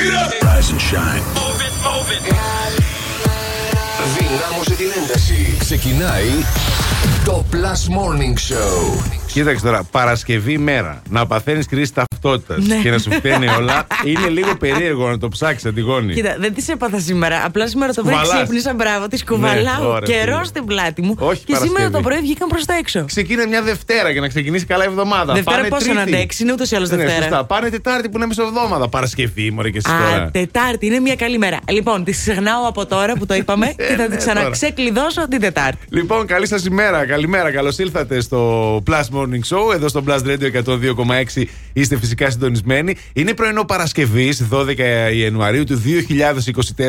Rise and shine. Δυνάμωσε την ένταση. Ξεκινάει το Plus Morning Show. Κοίταξε τώρα, Παρασκευή μέρα. Να παθαίνεις κρίση ταυτότητας Ναι. και να σου φταίνει όλα. Είναι λίγο περίεργο να το ψάξεις, Αντιγόνη. Κοίτα, δεν τη έπαθα σήμερα. Απλά σήμερα το πρωί Κουβαλάς. ξύπνησα, μπράβο, τη Ναι, κουβαλάω ωραία, καιρό φίλε. στην πλάτη μου. Όχι και σήμερα Παρασκευή. το πρωί βγήκαν προς τα έξω. Ξεκίνησε μια Δευτέρα για να ξεκινήσει καλά η εβδομάδα. Δευτέρα Πάνε πόσο να Τρίτη. αντέξει, είναι ούτως ή άλλως Ναι, Δευτέρα. σωστά. Πάνε Τετάρτη που είναι μεσοβδόμαδα. Παρασκευή, μωρέ και εσύ Α, τώρα. Τετάρτη, είναι μια καλή μέρα. Λοιπόν, τη ξεχνάω από τώρα που το είπαμε και θα ναι, τη ξαναξεκλειδώσω την Τετάρτη. Λοιπόν, καλή σας ημέρα. Καλημέρα. Καλώς ήλθατε στο Plus Morning Show. Εδώ στο Plus Radio 102,6 είστε φυσικά συντονισμένοι. Είναι πρωινό Παρασκευής, 12 Ιανουαρίου του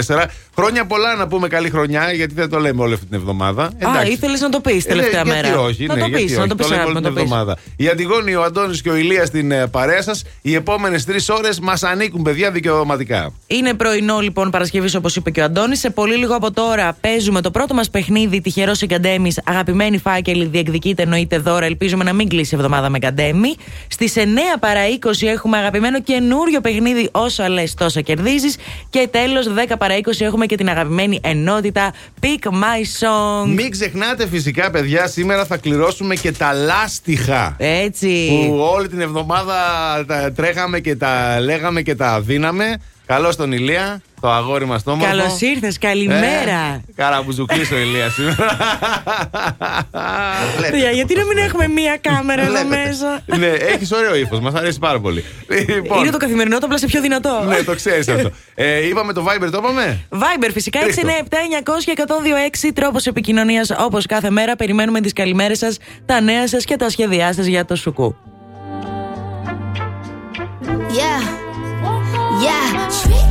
2024. Χρόνια πολλά να πούμε καλή χρονιά, γιατί δεν το λέμε όλη αυτή την εβδομάδα. Α, ήθελες να το πεις τελευταία Ε, μέρα. Γιατί όχι, να ναι, το γιατί πεις, όχι. να το πεις λέμε όλη να την το πεις. εβδομάδα. Η Αντιγόνη, ο Αντώνης και ο Ηλίας στην ε, παρέα σας. Οι επόμενες τρεις ώρες μας ανήκουν, παιδιά, δικαιωματικά. Είναι πρωινό λοιπόν Παρασκευής, όπως είπε και ο Αντώνης. Σε πολύ λίγο από τώρα παίζουμε το πρώτο μας παιχνίδι, τυχερός εγκαντέμι. Αγαπημένοι φάκελοι, διεκδικείτε εννοείται δώρα. Ελπίζουμε να μην κλείσει η εβδομάδα με εγκαντέμι. Στις 9 παρα 20 έχουμε αγαπημένο καινούριο παιχνίδι. Όσα λες, τόσα κερδίζεις. Και τέλος, 10 παρα 20 έχουμε και την αγαπημένη ενότητα Pick My Song. Μην ξεχνάτε φυσικά, παιδιά, σήμερα θα κληρώσουμε και τα λάστιχα. Έτσι. Που όλη την εβδομάδα τα τρέχαμε και τα λέγαμε και τα δίναμε. Καλώ τον Ηλία, το αγόρι μας το όμορφο. Καλώς ήρθες, καλημέρα. Ε, Κάρα που ο Ηλία σήμερα. Παιδιά, γιατί να μην έχουμε μία κάμερα εδώ Βλέπετε. μέσα; ναι, έχεις ωραίο ύφος, μας αρέσει πάρα πολύ. Λοιπόν, Είναι το καθημερινό, το απλά σε πιο δυνατό. Ναι, το ξέρεις αυτό. Ε, είπαμε το Viber, το είπαμε; Viber φυσικά Χρήστο. 697-900 και 126 τρόπος επικοινωνίας όπως κάθε μέρα. Περιμένουμε τις καλημέρες σας, τα νέα σας και τα σχέδιά σας για το σουκού. Yeah, yeah.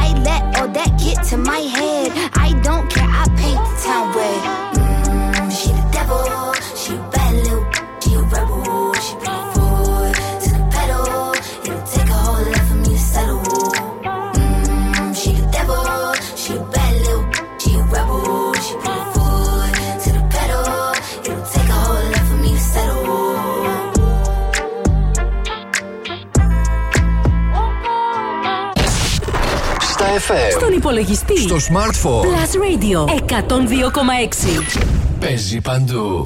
υπολογιστή. Στο smartphone. Plus Radio 102,6. Παίζει παντού.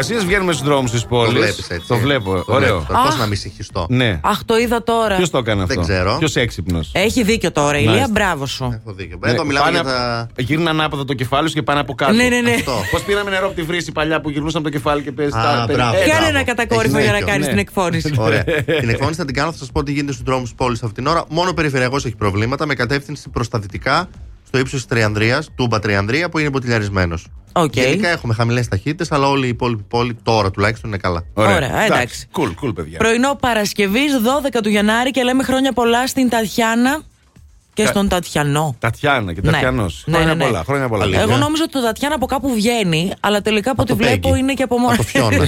Τι γρήγορε διαδικασίες βγαίνουμε στους δρόμους της πόλης. Το βλέπεις έτσι. Το βλέπω. Το Ωραίο. βλέπεις. Πώς Αχ. να μην συγχυστώ. Ναι. Αχ, το είδα τώρα. Ποιος το έκανε αυτό; Δεν ξέρω. Ποιος έξυπνος; Έχει δίκιο τώρα, Ηλία, Μάλιστα. μπράβο σου. Έχω δίκιο. Εδώ μιλάμε για τα. Γύρνα ανάποδα το κεφάλι σου και πάνε από κάτω. Ναι, ναι, ναι. Αυτό. Πώς πήραμε νερό από τη βρύση παλιά που γυρνούσαμε το κεφάλι και παίζει Α, τα μπράβο. Ε, Κάνε μπράβο. ένα κατακόρυφο Έχεις για να δίκιο. κάνεις ναι. την εκφώνηση. Ωραία. την εκφώνηση θα την κάνω, θα σας πω τι γίνεται στους δρόμους της πόλης αυτή την ώρα. Μόνο ο περιφερειακός έχει προβλήματα με κατεύθυνση προς τα δυτικά στο ύψος της Τριανδρίας, τούμπα Τριανδρία που είναι ποτηλιαρισμένο. Οκ. Γενικά έχουμε χαμηλές ταχύτητες, αλλά όλη η υπόλοιπη πόλη τώρα τουλάχιστον είναι καλά. Ωραία, εντάξει. Cool, cool, παιδιά. Πρωινό Παρασκευής 12 του Γενάρη και λέμε χρόνια πολλά στην Τατιάνα και Κα- στον Τατιανό. Τατιάνα και Ναι. Τατιανός. Ναι, Χρόνια ναι, ναι. πολλά. Χρόνια πολλά. Αλήθεια. Εγώ νόμιζα ότι το Τατιάνα από κάπου βγαίνει, αλλά τελικά από ό,τι το βλέπω Πέγγι. είναι και από μόνο Από το Φιώνα.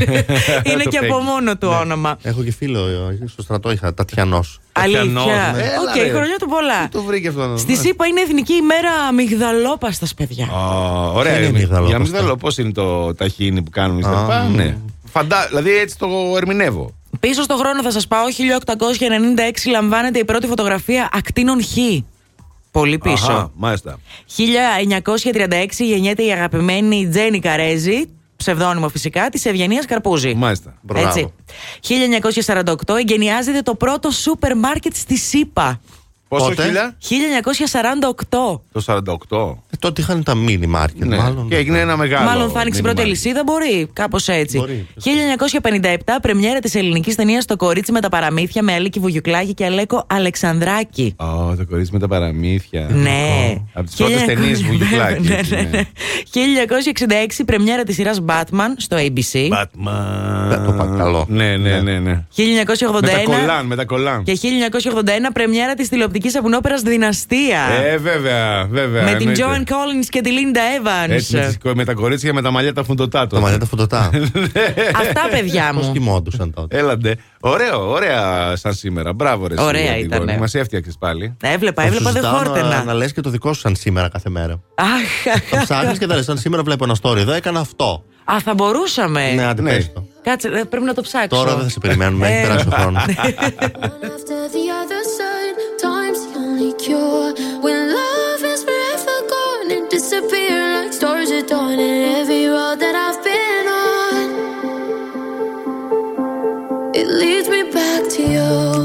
Είναι Το και από Πέγγι. μόνο του όνομα. Έχω και φίλο ε, στο στρατό, είχα Τατιανός. Τατιανός, Αλήθεια. ναι. Οκ, Έλα, ρε. χρόνια του πολλά. Το βρήκε αυτό. Στις ΗΠΑ είναι Εθνική ημέρα αμυγδαλόπαστας, παιδιά. Ω, Ωραία. Τι είναι είναι. αμυγδαλό, Για πώς αμυγδαλό, πώ είναι το ταχύνι που κάνουμε στα Α, λοιπά. μ. Ναι. Φαντά, δηλαδή έτσι το ερμηνεύω. Πίσω στο χρόνο θα σας πάω. 1896 λαμβάνεται η πρώτη φωτογραφία ακτίνων Χ. Πολύ πίσω. Αχα, μάλιστα. 1936 γεννιέται η αγαπημένη Τζένι Καρέζη, ψευδόνυμο φυσικά, της Ευγενίας Καρπούζη. Μάλιστα. Μπράβο. 1948 εγκαινιάζεται το πρώτο σούπερ μάρκετ στη ΣΥΠΑ. Πόσο Πότε; χίλια; 1948. Το 48. Ε, τότε είχαν τα mini market, Ναι. μάλλον. Και έγινε ένα μεγάλο. Μάλλον θα άνοιξε η mini πρώτη market. αλυσίδα, μπορεί. Κάπως έτσι. Μπορεί. 1957 πρεμιέρα της ελληνικής ταινίας Το κορίτσι με τα παραμύθια με Αλίκη Βουγιουκλάκη και Αλέκο Αλεξανδράκη. Ω, το κορίτσι με τα παραμύθια. Ναι. Από τις πρώτες 1900 ταινίες Βουγιουκλάκη. Ναι, έτσι, ναι, ναι. 1966 πρεμιέρα της σειράς Batman στο ABC. Batman. Ε, το παρακαλώ. Ναι, ναι, ναι. ναι. 1981 Με τα κολάν, με τα κολάν. και 1981 πρεμιέρα της τηλεοπτικής απουνόπερα Δυναστεία. Ε, βέβαια, βέβαια. με την εννοείται. Joan Collins και τη Linda Evans. Έτσι, με, τις- με τα κορίτσια με τα μαλλιά τα φουντοτά Τα μαλλιά τα φωτοτά. Αυτά, παιδιά Πώς μου. κοιμόντουσαν τότε. Έλαντε. Ωραίο, ωραία σαν σήμερα. Μπράβο, ρε. εσύ, Ωραία Αντιγόνη. ήτανε. Μας έφτιαξες πάλι. Έβλεπα, Θα έβλεπα, σου δεν ζητάω να, χόρτενα. να λες και το δικό σου σαν σήμερα κάθε μέρα. Αχ. Θα ψάχνεις και θα λες: Σαν σήμερα βλέπω ένα story εδώ, έκανα αυτό. Α, θα μπορούσαμε. Ναι, άντε Ναι. πες το. Κάτσε, ε, πρέπει να το ψάξω. Τώρα δεν θα σε περιμένουμε, έχει Ε, περάσει ο χρόνος. Cure. When love is forever gone and disappear like stars at dawn, and every road that I've been on, it leads me back to you.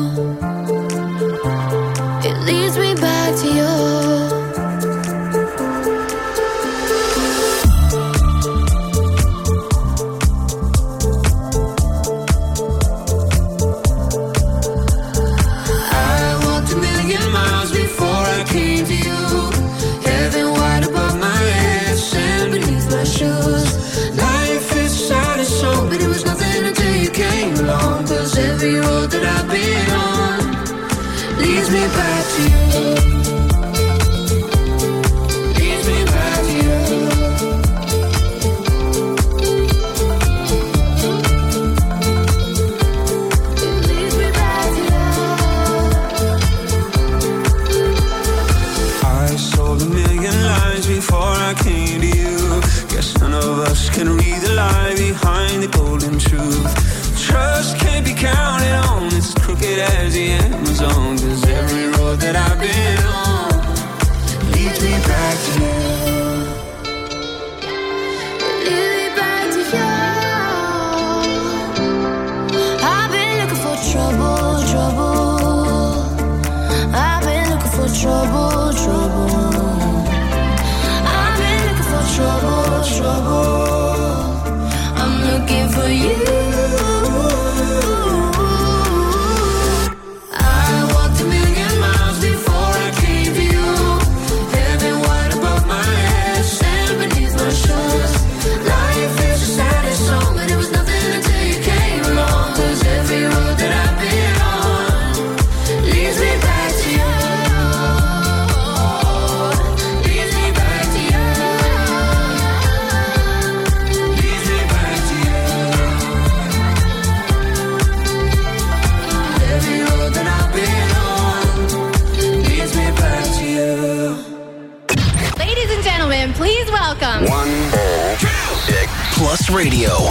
Plus Radio.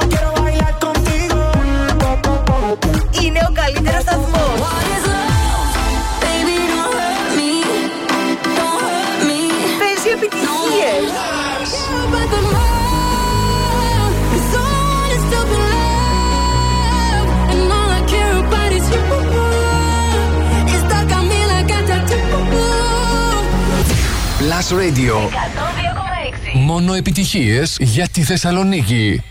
Είναι Plus Radio. Μόνο επιτυχίες για τη Θεσσαλονίκη.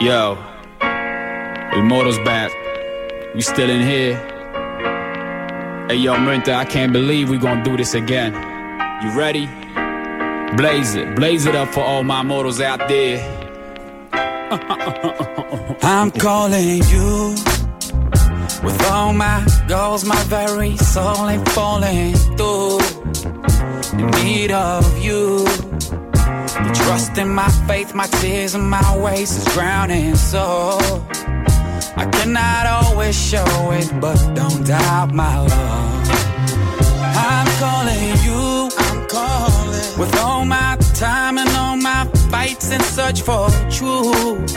Yo, Immortals back. We still in here. Hey, yo, Minta, I can't believe we gonna do this again. You ready? Blaze it, blaze it up for all my mortals out there. I'm calling you with all my goals, my very soul ain't falling through. In need of you. The trust in my faith, my tears and my ways is drowning. So I cannot always show it, but don't doubt my love. I'm calling you. I'm calling with all my time and all my fights in search for truth.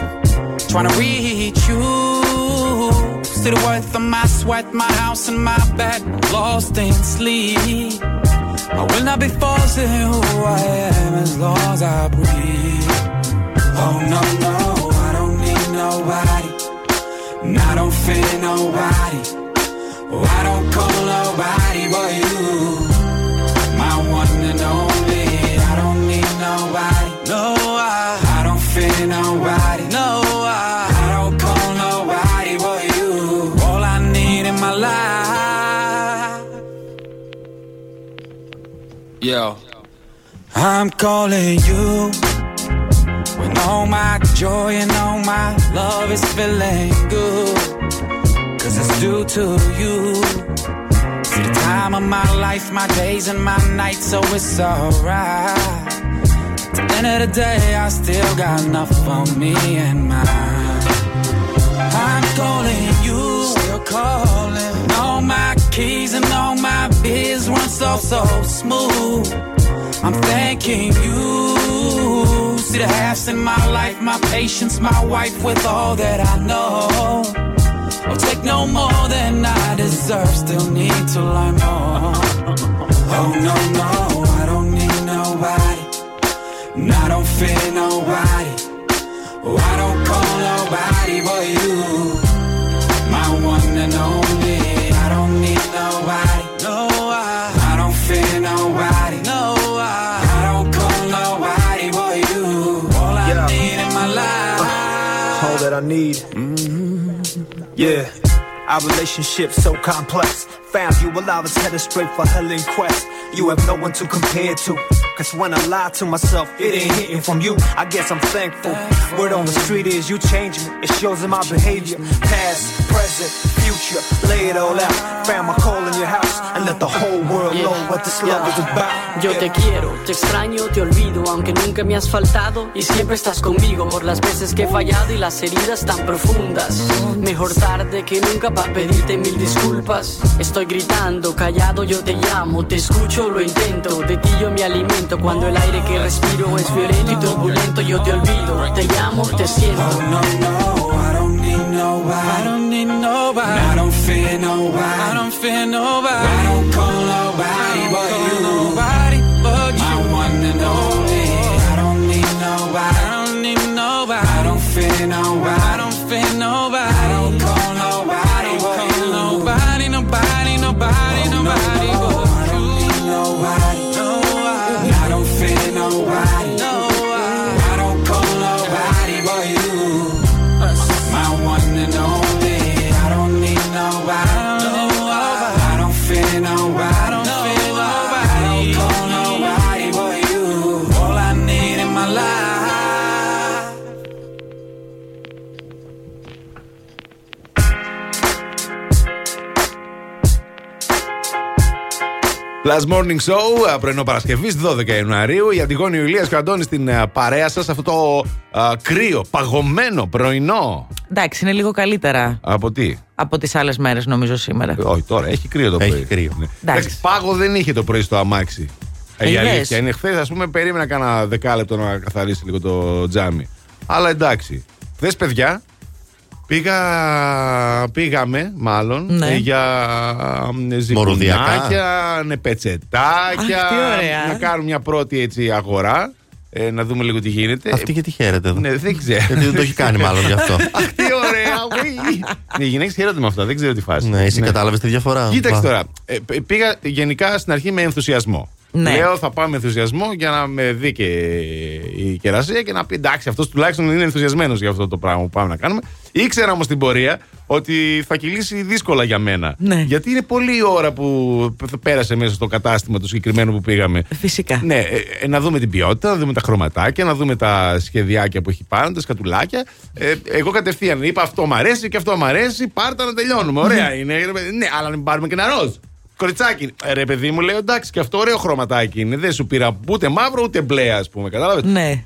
Trying to reach you. See the worth of my sweat, my house and my bed, lost in sleep. I will not be forcing who I am as long as I breathe. Oh no, no, I don't need nobody. And I don't fear nobody. Oh, I don't Yo, I'm calling you when all my joy and all my love is feeling good. Cause it's due to you. See the time of my life, my days and my nights, so it's alright. At the end of the day, I still got enough for me and mine. I'm calling you, calling. All my keys and all my biz run so so smooth. I'm thanking you. See the halves in my life, my patience, my wife with all that I know. I'll take no more than I deserve. Still need to learn more. Oh no no, I don't need nobody. And I don't fear nobody. Oh, I don't call nobody but you. And only. I don't need nobody. No, I, I don't fear nobody. No, I, I don't call nobody but you. All I Yeah. need in my life. all that I need. Mm-hmm. Yeah, our relationship so complex. Found you while I was headed straight for hell in quest. You have no one to compare to. Cause when I lie to myself, it ain't hitting from you. I guess I'm thankful. Word on the street is you change me. It shows in my behavior. Past, present, future. Lay it all out. Found my call in your house. And let the whole world know what this love is about. Yo te quiero, te extraño, te olvido, aunque nunca me has faltado y siempre estás conmigo por las veces que he fallado y las heridas tan profundas. Mejor tarde que nunca para pedirte mil disculpas. Estoy gritando, callado, yo te llamo, te escucho, lo intento, de ti yo me alimento. Cuando el aire que respiro es violento y turbulento, yo te olvido, te llamo, te siento. Oh no no, I don't need nobody. I don't need nobody. I don't fear nobody. I don't fear nobody. I don't call Last Morning Show, α, πρωινό Παρασκευής, 12 Ιανουαρίου. Η Αντιγόνη Ηλίας και ο Αντώνης στην α, παρέα σας. Αυτό το α, κρύο, παγωμένο πρωινό. Εντάξει, είναι λίγο καλύτερα Από τι; από τις άλλες μέρες, νομίζω σήμερα. Όχι, τώρα έχει κρύο το Έχει πρωί. κρύο. Ναι. Εντάξει. Εντάξει, πάγο δεν είχε το πρωί στο αμάξι. Ε, η Είδες; αλήθεια είναι. Χθες, ας πούμε, περίμενα κάνα δεκάλεπτο να καθαρίσει λίγο το τζάμι. Αλλά εντάξει. Χθε, παιδιά, πήγα, πήγαμε μάλλον Ναι. ε, για ε, Μορουδιακά. ζυπουνάκια, ναι, πετσετάκια. Αχ, τι ωραία. Να κάνουμε μια πρώτη έτσι αγορά. ε, να δούμε λίγο τι γίνεται. Αυτή γιατί χαίρεται εδώ; Ναι, δεν ξέρω. Γιατί δεν το έχει κάνει μάλλον γι' αυτό. Αχ, τι ωραία. ουί. Ναι, Οι γυναίκες χαίρονται με αυτά, δεν ξέρω τι φάση. ναι, εσύ κατάλαβες τη διαφορά. Κοίταξε Βα. τώρα. ε, π- πήγα γενικά στην αρχή με ενθουσιασμό. Ναι. Λέω θα πάμε με ενθουσιασμό για να με δει και η κερασία και να πει εντάξει, αυτός τουλάχιστον είναι ενθουσιασμένος για αυτό το πράγμα που πάμε να κάνουμε. Ήξερα όμως την πορεία ότι θα κυλήσει δύσκολα για μένα. Ναι. Γιατί είναι πολλή η ώρα που π- πέρασε μέσα στο κατάστημα το συγκεκριμένο που πήγαμε. Φυσικά. Ναι, ε, ε, να δούμε την ποιότητα, να δούμε τα χρωματάκια, να δούμε τα σχεδιάκια που έχει πάνω, τα σκατουλάκια. Ε, εγώ κατευθείαν είπα αυτό μ' αρέσει και αυτό μ' αρέσει, πάρτα να τελειώνουμε. Ωραία είναι. Ναι, αλλά να μην πάρουμε και ένα ροζ. Κοριτσάκι. Ε, ρε, παιδί μου, λέω εντάξει, και αυτό ωραίο χρωματάκι είναι. Δεν σου πήρα ούτε μαύρο ούτε μπλε, ας πούμε. Κατάλαβες; Ναι.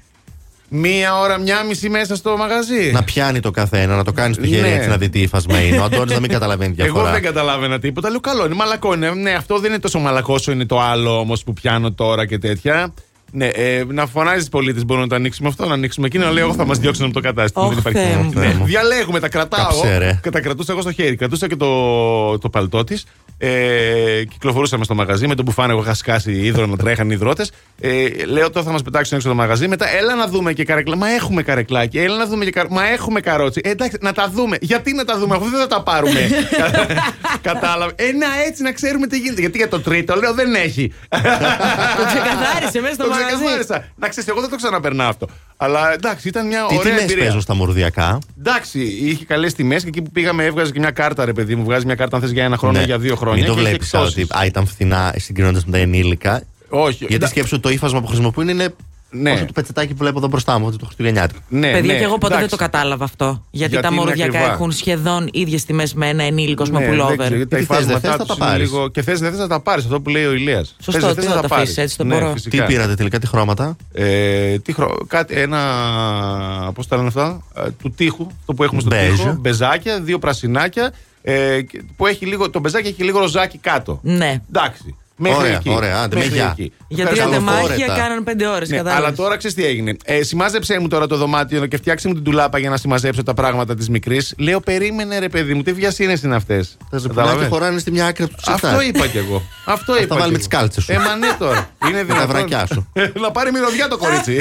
Μία ώρα, μία μισή μέσα στο μαγαζί. Να πιάνει το καθένα, να το κάνει στο χέρι Ναι. έτσι να δει τι υφασμα είναι. Ο Αντώνης να μην καταλαβαίνει διαφορά. Εγώ δεν καταλάβαινα τίποτα. Λέω καλό είναι, μαλακό είναι. Ναι, αυτό δεν είναι τόσο μαλακό όσο είναι το άλλο όμως που πιάνω τώρα και τέτοια. Ναι, ε, να φωνάζεις του πολίτες μπορούμε να το ανοίξουμε αυτό, να ανοίξουμε εκείνο. Λέω εγώ θα μας διώξουν από το κατάστημα. Ωχ, δεν υπάρχει Θεέ θέμα. μου. Ναι, διαλέγουμε, τα κρατάω. Κάψε, ρε. Και τα κρατούσα εγώ στο χέρι. Κρατούσα και το, το παλτό της. Ε, κυκλοφορούσαμε στο μαγαζί με το που φάνε. Εγώ είχα σκάσει ίδρωνα, τρέχαν οι υδρότες. Ε, λέω τώρα θα μας πετάξουν έξω το μαγαζί. Μετά έλα να δούμε και καρεκλά. Μα έχουμε καρεκλάκι. Έλα να δούμε και καρ... Μα έχουμε καρότσι. Ε, εντάξει, να τα δούμε. Γιατί να τα δούμε, αφού δεν θα τα πάρουμε. Κατάλαβε. Ε, να έτσι να ξέρουμε τι γίνεται. Γιατί για το τρίτο λέω δεν έχει. Το ξεκαθάρισε μέσα στο Το μαγαζί. Ξεκαθάρισα. Να ξέρεις, εγώ δεν το ξαναπερνάω αυτό. Αλλά εντάξει, ήταν μια Τι ωραία τιμές εμπειρία. παίζουν στα μορδιακά; Εντάξει, είχε καλές τιμές και εκεί που πήγαμε έβγαζε και μια κάρτα, ρε παιδί μου. Βγάζει μια κάρτα αν θες για ένα χρόνο ή Ναι. για δύο χρόνια. Μην το και είχε βλέπεις εκτόσεις. ότι α, ήταν φθηνά συγκρίνοντας με τα ενήλικα. Όχι. Γιατί εντά- σκέψου ότι το ύφασμα που χρησιμοποιούν είναι Ναι. Όσο το πετσετάκι που βλέπω εδώ μπροστά μου, ότι το Χριστουγεννιάτικο. Ναι, Παιδιά, ναι, και εγώ ποτέ δεν εντάξει. το κατάλαβα αυτό. Γιατί, Γιατί τα είναι μοροδιακά ακριβά. έχουν σχεδόν ίδιες τιμές με ένα ενήλικος με Ναι, δεν pullover. ξέρω, γιατί τα Τι θες, δεν υφάσματά θες, θα τους τα είναι πάρεις; λίγο- Και θες, δεν θες να τα πάρεις αυτό που λέει ο Ηλίας. Σωστό, Θες, δεν τι θες θα να τα πάρεις. αφήσεις έτσι, δεν Ναι, μπορώ. Τι φυσικά. πήρατε τελικά, τι χρώματα; Ε, τι χρο... κάτι, ένα. Πώς τα λένε αυτά, ε, του τείχου, αυτό που έχουμε στο Μπέζ. τοίχο. Μπεζάκια, δύο πρασινάκια. Ε, και- που έχει λίγο, το μπεζάκι έχει λίγο ροζάκι κάτω. Ναι. Εντάξει. Μέχρι Ωραία, εκεί. ωραία, άντε, Μέχρι με γεια. εκεί. Για τρία Ευχαριστώ. τεμάχια φόρετα. κάναν πέντε ώρες. Ναι, αλλά τώρα ξέρεις τι έγινε. Ε, σημάζεψέ μου τώρα το δωμάτιο και φτιάξε μου την τουλάπα για να συμμαζέψω τα πράγματα της μικρής. Λέω, περίμενε ρε παιδί μου, τι βιασύνες είναι αυτές; Τα ζεπουλάκια χωράνε στη μια άκρη τους ψευτά. Αυτό είπα κι εγώ. Αυτό είπα. τα κι βάλουμε εγώ. τις κάλτσες σου. Ε, μα ναι τώρα. Είναι τα δυνατόν. βρακιά σου. να πάρει μυρωδιά το κορίτσι.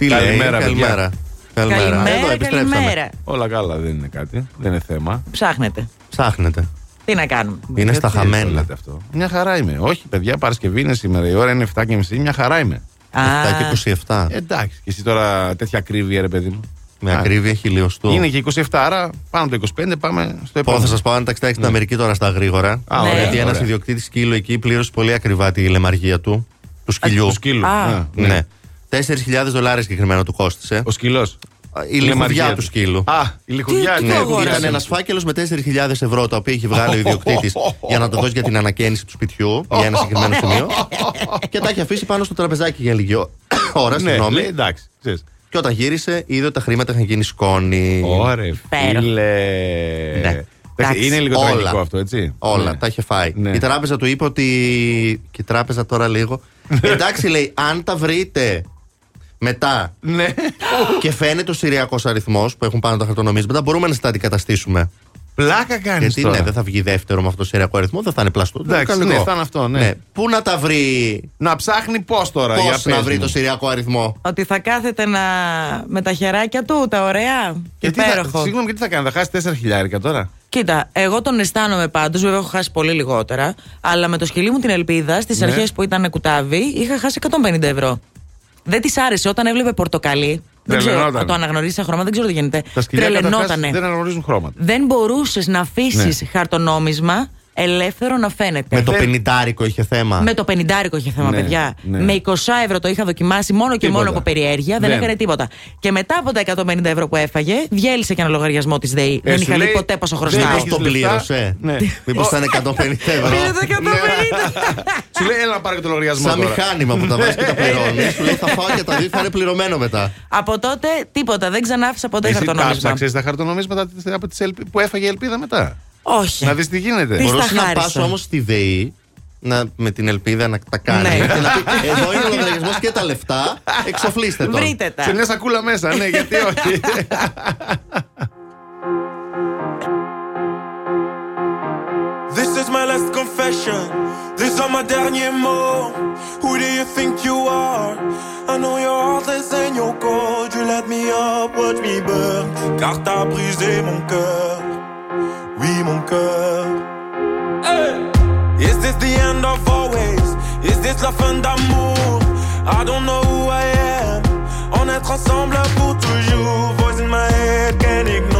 Τι λέει, Καλημέρα, παιδιά. καλημέρα. Καλημέρα. Καλημέρα, Εδώ επιστρέψαμε. καλημέρα. Όλα καλά, δεν είναι κάτι. Δεν είναι θέμα. Ψάχνετε. Ψάχνετε. Τι να κάνουμε; Είναι στα Γιατί χαμένα. το λέτε αυτό. Μια χαρά είμαι. Όχι, παιδιά, Παρασκευή είναι σήμερα. Η ώρα είναι 7 και μισή. Μια χαρά είμαι. Α, 7 και 27. Ε, εντάξει. Και εσύ τώρα τέτοια ακρίβεια, ρε παιδί μου. Με Α, ακρίβεια χιλιοστού. Είναι και 27, άρα πάνω από το 25 πάμε στο Πω, επόμενο. θα σας πω αν τα κοιτάξετε την Αμερική τώρα στα γρήγορα. Α, Ναι. Γιατί ένας ωραία. ιδιοκτήτης σκύλου εκεί πλήρωσε πολύ ακριβά τη λεμαργία του. Του σκυλιού. Του σκύλου. Α. Α, Ναι. 4.000 δολάρια συγκεκριμένα του κόστησε. Ο σκυλό. Α, Η λιχουδιά του σκύλου. Α, η λιχουδιά Τι- του. τι Ναι, αγόρασε; ήταν ένας φάκελος με 4.000 ευρώ τα οποία έχει βγάλει ο ιδιοκτήτης για να το δώσει για την ανακαίνιση του σπιτιού για ένα συγκεκριμένο σημείο. και τα έχει αφήσει πάνω στο τραπεζάκι για λίγη ω- ώρα, Ναι, συγγνώμη. λέει, εντάξει. ξέρεις. Και όταν γύρισε, είδε ότι τα χρήματα είχαν γίνει σκόνη. Ωραία, Υπέροχο. φίλε. Ναι. Εντάξει, Είναι λίγο Όλα. τραγικό αυτό, έτσι. Όλα, Ναι. τα είχε φάει. Ναι. Η τράπεζα του είπε ότι. Και η τράπεζα τώρα λίγο. Εντάξει, λέει, αν τα βρείτε μετά Ναι. και φαίνεται ο Συριακός αριθμός που έχουν πάνω τα χαρτονομίσματα, μπορούμε να σας τα αντικαταστήσουμε. Πλάκα κάνεις Γιατί τώρα. ναι, δεν θα βγει δεύτερο με αυτό το σειρακό αριθμό, δεν θα είναι πλαστό. Εντάξει, κανονικό. ναι, θα είναι αυτό, ναι. Πού να τα βρει; Να ψάχνει πώς τώρα. Πώς για να πες βρει μου. το σειριακό αριθμό; Ότι θα κάθεται να... με τα χεράκια του, τα ωραία. Γιατί θα, Υπέροχο. συγγνώμη, γιατί θα κάνει, θα χάσει 4 χιλιάρικα τώρα; Κοίτα, εγώ τον αισθάνομαι πάντως, βέβαια έχω χάσει πολύ λιγότερα. Αλλά με το σκυλί μου την ελπίδα, στις Ναι. αρχές που ήταν κουτάβι, είχα χάσει 150 ευρώ. Δεν της άρεσε όταν έβλεπε πορτοκαλί. Δεν ξέρω, Τρελαινότανε. το αναγνωρίζει σε χρώμα, δεν ξέρω τι γίνεται. Τα σκυλιά καταρχάς Τρελαινότανε. δεν αναγνωρίζουν χρώματα. Δεν μπορούσες να αφήσεις Ναι. χαρτονόμισμα ελεύθερο να φαίνεται. Με το πενιντάρικο είχε θέμα. Με το 50 είχε θέμα, Ναι, παιδιά. ναι. Με 20 ευρώ το είχα δοκιμάσει μόνο και Τίποτα. μόνο από περιέργεια. Δεν, Δεν. έκανε τίποτα. Και μετά από τα 150 ευρώ που έφαγε, διέλυσε και ένα λογαριασμό της ΔΕΗ. δεν σου είχα δει λέει, ποτέ πόσο δεν χρωστάω. έχεις τον πλήρωσε; Ναι. Μήπως ήταν 150 ευρώ; Πήρε το 150. Σου λέει, έλα να πάρει και το λογαριασμό. Σαν τώρα. μηχάνημα που τα βάζεις και τα πληρώνεις. Σου λέει θα φάω και τα δει, θα είναι πληρωμένο μετά. Από τότε τίποτα. Δεν ξανά άφησα ποτέ Εσύ χαρτονόμισμα. τα ψάξες τα χαρτονομίσματα της- από τις ελπι- που έφαγε η ελπίδα μετά. Όχι. Να δεις τι γίνεται. Τι Μπορούσε στα να πα χάρισα. όμως στη ΔΕΗ να, με την ελπίδα να τα κάνει. Ναι. Και να πει: Εδώ είναι ο λογαριασμός και τα λεφτά. Εξοφλήστε τον. Βρείτε τα. Σε μια σακούλα μέσα, ναι, γιατί όχι. This is my last confession. These are my derniers mots. Who do you think you are? I know your heart is in your cold. You let me up, watch me burn. Car t'as brisé mon cœur. Oui, mon cœur. Hey! Is this the end of always? Is this la fin d'amour? I don't know who I am. On être ensemble pour toujours. Voice in my head, can't ignore.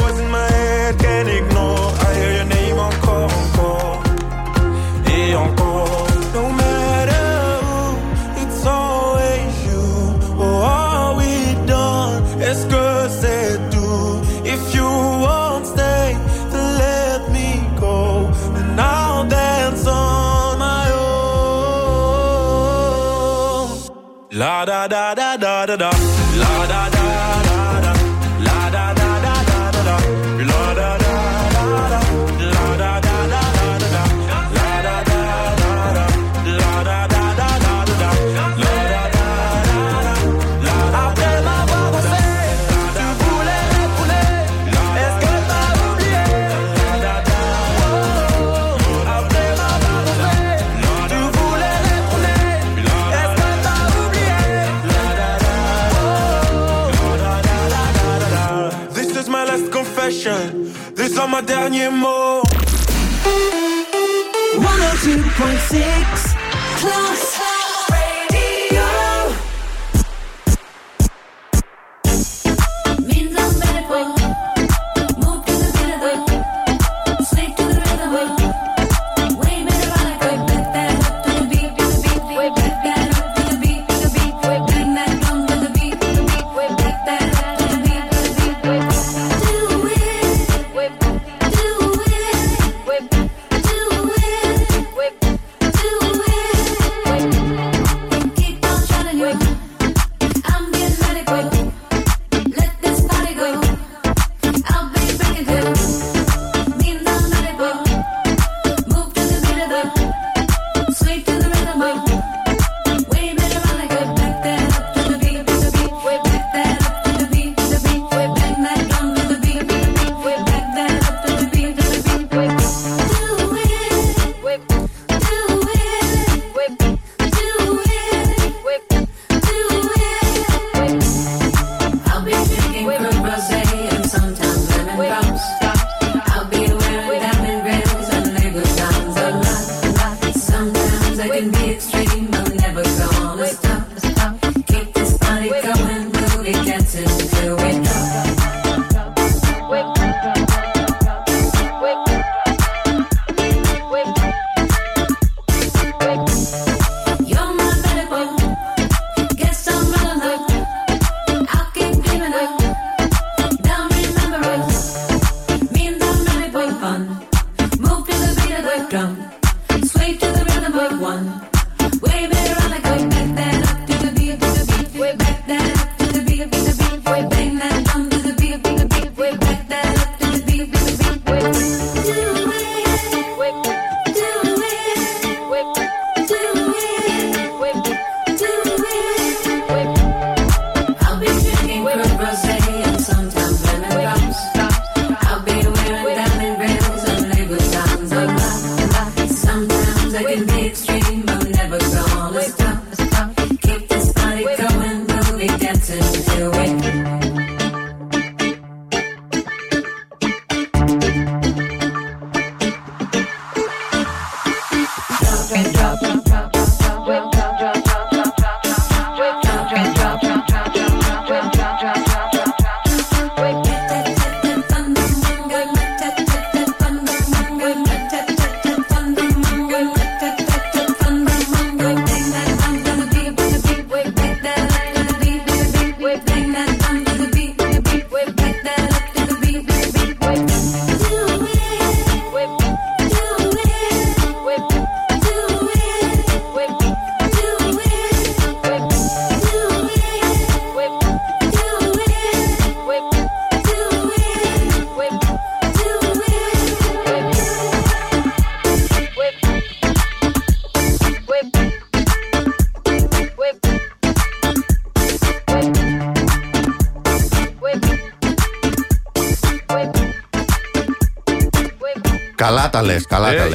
Da da da da da da.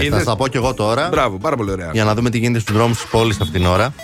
Θα είδες; στα πω κι εγώ τώρα. Μπράβο, πάρα πολύ ωραία. Για να δούμε τι γίνεται στους δρόμους της πόλης αυτήν την ώρα.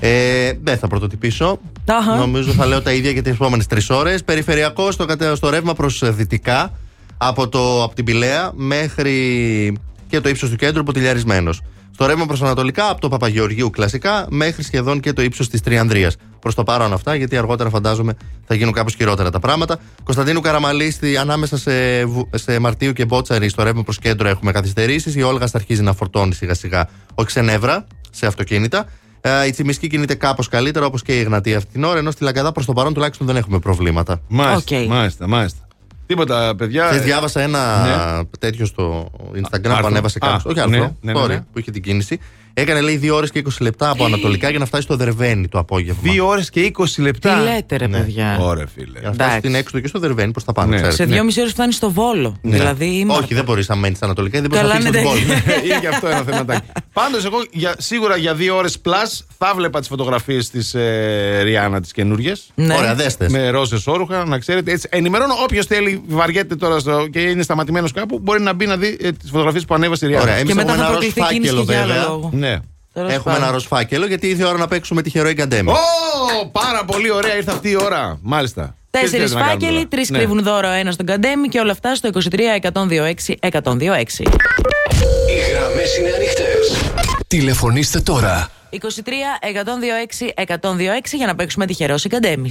Ε, δεν θα πρωτοτυπήσω. Αχα. Νομίζω θα λέω τα ίδια για τις επόμενες τρεις ώρες. Περιφερειακό στο, κατε- στο ρεύμα προς δυτικά από, το, από την Πηλαία μέχρι και το ύψος του κέντρου ποτηλιαρισμένος. Στο ρεύμα προς Ανατολικά από το Παπαγεωργίου κλασικά μέχρι σχεδόν και το ύψος της Τριανδρίας. Προς το παρόν αυτά, γιατί αργότερα φαντάζομαι θα γίνουν κάπως χειρότερα τα πράγματα. Κωνσταντίνου Καραμαλή, στη- ανάμεσα σε, Βου- σε Μαρτίου και Μπότσαρη, στο ρεύμα προς κέντρο έχουμε καθυστερήσεις. Η Όλγα αρχίζει να φορτώνει σιγά σιγά ο Ξενεύρα σε αυτοκίνητα. Ε, η Τσιμισκή κινείται κάπως καλύτερα όπως και η Εγνατία αυτή την ώρα, ενώ στη Λαγκαδά προς το παρόν τουλάχιστον δεν έχουμε προβλήματα. Μάλιστα, μάλιστα, μάλιστα. Τίποτα, παιδιά. Χθες ε, διάβασα ένα ναι. τέτοιο στο Instagram άρθρο. που ανέβασε Α, κάποιος. Όχι ναι, άλλο. ναι, ναι, sorry, ναι. που είχε την κίνηση. Έκανε λέει 2 ώρες και 20 λεπτά από Ανατολικά για να φτάσει στο Δερβένι το απόγευμα. Δύο ώρες και 20 λεπτά. Τι λέτε, ρε Ναι. παιδιά; Ωραία, φίλε. Για να φτάσει Εντάξει. στην έξοδο και στο Δερβένι προ τα πάνω. Ναι. ξέρετε. Σε δυόμιση ώρες φτάνεις στο βόλο. Ναι. Δηλαδή. είμαι- Όχι, δεν μπορείς να μένεις στα Ανατολικά, δεν μπορείς να Καλά, φύγεις ναι, από την ναι. πόλη. Είναι και αυτό ένα θεματάκι. Πάντως, εγώ για, σίγουρα για δύο ώρες plus θα βλέπα τις φωτογραφίες της ε, Ριάννα τις καινούριε. Ναι. Ωραία, δέστε. Με ρόζε όρουχα, να ξέρετε. Έτσι, ενημερώνω όποιος θέλει, βαριέται τώρα στο, και είναι σταματημένος κάπου, μπορεί να μπει να δει ε, τις φωτογραφίες που ανέβασε η Ριάννα. Ωραία, εμείς Και μετά έχουμε θα ένα ροζ προκληθεί κίνηση φάκελο και για άλλο βέβαια. Λόγο. Ναι. Τέλος Έχουμε πάντων. ένα ροζ φάκελο γιατί ήρθε η ώρα να παίξουμε τυχερό εγκαντέμι. Ω, πάρα πολύ ωραία ήρθε αυτή η ώρα. Μάλιστα. Τι Τέσσερι θέλετε να κάνουμε φάκελοι, τώρα; τρεις Ναι. κρύβουν δώρο, ένα στον καντέμι και όλα αυτά στο 23 126 126. Οι γραμμές είναι ανοιχτές. Τηλεφωνήστε τώρα. 23 126 126 για να παίξουμε τυχερό καντέμι.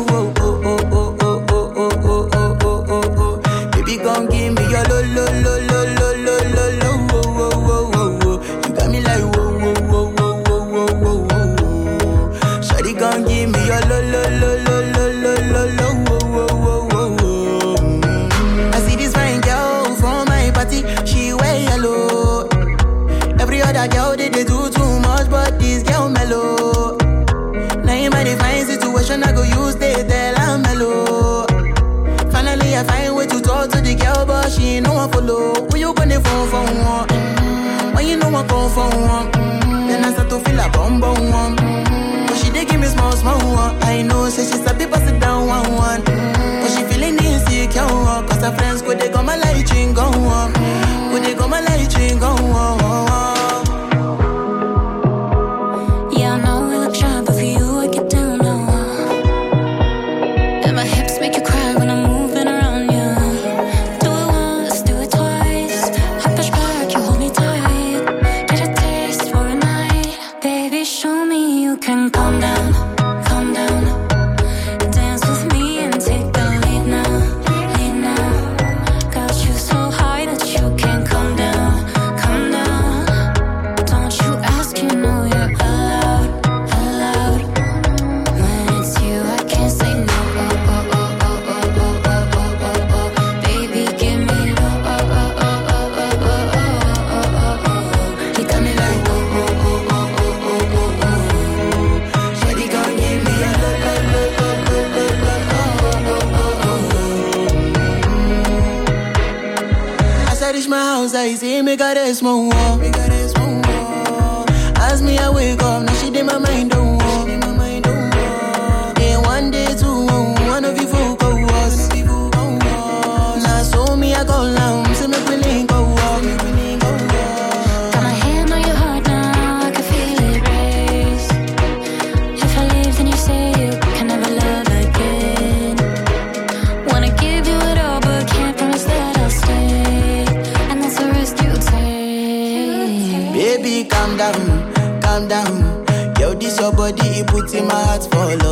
follow. Who you gonna phone for one? Mm, When you know I come for one, Mm, then I start to feel a bum bum one. Mm, But she dey give me small small one. I know, say she sabi pass it down one one. But she feeling insecure, cause her friends go they go my Essa aí se me caresmo, oh.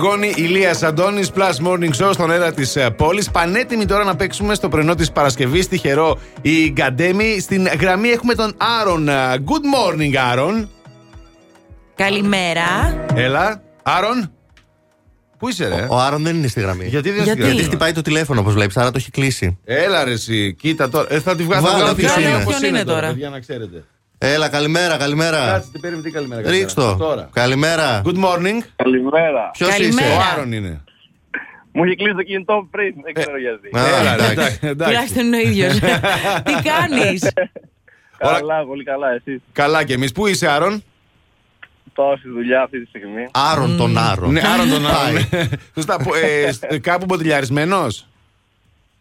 Αντιγόνη Ηλίας Αντώνης Plus Morning Show στον αέρα της πόλης. Πανέτοιμοι τώρα να παίξουμε στο πρωινό της Παρασκευής. Τυχερό η Γκαντέμι. Στην γραμμή έχουμε τον Άρον. Good morning, Άρον. Καλημέρα. Έλα, Άρον. Πού είσαι, ρε; Ο Άρον δεν είναι στη γραμμή. Γιατί δεν είναι στη Γιατί γραμμή; χτυπάει το τηλέφωνο, όπως βλέπεις, άρα το έχει κλείσει. Έλα, ρε, εσύ. Κοίτα τώρα. Ε, θα τη βγάλω Βάλε, θα βγάλω ποιος τη είναι. γραμμή όπως Ποιον είναι τώρα; παιδιά, να ξέρετε. Έλα, καλημέρα, καλημέρα. Κάτσε, τι παίρνει, τι καλημέρα. καλημέρα. Ρίξ το. Τώρα. Καλημέρα. Good morning. Καλημέρα. Ποιος Καλημέρα. είσαι; Ο Άρον είναι. Μου είχε κλείσει το κινητό πριν, δεν ξέρω γιατί. Α, Έλα, ρε, εντάξει. εντάξει, εντάξει. Τουλάχιστον είναι ο ίδιος. Τι κάνεις; Καλά, πολύ καλά, εσείς. Καλά και εμείς. Πού είσαι, Άρον. Τόση δουλειά αυτή τη στιγμή. Άρον τον Άρον. Ναι, Άρον τον Πάει. Άρον. Σωστά. Που, ε, σ- Κάπου μποτιλιαρισμένος;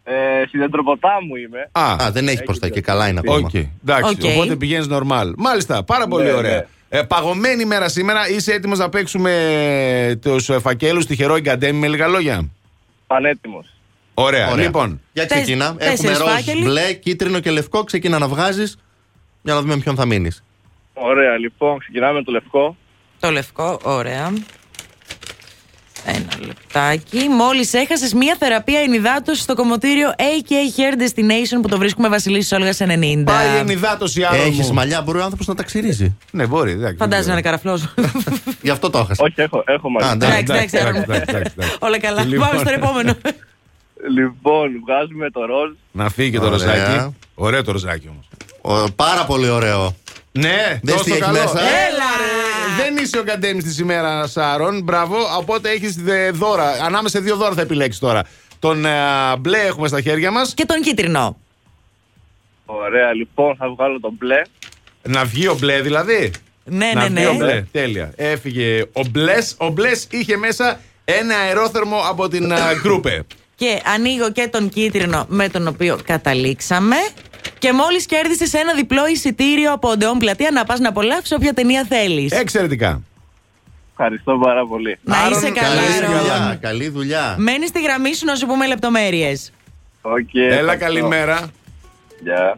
Ε, στην Δεντροποτάμου είμαι. Α, Α, δεν έχει προς τα εκεί, καλά είναι ακόμα. Οκ, εντάξει, Οκ. οπότε πηγαίνεις normal. Μάλιστα, πάρα πολύ Ναι, ωραία. Ε, παγωμένη μέρα σήμερα, είσαι έτοιμος να παίξουμε τους φακέλους τυχερό ή γκαντέμη με λίγα λόγια; Πανέτοιμος. Ωραία, Ωραία. λοιπόν. Για Τεσ- ξεκινά. Έχουμε τέσσερις ροζ, φάκελοι. μπλε, κίτρινο και λευκό. Ξεκινά να βγάζεις για να δούμε με ποιον θα μείνεις. Ωραία, λοιπόν, ξεκινάμε με το λευκό. Το λευκό, ωραία. Ένα λεπτάκι. Μόλις έχασες μία θεραπεία ενυδάτωσης στο κομμωτήριο AK Hair Destination που το βρίσκουμε Βασιλίση Όλγας 90. Πάει η ενυδάτωση Άρον. Έχεις μου. μαλλιά, μπορεί ο άνθρωπος να τα ξυρίζει. Ναι, μπορεί. εντάξει, Φαντάζεσαι να δεν είναι καραφλός. Γι' αυτό το έχασα. Όχι, έχω, έχω Α, μαζί. εντάξει. Εντάξει, εντάξει, εντάξει, Άρον. εντάξει, εντάξει, εντάξει. Όλα καλά. Λοιπόν. Πάμε στο επόμενο. Λοιπόν, βγάζουμε το ροζ. Να φύγει και το Ωραία. ροζάκι. Ωραίο το ροζάκι όμως. Ο- Πάρα πολύ ωραίο. Ναι, Δες δώσ' τι το έχει καλό. μέσα. Έλα, ρε. Δεν είσαι ο Καντέμι της ημέρας, Σάρων. Μπράβο. Οπότε έχεις δώρα. Ανάμεσα σε δύο δώρα θα επιλέξεις τώρα. Τον ε, μπλε έχουμε στα χέρια μας. Και τον κίτρινο. Ωραία, λοιπόν, θα βγάλω το μπλε. Να βγει ο μπλε δηλαδή. Ναι, να ναι, βγει ο ναι. μπλε. Τέλεια. Έφυγε ο μπλες. Ο μπλες είχε μέσα ένα αερόθερμο από την α, γκρούπε. Και ανοίγω και τον κίτρινο με τον οποίο καταλήξαμε. Και μόλις κέρδισες ένα διπλό εισιτήριο από Odeon Πλατεία να πας να απολαύσεις όποια ταινία θέλεις. Εξαιρετικά. Ευχαριστώ πάρα πολύ. Να είσαι καλά. Καλή δουλειά. Καλή δουλειά. Μένεις στη γραμμή σου να σου πούμε λεπτομέρειες. Okay, Έλα, ευχαριστώ. καλημέρα. Γεια.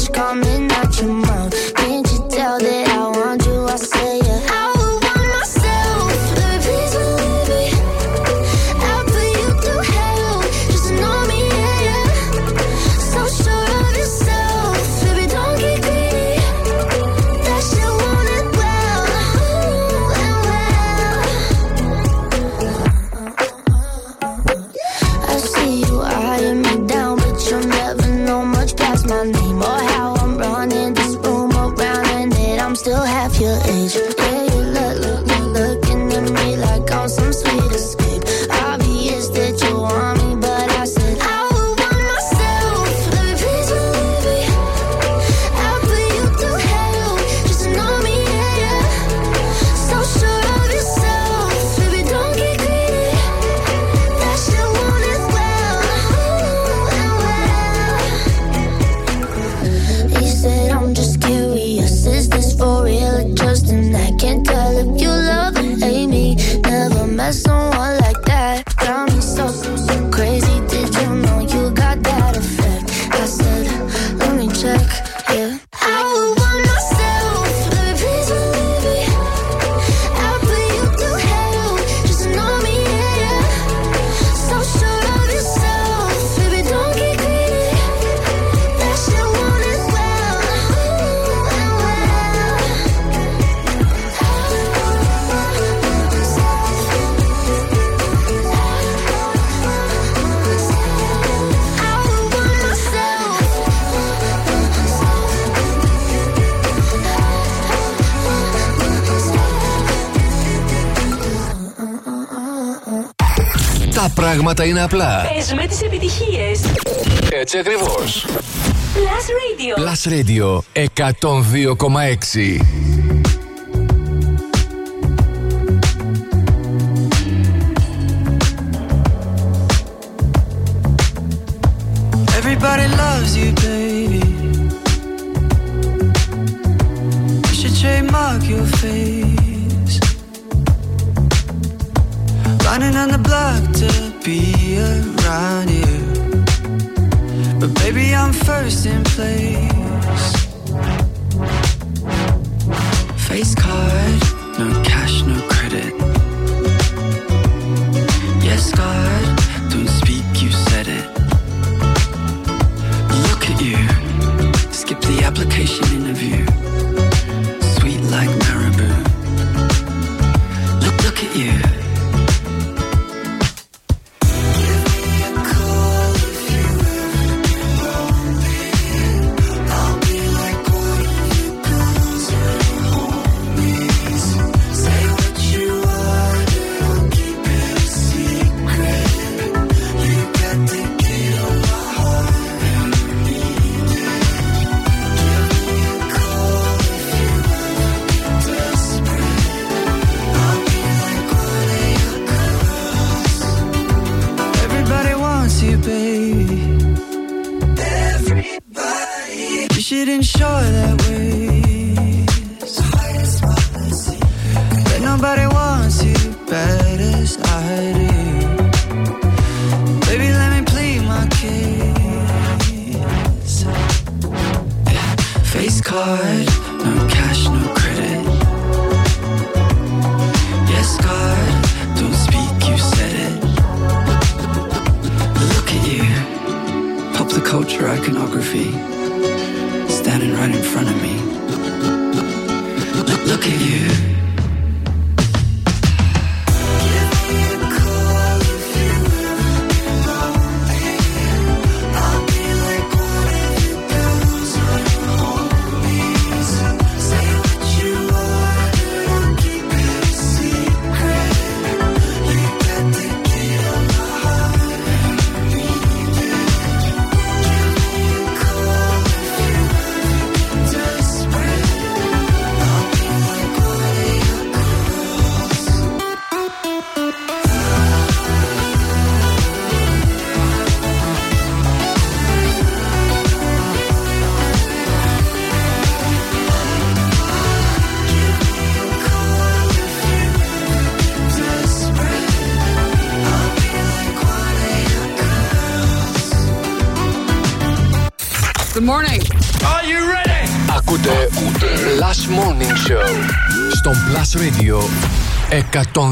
words coming out your mouth. Can't you tell that I want you? I say πράγματα είναι απλά. Πες με τις επιτυχίες. Έτσι ακριβώς. Plus Radio. Plus Radio 102,6.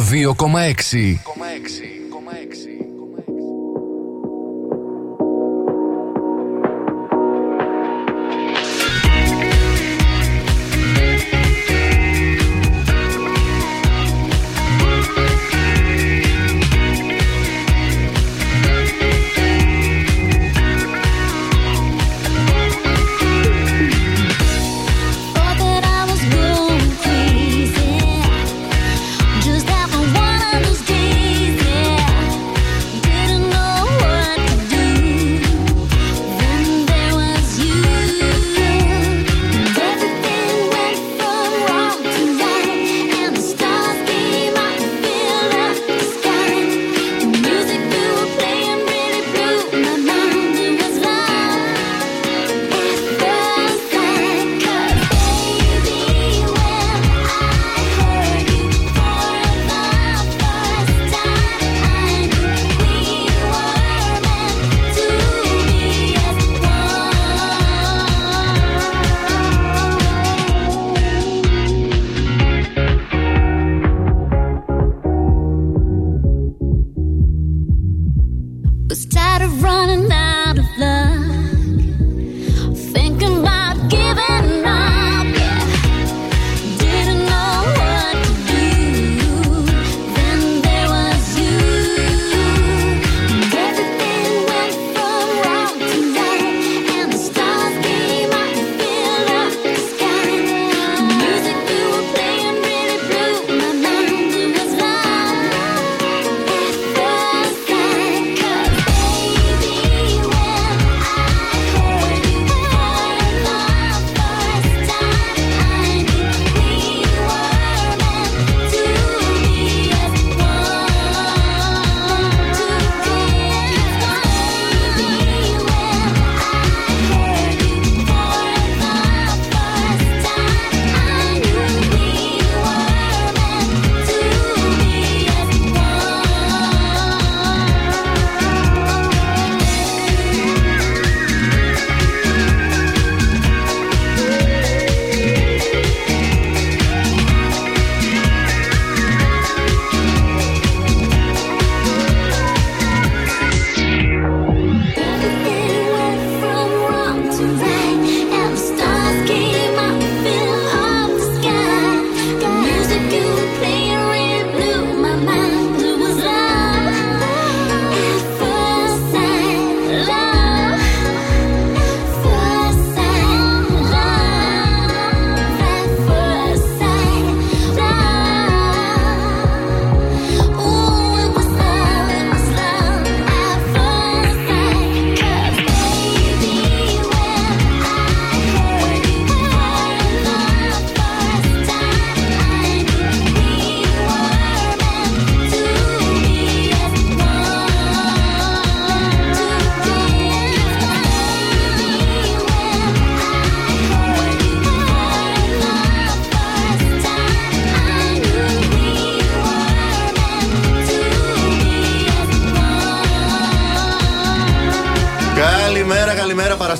102,6.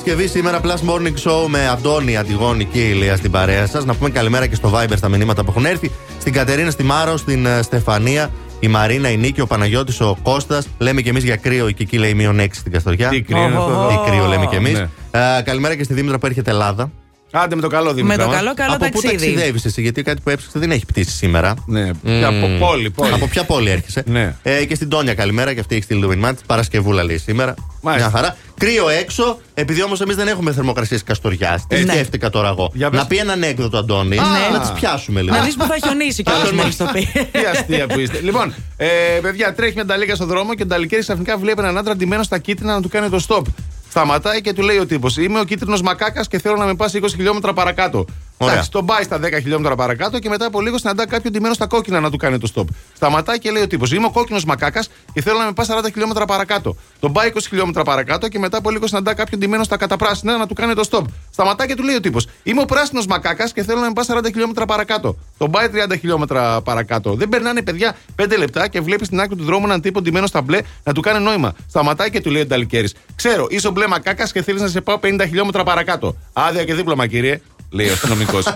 Παρασκευή σήμερα Plus Morning Show με Αντώνη, Αντιγόνη και Ηλία στην παρέα σας. Να πούμε καλημέρα και στο Viber στα μηνύματα που έχουν έρθει. Στην Κατερίνα, στη Μάρο, στην ε, Στεφανία, η Μαρίνα, η Νίκη, ο Παναγιώτης, ο Κώστας. Λέμε και εμείς για κρύο. Η Κική λέει μείον 6 στην Καστοριά. Τι κρύο είναι αυτό εδώ; Τι κρύο λέμε και εμείς. Ναι. καλημέρα και στη Δήμητρα που έρχεται Ελλάδα. Άντε με το καλό, Δήμητρα. Με το μας. καλό, καλό από πού ταξίδι. ταξιδεύεις εσύ, γιατί κάτι που έψαξε δεν έχει πτήσει σήμερα. Ναι, από πόλη, πόλη. Από ποια πόλη έρχεσαι. Ναι. Ε, και στην Τόνια, καλημέρα και αυτή έχει στείλει το μήνυμά της. Παρασκευούλα λέει σήμερα. Μάλιστα. Μια χαρά. Κρύο έξω, επειδή όμως εμείς δεν έχουμε θερμοκρασίες Καστοριάς. Τι Ναι. σκέφτηκα τώρα εγώ. Για πες. Να πει ένα ανέκδοτο, Αντώνη, Α. να τις πιάσουμε λίγο. Να δεις που θα χιονίσει κιόλας μόλις το πει. Τι αστεία που είστε. Λοιπόν, ε, παιδιά, τρέχει μια νταλίκα στο δρόμο και ο νταλικέρη ξαφνικά βλέπει έναν άντρα ντυμένο στα κίτρινα να του κάνει το stop. Σταματάει και του λέει ο τύπος: Είμαι ο κίτρινος μακάκας και θέλω να με πας 20 χιλιόμετρα παρακάτω. Ωραία. Εντάξει, τον πάει στα 10 χιλιόμετρα παρακάτω και μετά από λίγο συναντά κάποιον ντυμένο στα κόκκινα να του κάνει το stop. Σταματάει και λέει ο τύπος: Είμαι ο κόκκινος μακάκας και θέλω να με πας 40 χιλιόμετρα παρακάτω. Τον πάει 20 χιλιόμετρα παρακάτω και μετά από λίγο συναντά κάποιον ντυμένο στα καταπράσινα να του κάνει το stop. Σταματάει και του λέει ο τύπος: Είμαι ο πράσινος μακάκας και θέλω να με πας 40 χιλιόμετρα παρακάτω. Τον πάει 30 χιλιόμετρα παρακάτω. Δεν περνάνε παιδιά 5 λεπτά και βλέπει στην άκρη του δρόμου έναν τύπο ντυμένο στα μπλε να του κάνει νόημα. Σταματάει και του λέει ο Νταλικέρη: Ξέρω, είσαι ο μπλε μακάκας και θέλεις να σε πάω 50 χιλιόμετρα παρακάτω. Άδεια και δίπλωμα, κύριε, λέει ο αστυνομικός.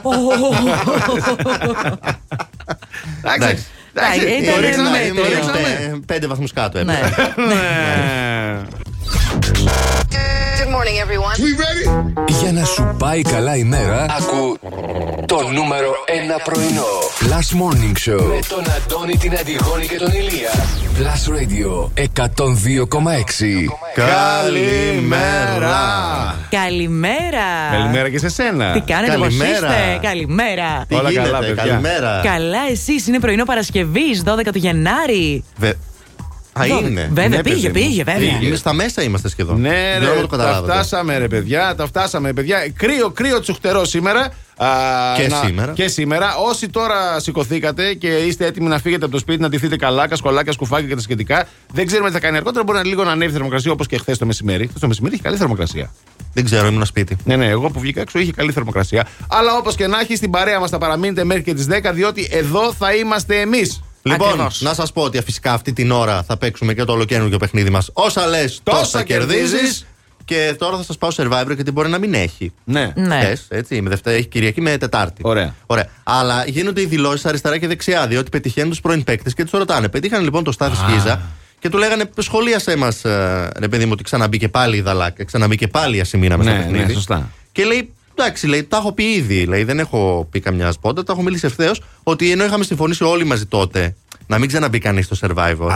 Εντάξει. Εντάξει, Εντάξει, ήταν το ρίξαμε, μέτριο. το ρίξαμε. Πέ- Πέντε βαθμούς κάτω Ναι. έπεσε. Ναι. Good morning, everyone. We ready? Για να σου πάει καλά η μέρα, ακού το νούμερο 1 πρωινό. Plus Morning Show με τον Αντώνη, την Αντιγόνη και τον Ηλία. Plus Radio 102,6. Καλημέρα. Καλημέρα. Καλημέρα και σε σένα. Τι κάνετε, πώς Καλημέρα. είστε, καλημέρα. Τι Όλα γίνεται, καλά, παιδιά. καλημέρα. Καλά, εσείς είναι πρωινό Παρασκευής, 12 του Γενάρη. Βε- Α, Δώδεκα. είναι. Βέβαια, Ναι, πήγε, παιδί μου. πήγε, βέβαια. Είναι στα μέσα είμαστε σχεδόν. Ναι, Δεν ρε, ξέρω αν το τα καταλάβατε. φτάσαμε, ρε παιδιά. Τα φτάσαμε, παιδιά. Κρύο, κρύο τσουχτερό σήμερα. Α, Και σήμερα. Και σήμερα. Όσοι τώρα σηκωθήκατε και είστε έτοιμοι να φύγετε από το σπίτι, να ντυθείτε καλά, κασκολάκια, σκουφάκια και τα σχετικά, δεν ξέρουμε τι θα κάνει αργότερα. Μπορεί να λίγο να ανέβει η θερμοκρασία όπως και χθες το μεσημέρι. Χθες το μεσημέρι είχε καλή θερμοκρασία. Δεν ξέρω, ήμουν σπίτι. Ναι, ναι, εγώ που βγήκα έξω είχε καλή θερμοκρασία. Αλλά όπως και να έχει, στην παρέα μας θα παραμείνετε μέχρι και τις 10, διότι εδώ θα είμαστε εμείς. Λοιπόν, Ακριβώς. να σας πω ότι φυσικά αυτή την ώρα θα παίξουμε και το ολοκαίρινο παιχνίδι μας. Όσα λες, τόσα κερδίζεις. κερδίζεις. Και τώρα θα σας πάω survivor γιατί μπορεί να μην έχει. Ναι. Ναι. Χθες, έτσι, με Δευτέρα, έχει Κυριακή με Τετάρτη. Ωραία. Ωραία. Αλλά γίνονται οι δηλώσεις αριστερά και δεξιά, διότι πετυχαίνουν τους πρώην παίκτες και τους ρωτάνε. Πετύχαν λοιπόν το Στάθη Σκίζα και του λέγανε σχολίασέ μας, ρε παιδί μου, ότι ξαναμπήκε πάλι η Δαλάκα, ξαναμπήκε πάλι η Ασημίνα με στο Ναι, παιχνίδι. ναι, σωστά. Και λέει, εντάξει, λέει, τα έχω πει ήδη. Λέει, δεν έχω πει καμιά σπόντα, τα έχω μιλήσει ευθέως ότι ενώ είχαμε συμφωνήσει όλοι μαζί τότε να μην ξαναμπεί κανείς στο survivor.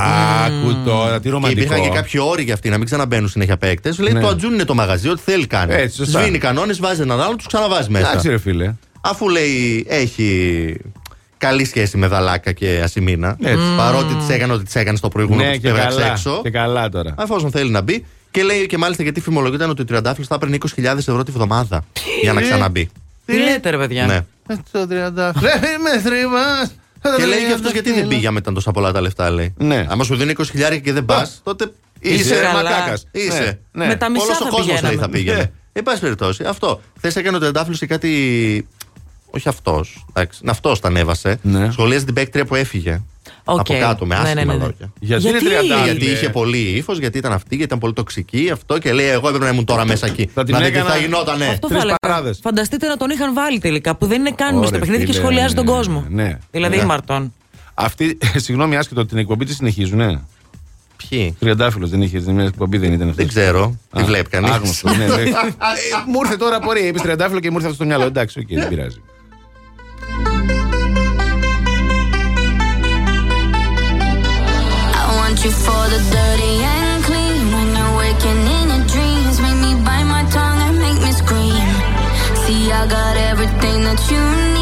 Άκου τώρα, τι Και ρομαντικό. υπήρχαν και κάποιοι όροι για αυτοί να μην ξαναμπαίνουν συνέχεια παίκτες. Λέει Ναι. το ατζούν είναι το μαγαζί, ό,τι θέλει κάνει. Έτσι, σωστά. Σβήνει κανόνες, βάζει έναν άλλο, τους ξαναβάζει μέσα. Εντάξει, ρε φίλε. Αφού λέει έχει καλή σχέση με Δαλάκα και Ασημίνα. Έτσι. Παρότι τη έκανε ό,τι τη έκανε στο προηγούμενο Ναι, που και τη έβγαξε καλά. έξω. Και καλά τώρα. Εφόσον θέλει να μπει. Και λέει και μάλιστα γιατί φημολογείται ότι ο Τριαντάφυλλος θα έπαιρνε 20.000 ευρώ τη βδομάδα για να ξαναμπεί. Τι λέτε, ρε παιδιά; Ναι. Το 30. Ρε, με θρύβας. Και λέει και αυτός γιατί δεν πήγε μετά τόσα πολλά τα λεφτά, λέει. Ναι. Άμα σου δίνει 20.000 και δεν πα, τότε Είσαι είσαι καλά. μακάκας. Είσαι. Ναι, Με τα μισά Όλος θα ο κόσμο πηγαίναμε. λέει θα πήγαινε. Ναι. Εν πάση περιπτώσει, αυτό. Χθε έκανε ο Τεντάφυλλο και κάτι. Όχι αυτός. Αυτός τα ανέβασε. Ναι. Σχολίασε την παίκτρια που έφυγε. Οκ. Από κάτω με Ναι, άσχημα ναι, ναι, ναι. λόγια. Γιατί, είναι Γιατί; 30. Γιατί είχε πολύ ύφος, γιατί ήταν αυτή, γιατί ήταν πολύ τοξική, αυτό και λέει: Εγώ έπρεπε να ήμουν τώρα μέσα εκεί. Θα την να δείτε τι έκανα- θα γινότανε. Αυτό Τρεις θα έλεγα. παράδες. Φανταστείτε να τον είχαν βάλει τελικά, που δεν είναι καν μες στο Ωραία, παιχνίδι και φίλε, σχολιάζει τον ναι, κόσμο. ναι. Δηλαδή Ναι. ήμαρτον. Αυτή, συγγνώμη, άσχετο, την εκπομπή της συνεχίζουνε; Ποιοι; Τριαντάφυλλος δεν είχε, μια εκπομπή δεν ήταν αυτή. Δεν ξέρω. Τη βλέπει κανείς. Άγνωστος, ναι, ναι. Ε, Μου ήρθε τώρα απορία. Είπες Τριαντάφυλλο και μου ήρθε αυτό στο μυαλό. Εντάξει, οκ, δεν πειράζει. You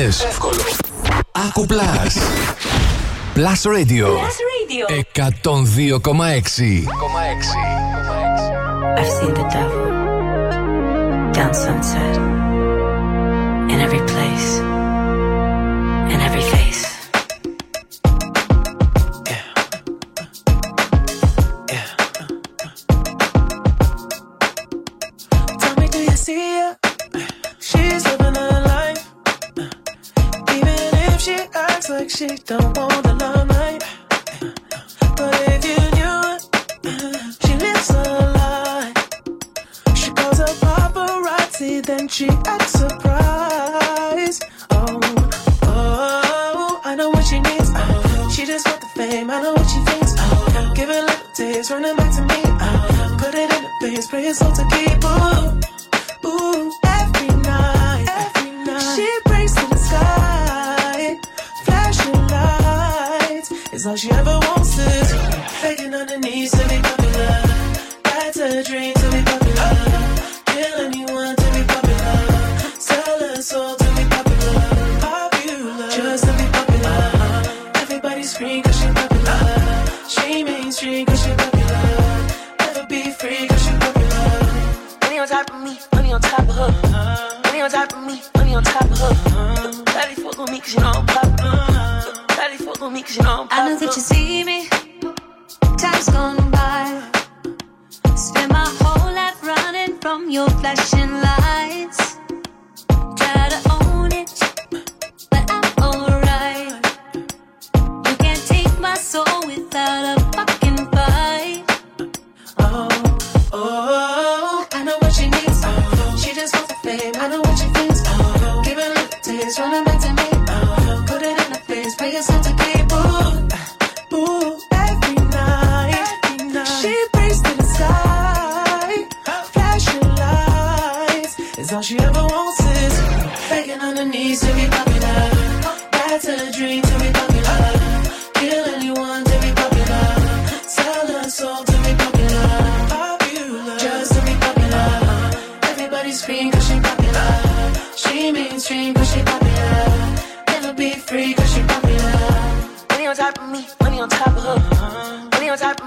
επιτυχίες. Εύκολο. Άκου Plus. Plus Radio. Plus Radio. 102,6. I've seen the devil down sunset in every place,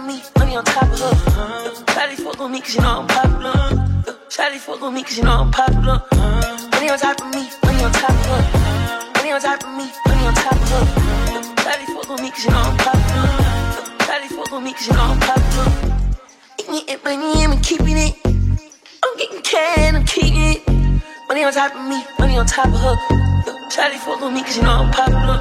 On me, money on top of her. Shawty fuck with me cause you know I'm popular. Shawty fuck with me cause you know I'm popular. Money on top of me, money on top of her. Money on top of me, money on top of her. Shawty fuck with me cause you know I'm popular. Shawty fuck with me cause you know I'm popular. Eating it, money, I'm keeping it. I'm getting can, I'm keeping it. Money on top of me, money on top of her. Shawty fuck with me cause you know I'm popular.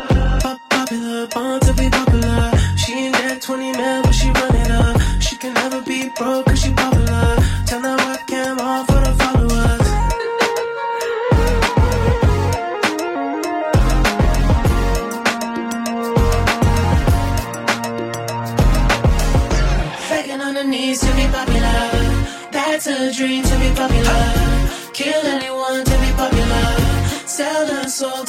Popular, born to be popular. She 20 mil, but she run it up. She can never be broke cause she popular. Turn that webcam on for the followers. Faking on her knees to be popular. That's a dream to be popular. Kill anyone to be popular. Sell her soul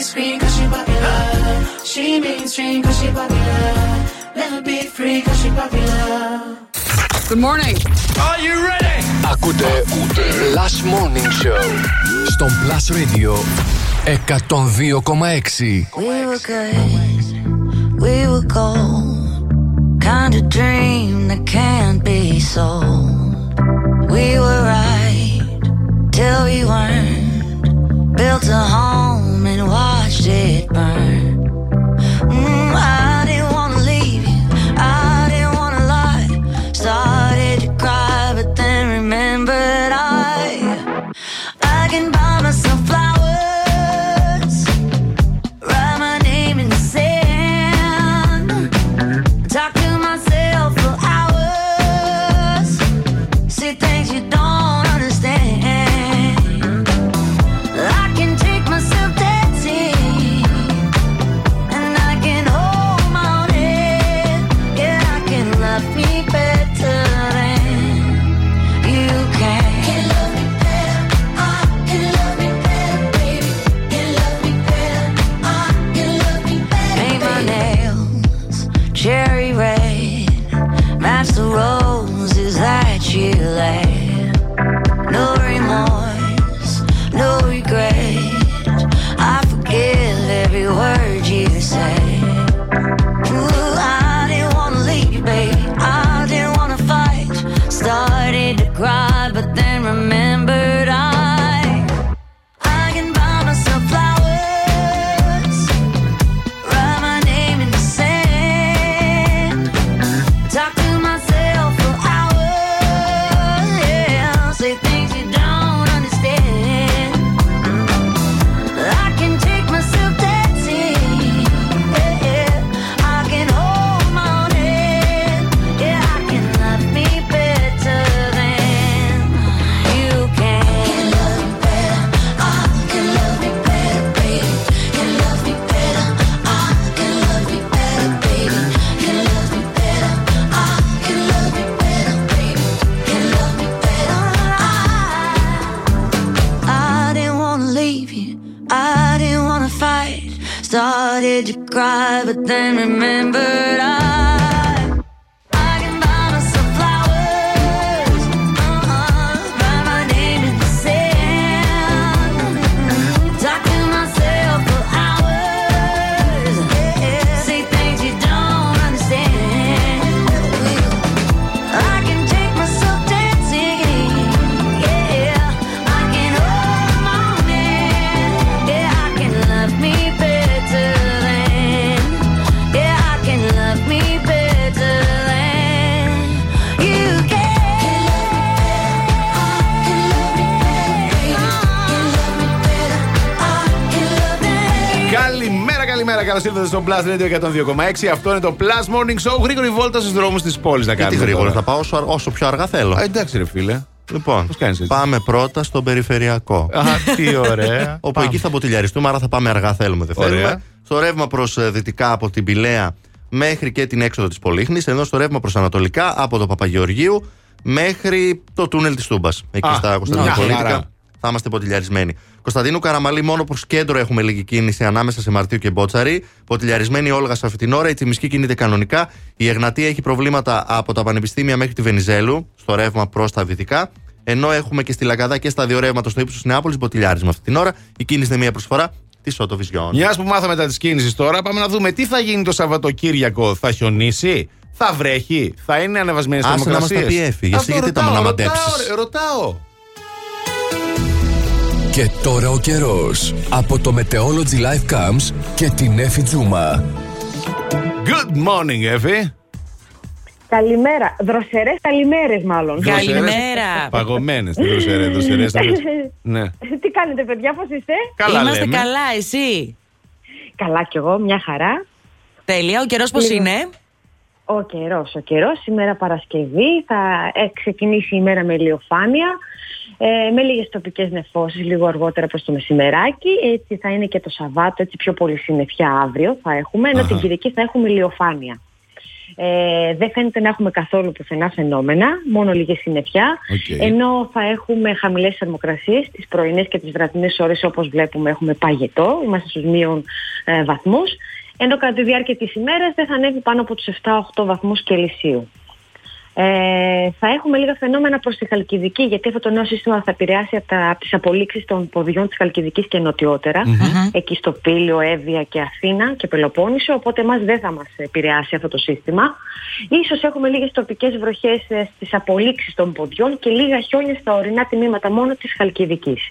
Everybody scream cause she popular. She mainstream cause she popular. Never be free cause she popular. Good morning. Are you ready? Ακούτε Last Morning Show στον Plus Radio 102,6. We were good, we were gold. Kind of dream that can't be sold. We were right till we weren't. Built a home and watched it burn. Mm, I then remember ήρθατε στο Plus Radio 102,6. Αυτό είναι το Plus Morning Show. Γρήγορη βόλτα στους δρόμους της πόλης να Γιατί κάνουμε. γρήγορα, τώρα. θα πάω όσο, όσο πιο αργά θέλω. Α, εντάξει, ρε φίλε. Λοιπόν, πάμε πρώτα στον περιφερειακό. Α, τι ωραία. Όπου Πάμε. εκεί θα ποτηλιαριστούμε, άρα θα πάμε αργά θέλουμε, δεν Ωραία. θέλουμε. Στο ρεύμα προς δυτικά από την Πηλαία μέχρι και την έξοδο της Πολύχνης, ενώ στο ρεύμα προς ανατολικά από το Παπαγεωργίου μέχρι το τούνελ της Τούμπας. Εκεί Α, στα μια Κωνσταντινοπολίτικα χαρά. Θα είμαστε ποτηλιαρισμένοι. Κωνσταντίνου Καραμαλή, μόνο προς κέντρο έχουμε λίγη κίνηση ανάμεσα σε Μαρτίου και Μπότσαρη. Ποτηλιαρισμένη Όλγα σε αυτή την ώρα. Η Τσιμισκή κινείται κανονικά. Η Εγνατία έχει προβλήματα από τα πανεπιστήμια μέχρι τη Βενιζέλου, στο ρεύμα προς τα δυτικά. Ενώ έχουμε και στη Λαγκαδά και στα δύο ρεύματα στο ύψος της Νεάπολης ποτηλιάρισμα αυτή την ώρα. Η κίνηση είναι μια προσφορά της Ότο Vision. Μιας που μάθαμε τα της κίνησης τώρα, πάμε να δούμε τι θα γίνει το Σαββατοκύριακο. Θα χιονίσει, θα βρέχει, θα είναι ανεβασμένες Άσε να θερμοκρασίε. μας τα πει Εφη, εσύ γιατί τα ρωτάω, μοναμαντέψεις. ρωτάω, ρε, ρωτάω. Και τώρα ο καιρός. Από το Meteorology Live Camps και την Εφη Τζούμα. Good morning, Εφη. Καλημέρα. Δροσερές καλημέρες, μάλλον. Παγωμένες, τις δροσερές, δροσερές. Ναι. Τι κάνετε, παιδιά, πώς είστε; Καλά Είμαστε λέμε. καλά, εσύ; Καλά κι εγώ, μια χαρά. Τέλεια. Ο καιρός πώς Λίγο. είναι; Ο καιρός, ο καιρός. Σήμερα Παρασκευή θα ε, ξεκινήσει η μέρα με ηλιοφάνεια. Ε, με λίγες τοπικές νεφώσεις λίγο αργότερα προς το μεσημεράκι. Έτσι θα είναι και το Σαββάτο, έτσι πιο πολύ συννεφιά αύριο θα έχουμε, ενώ την Κυριακή θα έχουμε ηλιοφάνεια. Ε, δεν φαίνεται να έχουμε καθόλου πουθενά φαινόμενα, μόνο λίγη συννεφιά. Οκ. Ενώ θα έχουμε χαμηλές θερμοκρασίες τις πρωινές και τις βραδινές ώρες, όπως βλέπουμε, έχουμε παγετό. Είμαστε στους μείον ε, βαθμούς. Ενώ κατά τη διάρκεια της ημέρας δεν θα ανέβει πάνω από τους 7-8 βαθμούς Κελσίου. Ε, θα έχουμε λίγα φαινόμενα προς τη Χαλκιδική γιατί αυτό το νέο σύστημα θα επηρεάσει από, τα, από τις απολύξεις των ποδιών της Χαλκιδικής και νοτιότερα εκεί στο Πύλιο, Εύβοια και Αθήνα και Πελοπόννησο οπότε εμάς δεν θα μας επηρεάσει αυτό το σύστημα Ίσως έχουμε λίγες τοπικές βροχές ε, στις απολύξεις των ποδιών και λίγα χιόνια στα ορεινά τμήματα μόνο της Χαλκιδικής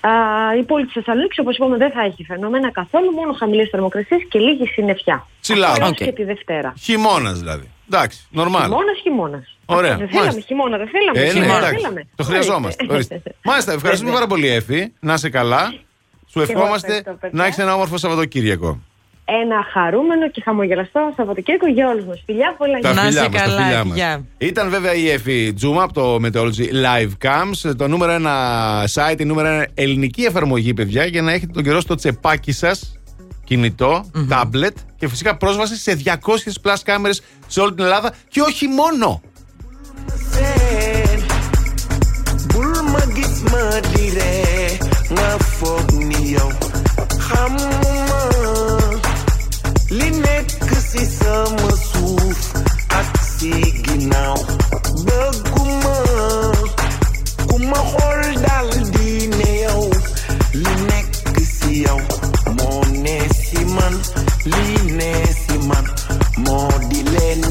Α, η πόλη της Θεσσαλονίκης όπως είπαμε δεν θα έχει φαινόμενα καθόλου μόνο χαμηλές θερμοκρασίες και λίγη συννεφιά Τσιλάω. Αυτό Οκ. και τη Δευτέρα Χειμώνας δηλαδή. Εντάξει, νορμάλ. Χειμώνας, χειμώνας. Ωραία, Δεν θέλαμε μάλιστα. χειμώνα, δεν θέλαμε. Ε, ναι, χειμώνα, εντάξει. θέλαμε. Το χρειαζόμαστε. Ορίστε. Μάλιστα, ευχαριστούμε πάρα πολύ, Έφη. Να είσαι καλά. Σου εγώ ευχόμαστε ευχαριστώ, παιδιά. να έχεις ένα όμορφο Σαββατοκύριακο. Ένα χαρούμενο και χαμογελαστό Σαββατοκύριακο για όλους μας. Φιλιά, πολλά Τα γεια. φιλιά μας, τα φιλιά μας. Ήταν βέβαια η Έφη Τζούμα από το Meteorology Live Cams, το νούμερο ένα site, η νούμερο ένα ελληνική εφαρμογή, παιδιά, για να έχετε τον καιρό στο τσεπάκι σας, κινητό, τάμπλετ και φυσικά πρόσβαση σε 200 plus κάμερες σε όλη την Ελλάδα και όχι μόνο. you man. Li ne si man moo di leen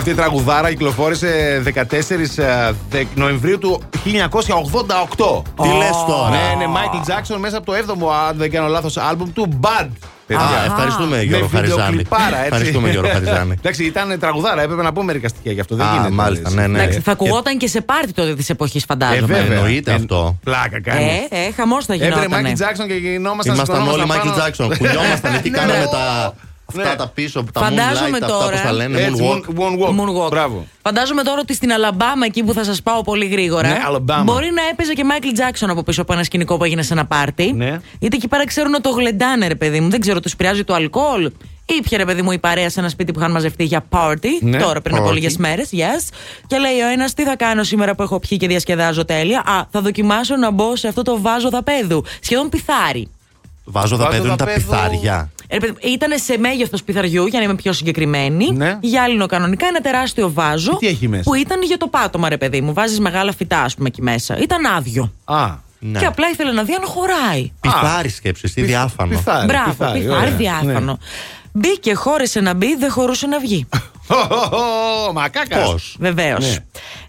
αυτή η τραγουδάρα κυκλοφόρησε 14 ε, δε- Νοεμβρίου του 1988. Τι λες τώρα; Ναι, είναι Michael Jackson μέσα από το 7ο, αν δεν κάνω λάθος, άλμπουμ του Bad. παιδιά. Α, ευχαριστούμε, Γιώργο Με Χαριζάνη. βιντεοκλιπάρα, έτσι. Ευχαριστούμε, Γιώργο Χαριζάνη. Εντάξει, ήταν τραγουδάρα, έπρεπε να πω μερικά στοιχεία γι' αυτό. Δεν Α, γίνεται. μάλιστα, ναι, ναι. Εντάξει, θα ακουγόταν και σε πάρτι τότε της εποχής, Ε, φαντάζομαι. βέβαια. Εννοείται Ε, αυτό. Πλάκα κάνει. Ε, ε, χαμός θα Έπαιρνε γινόταν. Michael Jackson και γινόμασταν Ήμασταν όλοι σηκωνόμασταν Michael πάνω. Jackson. Κουνιόμασταν εκεί, Ναι, κάναμε ναι. τα. Αυτά Ναι. τα πίσω, τα Φαντάζομαι moonlight, αυτά τώρα- πώς τα λένε, Έτσι, moonwalk. moon- moonwalk. Moonwalk. Μπράβο. Φαντάζομαι τώρα ότι στην Αλαμπάμα, εκεί που θα σας πάω πολύ γρήγορα, Ναι, Alabama. μπορεί να έπαιζε και Michael Jackson από πίσω από ένα σκηνικό που έγινε σε ένα πάρτι. Ναι. Είτε εκεί πέρα ξέρουν ότι το γλεντάνε, ρε παιδί μου. Δεν ξέρω, τους πειράζει το αλκοόλ; Ή πια ρε παιδί μου η παρέα σε ένα σπίτι που είχαν μαζευτεί για party. Ναι, τώρα πριν από party. λίγες μέρες. Yes. Και λέει ο ένας, τι θα κάνω σήμερα που έχω πιει και διασκεδάζω τέλεια; Α, θα δοκιμάσω να μπω σε αυτό το βάζο δαπέδου. Σχεδόν πιθάρι. Βάζω Βάζω δαπέδου είναι τα δαπέδου. πιθάρια. Ήταν σε μέγεθος πιθαριού, για να είμαι πιο συγκεκριμένη. Ναι. Γυάλινο κανονικά, ένα τεράστιο βάζο. τι έχει μέσα; Που ήταν για το πάτωμα, ρε παιδί μου. Βάζεις μεγάλα φυτά, ας πούμε, εκεί μέσα. Ήταν άδειο. Α, Ναι. Και απλά ήθελε να δει αν χωράει. Πιθάρι σκέψη, τι διάφανο. πιθάρι. Μπράβο, πιθάρι, πιθάρι, ωραία. διάφανο. Ναι. Μπήκε, χώρεσε να μπει, δεν χωρούσε να βγει. Μακάκας. Πώς; Βεβαίως. Ναι.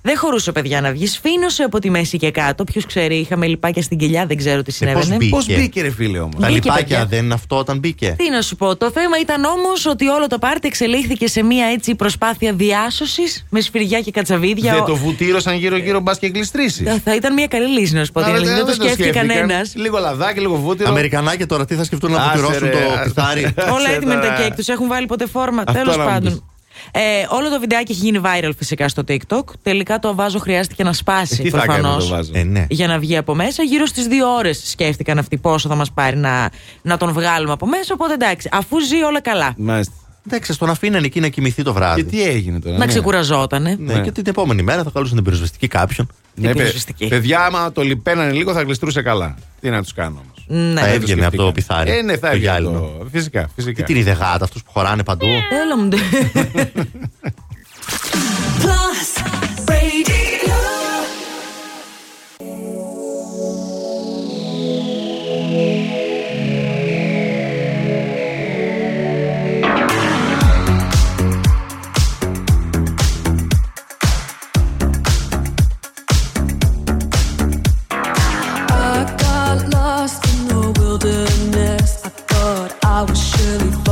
Δεν χωρούσε, παιδιά, να βγεις. Σφίνωσε από τη μέση και κάτω. Ποιος ξέρει, είχαμε λιπάκια στην κοιλιά, δεν ξέρω τι Ε, πώς συνέβαινε. μπήκε; Πώς μπήκε, ρε φίλε όμως; Τα Μπήκε, λιπάκια παιδιά. δεν είναι αυτό όταν μπήκε; Τι να σου πω, το θέμα ήταν όμως ότι όλο το πάρτι εξελίχθηκε σε μια έτσι προσπάθεια διάσωσης με σφυριά και κατσαβίδια. Δεν Ο- το βουτύρωσαν γύρω-γύρω μπας και γλιστρήσεις. Θα- Θα ήταν μια καλή λύση να σου πω. Άρα την αλήθεια. Δεν το σκέφτηκε σκέφτηκαν. κανένας. Λίγο λαδάκι, λίγο βούτυρο. Αμερικανάκια τώρα τι θα σκεφτούν να Άσε, βουτυρώσουν ρε, το άσε. πιθάρι; Όλα Άσε έτοιμα είναι τα τώρα. κέικ, τους έχουν βάλει ποτέ φόρμα. Αυτό Τέλος να μου πάντων. Πεις. Ε, όλο το βιντεάκι έχει γίνει viral φυσικά στο TikTok. Τελικά το βάζο χρειάστηκε να σπάσει Ε, Τι θα έκανε προφανώ. το βάζο. Ε, ναι. Για να βγει από μέσα, γύρω στις δύο ώρες σκέφτηκαν αυτοί πόσο θα μας πάρει να, να τον βγάλουμε από μέσα. Οπότε εντάξει, αφού ζει όλα καλά. Μάλιστα. Εντάξει, τον αφήνανε εκεί να κοιμηθεί το Και βράδυ. τι έγινε τώρα. Να ναι. ξεκουραζότανε. Ναι, και την επόμενη μέρα θα καλούσαν την πυροσβεστική κάποιον. Ναι, παι- πυροσβεστική. παιδιά, άμα το λιπαίνανε λίγο θα γλιστρούσε καλά. Τι να τους κάνω όμω. Ναι. Θα έβγαινε από το πιθάρι. Ε, ναι, θα το έβγαινε. γυάλινο. το- Φυσικά, φυσικά. Τι την είδε γάτα, αυτούς που χωράνε παντού. Έλα μου.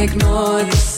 Ignore the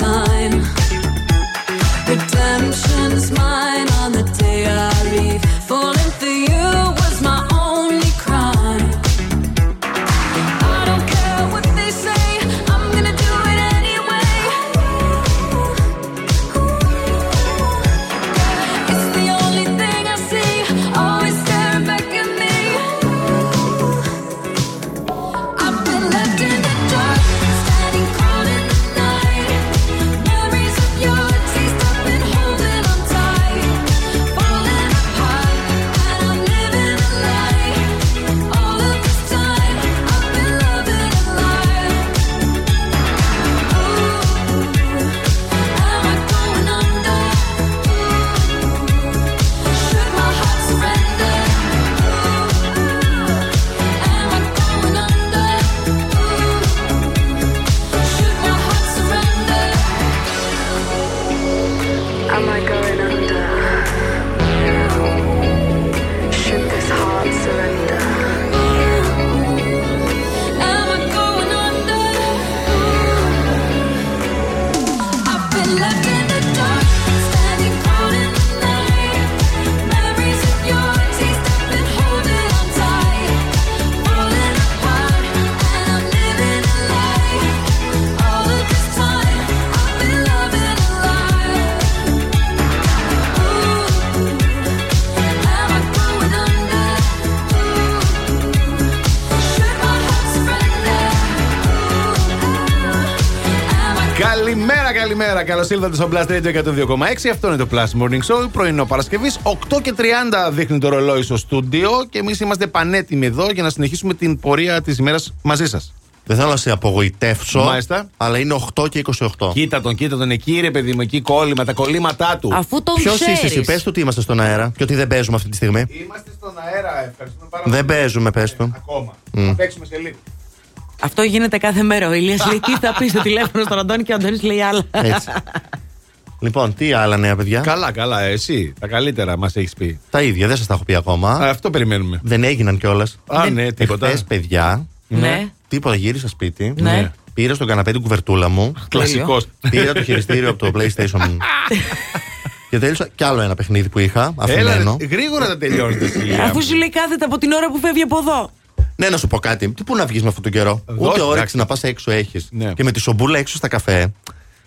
Καλημέρα, καλώ ήλθατε στο Blast Radio 102,6. Αυτό είναι το Plus Morning Show, πρωινό Παρασκευής. 8 και 30 δείχνει το ρολόι στο στούντιο και εμείς είμαστε πανέτοιμοι εδώ για να συνεχίσουμε την πορεία της ημέρας μαζί σας. Δεν θέλω να σε απογοητεύσω, Μάλιστα. αλλά είναι 8 και 28. Κοίτα τον, κοίτα τον εκεί, ρε παιδί μου, εκεί κόλλημα, τα κολλήματά του. Αφού τον Ποιος ξέρεις. είσαι εσύ, πες του ότι είμαστε στον αέρα και ότι δεν παίζουμε αυτή τη στιγμή. Είμαστε στον αέρα, ευχαριστούμε πάρα Δεν παίζουμε, πες του. Ακόμα. Μμ. Θα παίξουμε σε λίγο. Αυτό γίνεται κάθε μέρα. Ο Ηλίας λέει τι θα πεις στο τηλέφωνο στον Αντώνη και ο Αντώνης λέει άλλα. Έτσι. Λοιπόν, τι άλλα νέα παιδιά; Καλά, καλά, εσύ. Τα καλύτερα μας έχεις πει. Τα ίδια, δεν σας τα έχω πει ακόμα. Α, αυτό περιμένουμε. Δεν έγιναν κιόλας. Α, ναι, τίποτα. Εχθές, παιδιά, Ναι. τίποτα γύρισα σπίτι. Ναι. Πήρα στο καναπέ την κουβερτούλα μου. Κλασικός. Πήρα το χειριστήριο από το PlayStation. και τέλειωσα κι άλλο ένα παιχνίδι που είχα Έλα, αφημένο. ρε, γρήγορα τα τελειώνετε εσύ. Αφού σου λέει κάθεται από την ώρα που φεύγει από εδώ. Ναι, να σου πω κάτι. Τι πού να βγεις με αυτόν τον καιρό; Δώσε, Ούτε εντάξει. όρεξη να πας έξω έχεις. Ναι. Και με τη σομπούλα έξω στα καφέ.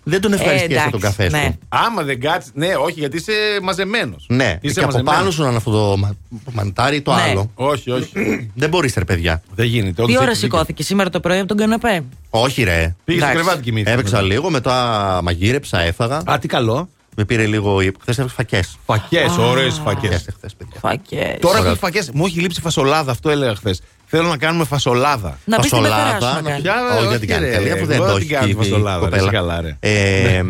Δεν τον ευχαριστιέσαι εντάξει, τον καφέ σου. ναι. Άμα δεν κάτσει. Ναι, όχι, γιατί είσαι μαζεμένος. Ναι, Είσαι και από μαζεμένος. πάνω σου να είναι αυτό το μα- μανιτάρι ή το Ναι. άλλο. Όχι, όχι. Δεν μπορείς, ρε παιδιά. δεν γίνεται. Τι όντως ώρα έχεις δίκιο. σηκώθηκε σήμερα το πρωί από τον καναπέ; Όχι, ρε. Πήγες στο Εντάξει. κρεβάτι κοιμήθηκες. Έπαιξα λίγο, μετά μαγείρεψα, έφαγα. Α, τι καλό. Με πήρε λίγο. Χθες έφαγα φακές. Φακές, ωραίες φακές. Χθε, παιδιά. Φακές. Τώρα Ωραία. έχω φακές. Μου έχει λείψει φασολάδα, αυτό έλεγα χθες. Θέλω να κάνουμε φασολάδα. Να πεις την πεθερά σου Φασολάδα. να κάνει. Πια, Όχι, όχι, δεν την κάνει ρε, καλή, αφού δεν εγώ το την έχει κάνω η φασολάδα, ρε, κοπέλα. είσαι καλά, ρε. Ε,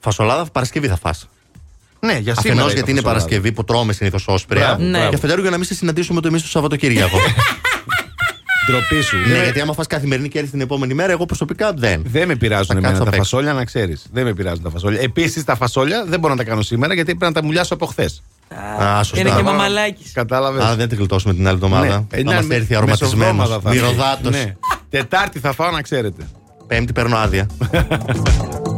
Φασολάδα Παρασκευή θα φας. Ναι, για σήμερα. Αφενό είπα γιατί είναι φασολάδα. Παρασκευή που τρώμε συνήθως όσπρια. Μπράβο, Ναι. μπράβο. Και αφετέρου για να μην σε συναντήσουμε το εμείς το Σαββατοκύριακο. Ντροπή σου. ναι, Ναι, γιατί άμα φας καθημερινή και έρθει την επόμενη μέρα, εγώ προσωπικά δεν. Δεν με πειράζουν Θα εμένα κάτσω τα απ' έξω. φασόλια, να ξέρεις. Δεν με πειράζουν τα φασόλια. Επίσης τα φασόλια δεν μπορώ να τα κάνω σήμερα γιατί πρέπει να τα μουλιάσω από χθες. Α, σωστά. Είναι και μαμαλάκι. Κατάλαβες. Α, δεν την γλιτώσουμε την άλλη εβδομάδα. Ε, Να ναι, μα έρθει με- αρωματισμένος. μεσοβδόμαδα θα έρθει. Μυρωδάτος. Ναι. Τετάρτη θα φάω να ξέρετε. Πέμπτη παίρνω άδεια.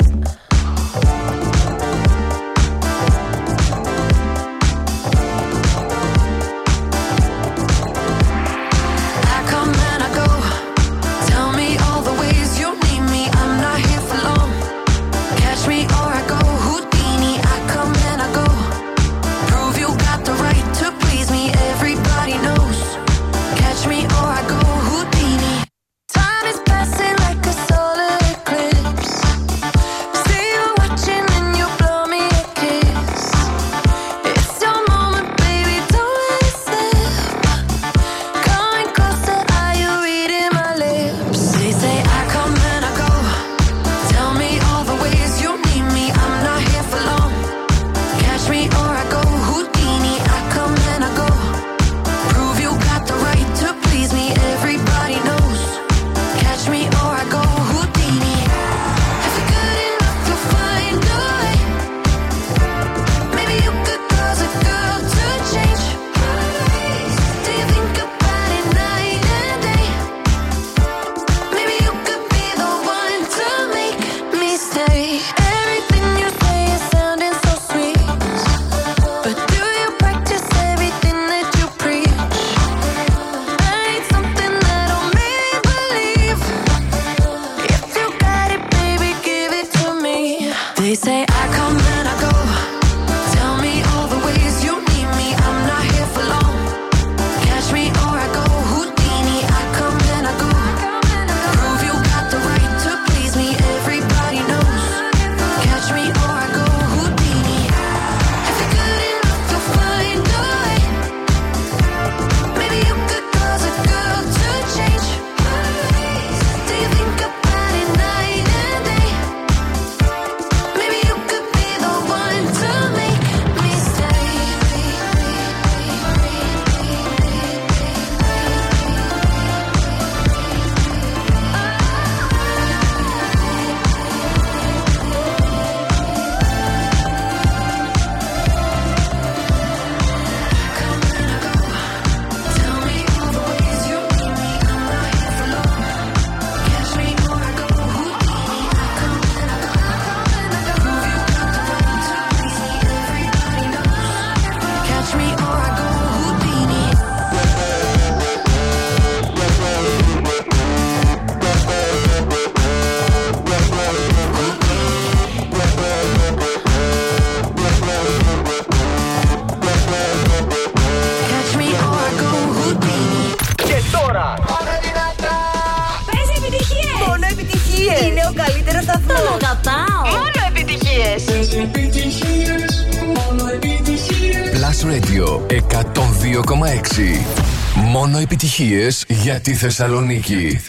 επιτυχίες για τη Θεσσαλονίκη.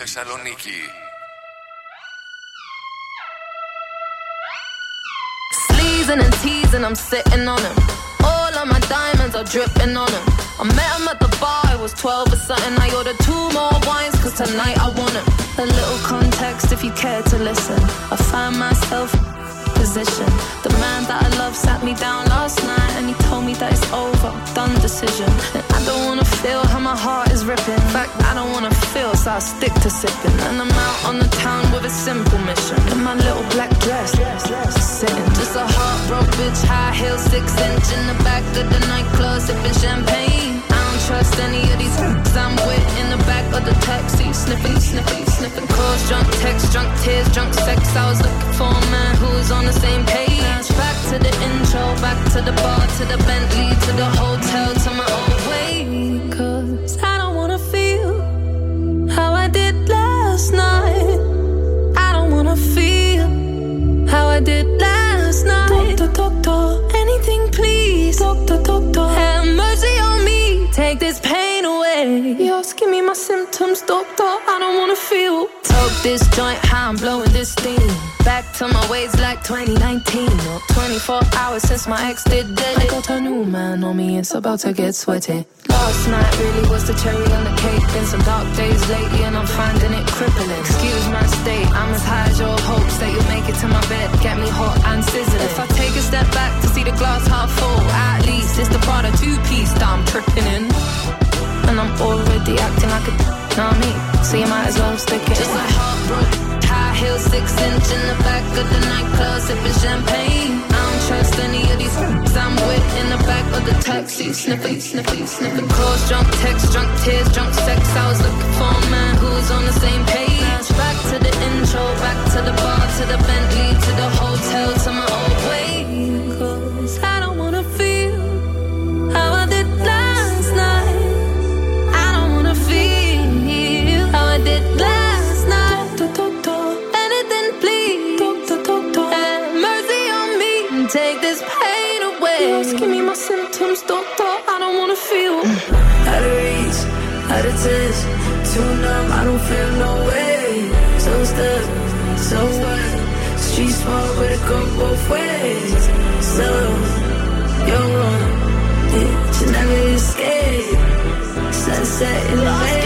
Sleazing and teasing, I'm sitting on him. All of my diamonds are dripping on him. I met him at the bar, I was 12 or something. I ordered two more wines, cause tonight I want him. A little context if you care to listen. I find myself position. The man that I love sat me down last night and he told me that it's over, done decision. And I don't wanna feel how my heart is ripping. In fact, I don't wanna feel, so I stick to sipping. And I'm out on the town with a simple mission. In my little black dress, sitting. Just a heartbroken bitch, high heel, six inch in the back of the nightclub, sipping champagne. I don't trust any of these f***s I'm with in the back of the taxi, sniffing, sniffing, sniffing. Calls, drunk texts, drunk tears, drunk sex. I was looking for a man who was on the same page. Back to the intro, back to the bar, to the Bentley, to the hotel, to my own did last night. Doctor, doctor, anything please. Doctor, doctor, have mercy on me. Take this pain away. You're asking me my symptoms, doctor. I don't wanna feel. Toke this joint, to my ways like 2019. No, 24 hours since my ex did dead. I got a new man on me, it's about to get sweaty. Last night really was the cherry on the cake. Been some dark days lately, and I'm finding it crippling. Excuse my state, I'm as high as your hopes that you'll make it to my bed. Get me hot and sizzling. If I take a step back to see the glass half full, at least it's the part of two piece that I'm tripping in. And I'm already acting like a know me, so you might as well stick it. Just like heartbroken, high heel, six inch in the back of the nightclub, sipping champagne. I don't trust any of these f***s I'm with in the back of the taxi, sniffing, sniffing, sniffing. Calls, drunk texts, drunk tears, drunk sex. I was looking for a man who was on the same page. Back to the intro, back to the bar, to the Bentley, to the hotel, to my old wanna feel. Out of reach, out of touch, too numb, I don't feel no way. So stuck, so what? Street small, but it go both ways. So, you're wrong, it should never escape. Sunset in the You're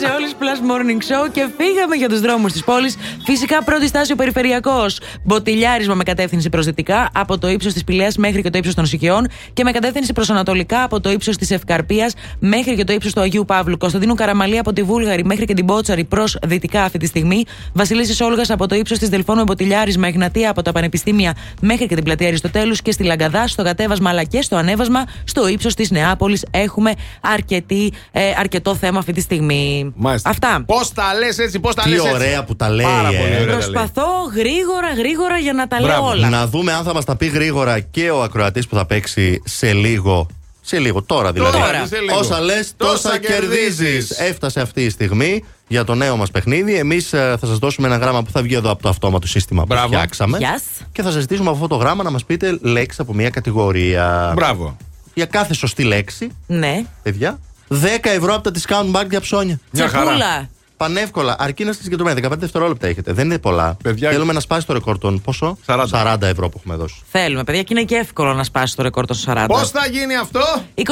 καλημέρα σε όλου. Plus Morning Show και φύγαμε για τους δρόμους της πόλης. Φυσικά, πρώτη στάση ο Περιφερειακός. Μποτιλιάρισμα με κατεύθυνση προς δυτικά από το ύψος της Πηλέα μέχρι και το ύψος των Σικαιών και με κατεύθυνση προς Ανατολικά από το ύψος της Ευκαρπίας μέχρι και το ύψος του Αγίου Παύλου. Κωνσταντίνου Καραμαλή από τη Βούλγαρη μέχρι και την Μπότσαρη προς δυτικά αυτή τη στιγμή. Βασιλίση Όλγας από το ύψος της Δελφών με Μποτιλιάρισμα Εγνατία από τα Πανεπιστήμια μέχρι και την πλατεία Αριστοτέλους και στη Λαγκαδά στο κατέβασμα αλλά και στο ανέβασμα στο ύψος της Νεάπολης. Έχουμε αρκετή, ε, αρκετό θέμα αυτή τη στιγμή. Μάλιστα. Αυτά. Πώς τα λες έτσι, πώς τα Τι λες έτσι. ωραία που τα λέει, Πάρα ε. πολύ ωραία τα λέει. Προσπαθώ γρήγορα, γρήγορα για να τα λέω όλα. Να δούμε αν θα μας τα πει γρήγορα και ο ακροατής που θα παίξει σε λίγο. Σε λίγο, τώρα δηλαδή. Τώρα, σε λίγο. Όσα λες, Τόσα τόσα κερδίζεις. κερδίζεις. Έφτασε αυτή η στιγμή για το νέο μας παιχνίδι. Εμείς θα σας δώσουμε ένα γράμμα που θα βγει εδώ από το αυτόματο σύστημα που Μπράβο. φτιάξαμε. Yes. Και θα σας ζητήσουμε από αυτό το γράμμα να μας πείτε λέξει από μια κατηγορία. Μπράβο. Για κάθε σωστή λέξη, Ναι. παιδιά, 10 ευρώ από τα discount bank για ψώνια. Μια χαρά. Τσεκούλα. Πανεύκολα, αρκεί να είστε συγκεντρωμένοι. 15 δευτερόλεπτα έχετε. Δεν είναι πολλά. Παιδιά- Θέλουμε να σπάσει το ρεκόρ των πόσο; 40. 40 ευρώ που έχουμε δώσει. Θέλουμε, παιδιά, και είναι και εύκολο να σπάσει το ρεκόρ των 40. Πώς θα γίνει αυτό, 23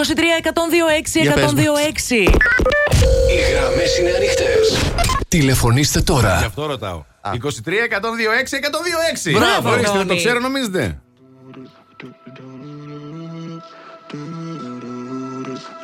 126 Για πες μας. 126. Οι γραμμές είναι ανοιχτές. Τηλεφωνήστε Γι' τώρα. αυτό ρωτάω. 23 126 126. Μπράβο, Ορίστε, δεν το Τόνι. ξέρω, νομίζετε.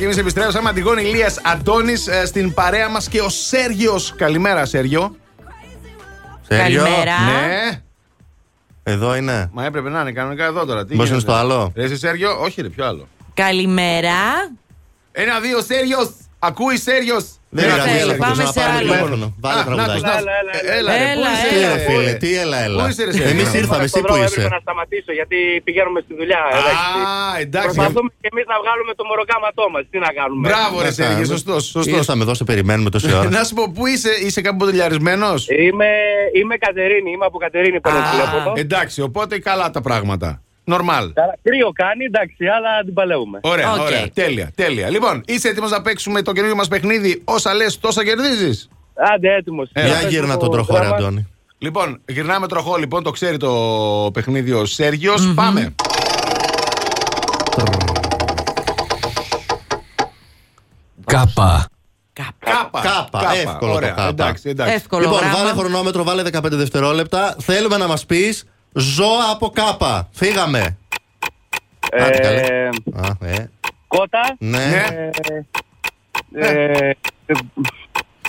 breathe. Να είμαστε κι εμείς επιστρέψαμε. Αντιγόνη Ηλίας Αντώνης στην παρέα μας και ο Σέργιος. Καλημέρα, Σέργιο. Σέργιο. Καλημέρα. Ναι. Εδώ είναι. Μα έπρεπε να είναι κανονικά εδώ τώρα. Τι Μήπως γίνεται; είναι στο άλλο; Ρε, εσύ, Σέργιο, όχι, ρε, ποιο άλλο. Καλημέρα. Ένα, δύο, Σέργιος. Ακούει Σέργιος. Δεν Έλα, πειράζει, έλα, έλα, πάμε να σε πάρουμε άλλο. τηλέφωνο. Βάλε τραγουδάκι. Έλα, ρε, πού Έλα, είσαι, Τι έλα. έλα, ρε, φίλε, τι έλα, έλα. Πού είσαι, ρε, Σέργιο; Εμεί ήρθαμε, εσύ Στον που δρόμο είσαι. έπρεπε να σταματήσω γιατί πηγαίνουμε στη δουλειά. Α, εντάξει. εντάξει. Προσπαθούμε και εμείς να βγάλουμε το μεροκάματό μας. Τι να κάνουμε; Μπράβο, ρε, Σέργιο, σωστός. σωστός. Ήρθαμε εδώ, σε περιμένουμε τόση ώρα. Να σου πω, πού είσαι, είσαι κάπου μποτιλιαρισμένος. Είμαι, είμαι Κατερίνη, είμαι από Κατερίνη παίρνω τηλέφωνο. Εντάξει, οπότε καλά τα πράγματα. Νορμάλ. Καλά, Κρύο κάνει, εντάξει, αλλά την παλεύουμε. Ωραία, Οκ. ωραία. Τέλεια, τέλεια. Λοιπόν, είσαι έτοιμος να παίξουμε το καινούργιο μας παιχνίδι. Όσα λες, τόσα κερδίζεις; Άντε, έτοιμος. Για γύρνα τον τροχό, ρε Αντώνη. Λοιπόν, γυρνάμε τροχό, λοιπόν, το ξέρει το παιχνίδι ο Σέργιος. Πάμε. Κάπα. Κάπα. Κάπα, εύκολο το Ωραία, κάπα. Εντάξει, εντάξει. Εύκολο Λοιπόν, γράμμα. βάλε χρονόμετρο, βάλε 15 δευτερόλεπτα. Θέλουμε να μας πεις ζώα από κάπα. Φύγαμε. Άντε, καλέ. Ε, Α, ε. κότα. Ναι. Ναι. Ε, ε, ε,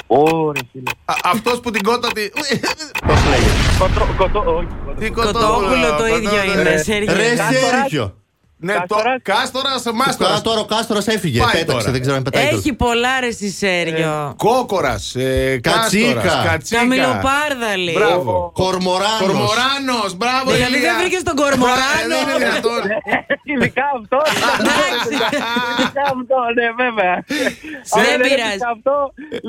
Ωραία, φίλε. Αυτός που την κότα τη. Πώς λέγεται; Κοτρό, κοτό, όχι, κοτό. Τι Κοτόπουλο το ίδιο είναι, Σέργιο. Ρε Σέργιο. Ναι, το Κάστορας. Κάστορας Τώρα, Μάστορα. τώρα ο Κάστορα έφυγε. Πάει Πέταξε, τώρα. δεν ξέρω αν πετάει. Έχει πολλά ρε στη Σέργιο. Κόκορας. Κατσίκα. Καμιλοπάρδαλη. Μπράβο. Κορμοράνος. Κορμοράνος, μπράβο. Δηλαδή Ηλία. δεν βρήκες τον κορμοράνο. Μπράβο, Δεν είναι δυνατόν. Ειδικά αυτός. Ειδικά αυτό, ναι, βέβαια. Αν Δεν δεν πειράζει. έπαιξα αυτό,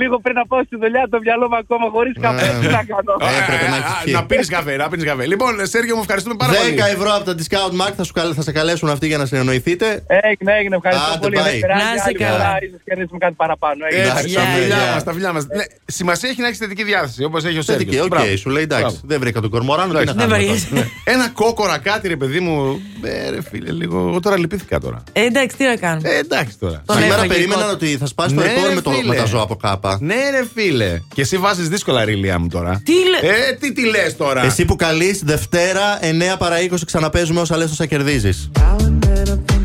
λίγο πριν να πάω στη δουλειά, το μυαλό μου ακόμα χωρίς καφέ. Τι να κάνω. Ε, Έπρεπε να ε, έχεις α, πιει. Να πίνεις καφέ, να πίνεις καφέ. Λοιπόν, Σέργιο, μου ευχαριστούμε πάρα 10 πολύ. ευρώ από τα Discount Markt θα, σου, καλ- θα σε καλέσουν αυτοί για να συνεννοηθείτε. Έγινε, έγινε. Ευχαριστώ Άντε, πολύ. bye. Δεν πειράζει, Να είσαι άλλη καλά. φορά ίσως κερδίσουμε κάτι παραπάνω. Έγινε. Έτσι, Εντάξει, τα ναι, φιλιά γεια. μα, τα φιλιά μας. σημασία έχει να έχεις θετική διάθεση, όπως έχει ο Θετική, Σέργιος. οκ, σου λέει εντάξει. Δεν βρήκα τον κορμοράνο, τι να Δεν κάνουμε βαριέσαι. τώρα. Ένα κόκορα κάτι, ρε παιδί μου. Ε, ρε φίλε, λίγο. Εγώ τώρα λυπήθηκα τώρα. Ε, εντάξει, τι να κάνουμε. Ε, εντάξει τώρα. Τον Σήμερα έφαγε η περίμεναν κότα. ότι θα σπάσει το Ναι, ρεκόρ ρε με, το, φίλε. με τα ζώα από κάπα. Ναι, ρε φίλε. Και εσύ βάζεις δύσκολα ρίλια μου τώρα. Τι λέ- Ε, τι τι λες τώρα; Εσύ που καλείς Δευτέρα 9 παρα 20 ξαναπέζουμε όσα λες όσα κερδίζεις. little thing.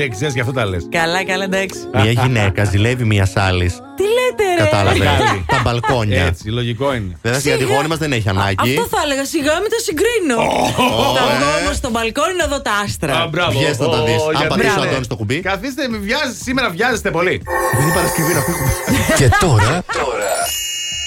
Δεν ξέρεις γι' αυτό τα λες. Καλά, καλά, εντάξει. Μια γυναίκα ζηλεύει μια άλλη. Τι λέτε, ρε; Κατάλαβες. Μεγάλη. Τα μπαλκόνια. Έτσι, λογικό είναι. Βέβαια η Αντιγόνη μας δεν έχει ανάγκη. Αυτό θα έλεγα σιγά μην τα συγκρίνω. Θα βγω όμως στο μπαλκόνι να δω τα άστρα. Α, μπράβο. Βγες να τα Ω, δεις. Αν γιατί- πατήσεις ο Μπράβο. Αντώνη το κουμπί. Καθίστε, μη βιάζεστε, σήμερα βιάζεστε πολύ. Δεν είναι Παρασκευή να φύγουμε. Και τώρα, τώρα,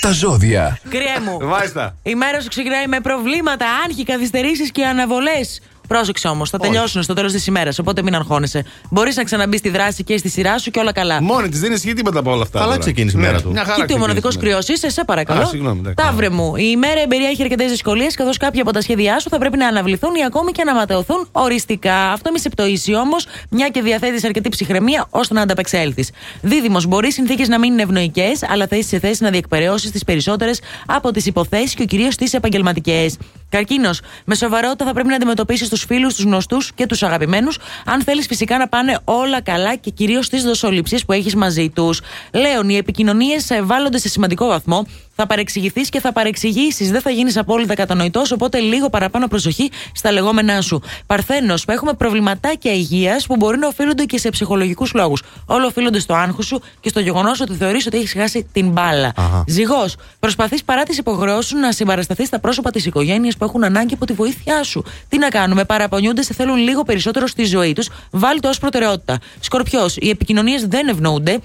τα ζώδια. Κρυέ μου. Μάλιστα. Η μέρα σου ξεκινάει με προβλήματα, άγχη, καθυστερήσεις και αναβολές. Πρόσεξε όμως, θα τελειώσουν στο τέλος της ημέρας, οπότε μην αγχώνεσαι. Μπορείς να ξαναμπείς στη δράση και στη σειρά σου και όλα καλά. Μόνη της δεν ισχύει τίποτα από όλα αυτά. Καλά τώρα. ξεκίνησε η Ναι, μέρα του. Μια χαρά Κοίτα, ο μοναδικό ξεκίνησε η μέρα. κρυός είσαι, σε παρακαλώ. Α, συγγνώμη, εντάξει. Ταύρε μου, η ημέρα εμπεριέχει αρκετές δυσκολίες, καθώς κάποια από τα σχέδιά σου θα πρέπει να αναβληθούν ή ακόμη και να ματαιωθούν οριστικά. Αυτό μη σε πτωίσει όμως, μια και διαθέτεις αρκετή ψυχραιμία ώστε να ανταπεξέλθεις. Δίδυμος, μπορεί οι συνθήκες να μην είναι ευνοϊκές, αλλά θα είσαι σε θέση να διεκπαιρεώσεις τις περισσότερες από τις υποθέσεις και κυρίως τις επαγγελματικές. Καρκίνος, με σοβαρότητα θα πρέπει να αντιμετωπίσεις τους φίλους, τους γνωστούς και τους αγαπημένους, αν θέλεις φυσικά να πάνε όλα καλά και κυρίως τι δοσοληψίες που έχεις μαζί τους. Λέων, οι επικοινωνίες βάλλονται σε σημαντικό βαθμό. Θα παρεξηγηθείς και θα παρεξηγήσεις. Δεν θα γίνεις απόλυτα κατανοητός, οπότε λίγο παραπάνω προσοχή στα λεγόμενά σου. Παρθένος, που έχουμε προβληματάκια υγείας που μπορεί να οφείλονται και σε ψυχολογικούς λόγους. Όλο οφείλονται στο άγχος σου και στο γεγονός ότι θεωρείς ότι έχεις χάσει την μπάλα. Αχα. Ζυγός, προσπαθείς παρά τις υποχρεώσεις σου να συμπαρασταθείς στα πρόσωπα της οικογένειας που έχουν ανάγκη από τη βοήθειά σου. Τι να κάνουμε, παραπονιούνται, σε θέλουν λίγο περισσότερο στη ζωή τους. Βάλει το ως προτεραιότητα. Σκορπιός, οι επικοινωνίες δεν ευνοούνται.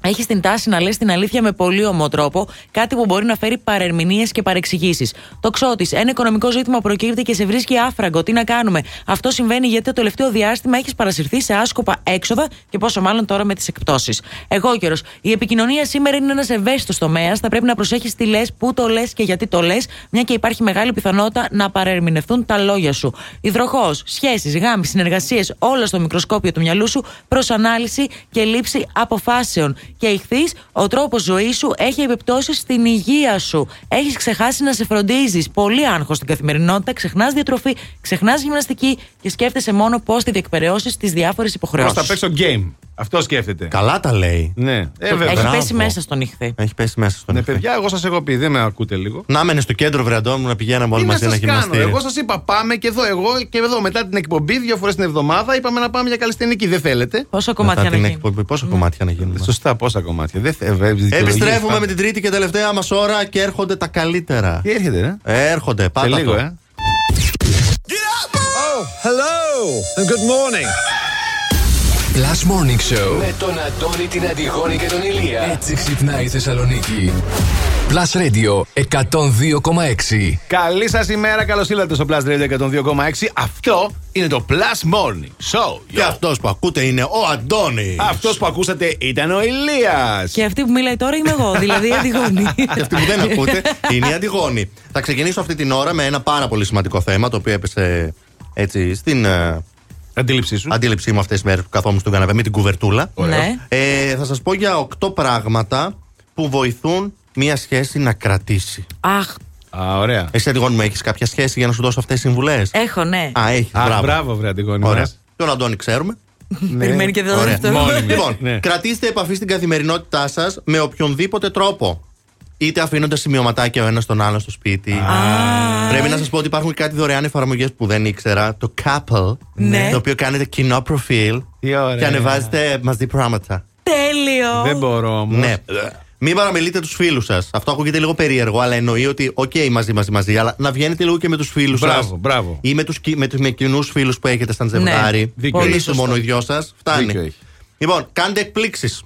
Έχει την τάση να λες την αλήθεια με πολύ ομό τρόπο, κάτι που μπορεί να φέρει παρερμηνίες και παρεξηγήσεις. Το ξώτη, ένα οικονομικό ζήτημα προκύπτει και σε βρίσκει άφραγκο. Τι να κάνουμε; Αυτό συμβαίνει γιατί το τελευταίο διάστημα έχεις παρασυρθεί σε άσκοπα έξοδα και πόσο μάλλον τώρα με τις εκπτώσεις. Εγώ καιρο. Η επικοινωνία σήμερα είναι ένας ευαίσθητος τομέας. Θα πρέπει να προσέχεις τι λες, πού το λες και γιατί το λες, μια και υπάρχει μεγάλη πιθανότητα να παρερμηνευτούν τα λόγια σου. Υδροχός, σχέσεις, γάμοι, συνεργασίες, όλα στο μικροσκόπιο του μυαλού σου προ ανάλυση και λήψη αποφάσεων. Και ηχθείς, ο τρόπος ζωής σου έχει επιπτώσεις στην υγεία σου. Έχεις ξεχάσει να σε φροντίζεις. Πολύ άγχος στην καθημερινότητα, ξεχνάς διατροφή, ξεχνάς γυμναστική και σκέφτεσαι μόνο πώς τη διεκπαιρεώσεις τις διάφορες Πώς υποχρεώσεις. θα παίξω game. Αυτό σκέφτεται. Καλά τα λέει. Ναι, ε, βέβαια. Έχει Μπράβο. πέσει μέσα στον ηχθή. Έχει πέσει μέσα στον Ναι, ηχθή. παιδιά, εγώ σας έχω πει, δεν με ακούτε λίγο. Να μένε στο κέντρο βρεαντών μου να πηγαίναμε όλοι Τι να μαζί ένα σα κάνω, γυμναστήριο. εγώ σας είπα πάμε και εδώ. Εγώ και εδώ μετά την εκπομπή, δύο φορές την εβδομάδα, είπαμε να πάμε για καλλιστενική. Δεν θέλετε. Πόσα Μετά κομμάτια να την γίνει; εκπομπή, πόσα κομμάτια να γίνουν; Σωστά, πόσα κομμάτια. Δεν θε, ε, βέβαια, δικαιολογίες Επιστρέφουμε πάντα. με την τρίτη και τελευταία μας ώρα και έρχονται τα καλύτερα. Τι έρχεται, ε; Έρχονται, πάντα Σε λίγο, το. ε. Oh, hello and good morning. Plus Morning Show. Με τον Αντώνη, την Αντιγόνη και τον Ηλία. Έτσι ξυπνάει η Θεσσαλονίκη. Plus Radio 102,6. Καλή σας ημέρα, καλώς ήρθατε στο Plus Radio 102,6. Αυτό είναι το Plus Morning Show. Και αυτός που ακούτε είναι ο Αντώνη. Αυτός που ακούσατε ήταν ο Ηλίας Και αυτή που μιλάει τώρα είμαι εγώ, δηλαδή η Αντιγόνη. Και αυτοί που δεν ακούτε είναι η Αντιγόνη. Θα ξεκινήσω αυτή την ώρα με ένα πάρα πολύ σημαντικό θέμα το οποίο έπεσε έτσι στην ε, Αντίληψή σου. αντίληψή μου αυτές τις μέρες που καθόμουν στον καναπέ με την κουβερτούλα. Ναι. Ε, θα σας πω για οκτώ πράγματα που βοηθούν μία σχέση να κρατήσει. Αχ, Α, ωραία. Εσύ, Αντιγόνη, μου έχεις κάποια σχέση για να σου δώσω αυτές τις συμβουλές; έχω, ναι. Α, έχεις. Α, μπράβο. μπράβο, βρε Αντιγόνη. Ωραία. μας. Τον Αντώνη ξέρουμε. Περιμένει και εδώ Ωραία. αυτό. Μόνιμη. Λοιπόν, Ναι. κρατήστε επαφή στην καθημερινότητά σας με οποιονδήποτε τρόπο. Είτε αφήνοντα σημειωματάκια ο ένας τον άλλον στο σπίτι. Πρέπει να σας πω ότι υπάρχουν κάτι δωρεάν εφαρμογές που δεν ήξερα. Το Couple. Ναι. Το οποίο κάνετε κοινό προφίλ Τι ωραία. και ανεβάζετε μαζί πράγματα. Τέλειο. Δεν μπορώ όμως. Ναι. Μην παραμελείτε τους φίλους σας. Αυτό ακούγεται λίγο περίεργο, αλλά εννοεί ότι, οκ, μαζί, μαζί, μαζί, αλλά να βγαίνετε λίγο και με τους φίλους σας. Μπράβο, μπράβο. Ή με τους με, τους- με κοινούς φίλους που έχετε σαν ζευγάρι. Δίκιο Μην έχεις. είστε μόνο οι δυο σας. Δίκιο Φτάνει. έχεις. Λοιπόν, κάντε εκπλήξεις.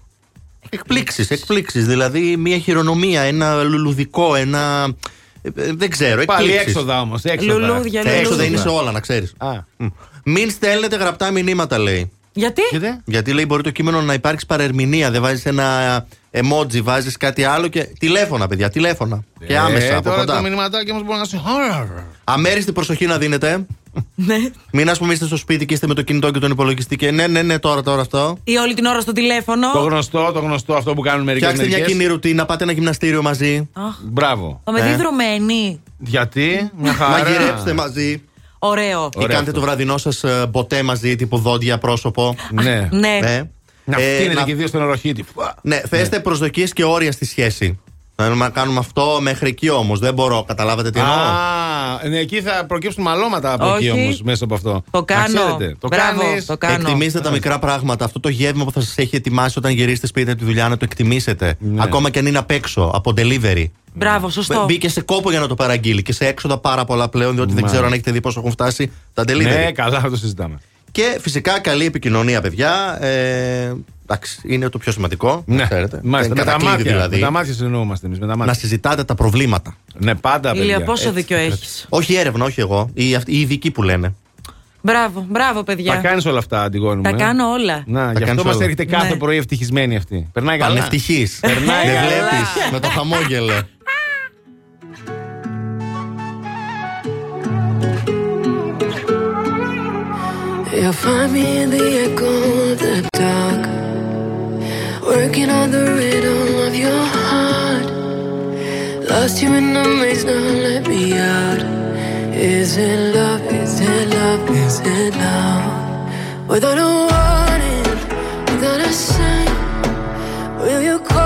Εκπλήξεις, εκπλήξεις. Δηλαδή, μια χειρονομία, ένα λουλουδικό, ένα. ε, ε, δεν ξέρω, Πάλι εκπλήξεις. έξοδα όμως. Έξοδα. Λουλούδια, Τα έξοδα λουλούδια. είναι σε όλα, να ξέρεις. Μην στέλνετε γραπτά μηνύματα, λέει. Γιατί; Γιατί; Λέει μπορεί το κείμενο να υπάρξει παρερμηνία. Δεν βάζεις ένα emoji, βάζεις κάτι άλλο και. Τηλέφωνα, παιδιά, τηλέφωνα. Και άμεσα Ε, από τώρα κοντά. το μηνυματάκι όμως μπορεί να σε. Αμέριστη προσοχή να δίνετε. Ναι. Μην ας πούμε είστε στο σπίτι και είστε με το κινητό και τον υπολογιστή και ναι, ναι, ναι, τώρα, τώρα αυτό. Ή όλη την ώρα στο τηλέφωνο. Το γνωστό, το γνωστό αυτό που κάνουν μερικέ Φτιάξτε μια κοινή ρουτίνα, πάτε ένα γυμναστήριο μαζί. Αχ, Μπράβο. Το με Ε. δει δρομένη. Γιατί, μια χαρά. Μαγειρέψτε μαζί. Ωραίο. Ή κάντε το βραδινό σας μποτέ μαζί, τύπου δόντια, πρόσωπο. Ναι. Ναι. Να Ε, φτύνετε να- και δύο στον οροχήτη. Ναι, θέστε προσδοκίες και όρια στη σχέση. Θέλουμε να κάνουμε αυτό μέχρι εκεί όμως. Δεν μπορώ, καταλάβατε τι εννοώ; Α, ναι, εκεί θα προκύψουν μαλώματα από Όχι. εκεί όμως μέσα από αυτό. Το κάνω. Να ξέρετε, το Μπράβο, κάνεις. το κάνω. Εκτιμήστε τα μικρά πράγματα. Αυτό το γεύμα που θα σας έχει ετοιμάσει όταν γυρίσετε σπίτι από τη δουλειά να το εκτιμήσετε. Ναι. Ακόμα και αν είναι απ' έξω, από delivery. Μπράβο, σωστό. Μπήκε σε κόπο για να το παραγγείλει και σε έξοδα πάρα πολλά πλέον, διότι δεν Μάλιστα. ξέρω αν έχετε δει πόσο έχουν φτάσει τα delivery. Ναι, καλά, θα το συζητάμε. Και φυσικά καλή επικοινωνία, παιδιά. Ε, εντάξει, είναι το πιο σημαντικό. Ναι, ξέρετε. μάλιστα. Δεν Με τα κατακλείδη μάτια. δηλαδή. Με τα μάτια συνεννοούμαστε εμείς. Με τα Να μάτια. συζητάτε τα προβλήματα. Ναι, πάντα παιδιά. Ηλία, πόσο Έτσι. δίκιο έχεις; Όχι έρευνα, όχι εγώ. Οι, αυτοί- οι ειδικοί που λένε. Μπράβο, μπράβο, Τα παιδιά. κάνεις όλα αυτά, Αντιγόνη μου. Τα ε; κάνω όλα. Να, γι' κάνεις αυτό μας όλα. έρχεται κάθε Ναι. πρωί ευτυχισμένη αυτή. Περνάει καλά. Πανευτυχή. Περνάει Δεν καλά. βλέπεις με το χαμόγελο. You'll find me in the echo of the dark, working on the rhythm of your heart. Lost you in the maze, now let me out. Is it love? Is it love? Is it love? Without a warning, without a sign, will you call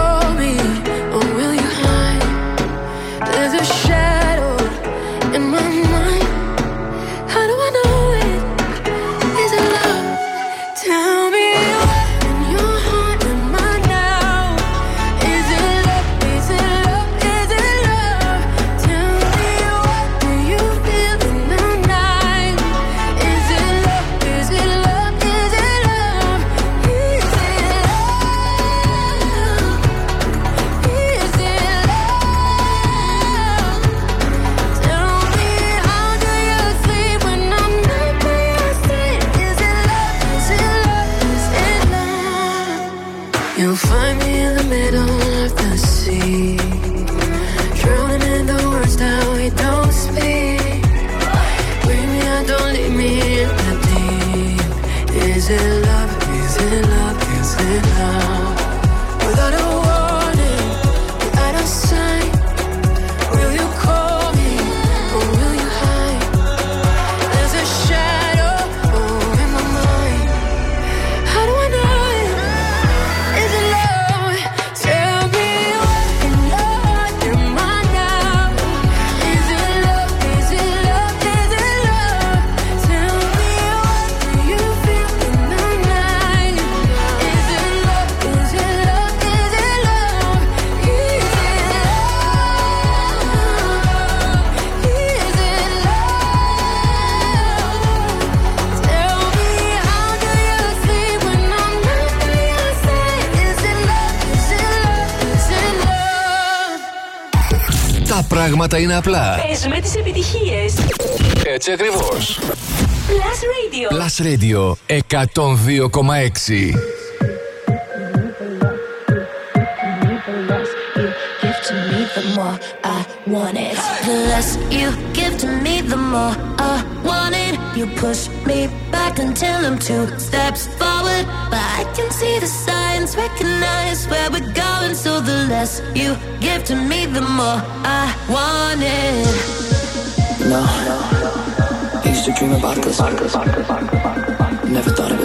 πράγματα είναι απλά. Παίζουμε τις επιτυχίες. Έτσι ακριβώς. Plus Radio. Plus Radio 102,6. give to me, the more I want it. The less you give to me, the more I want it. You push me back until I'm two steps forward. Can see the signs, recognize where we're going. So the less you give to me, the more I want it. No. I used to dream about this. Never thought it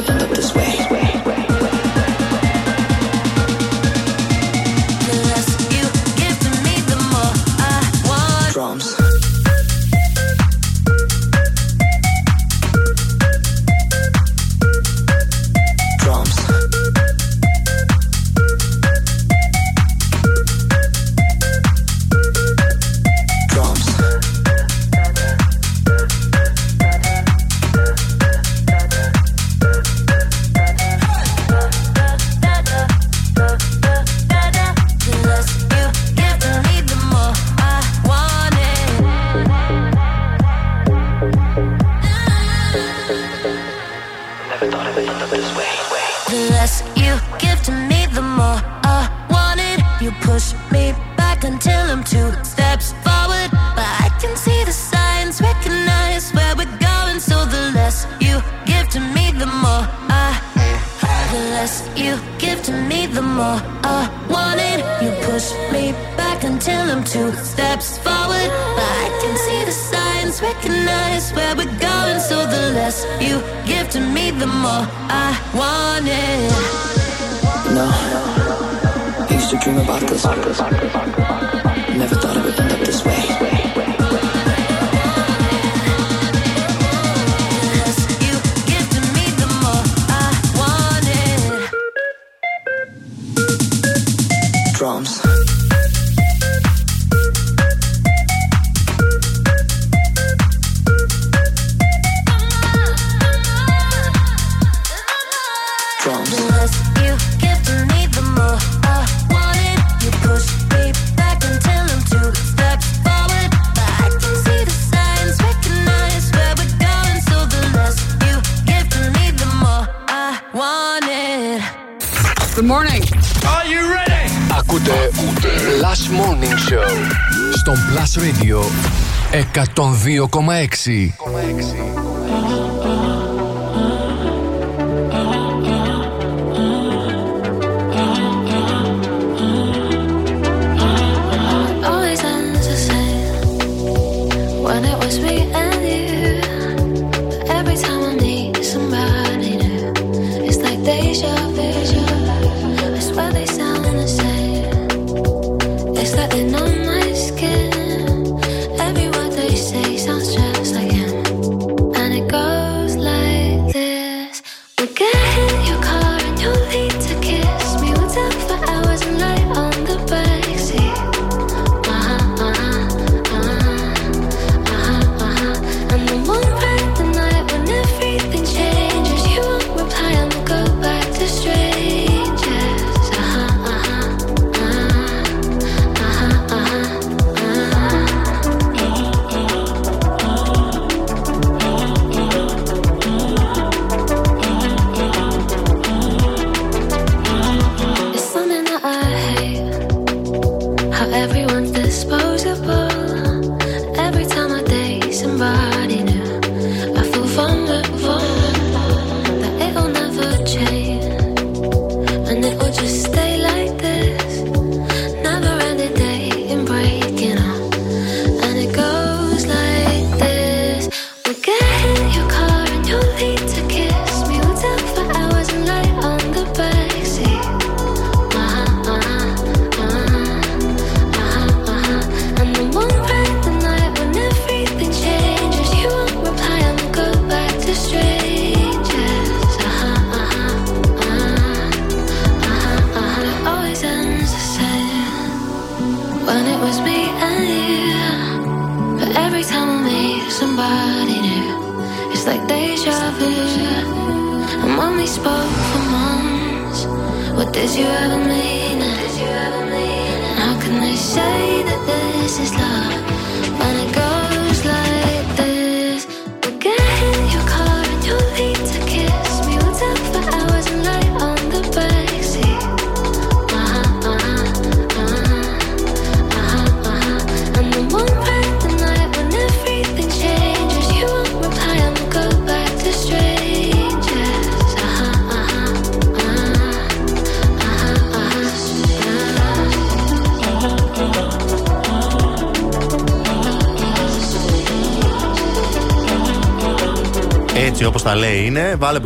2,6.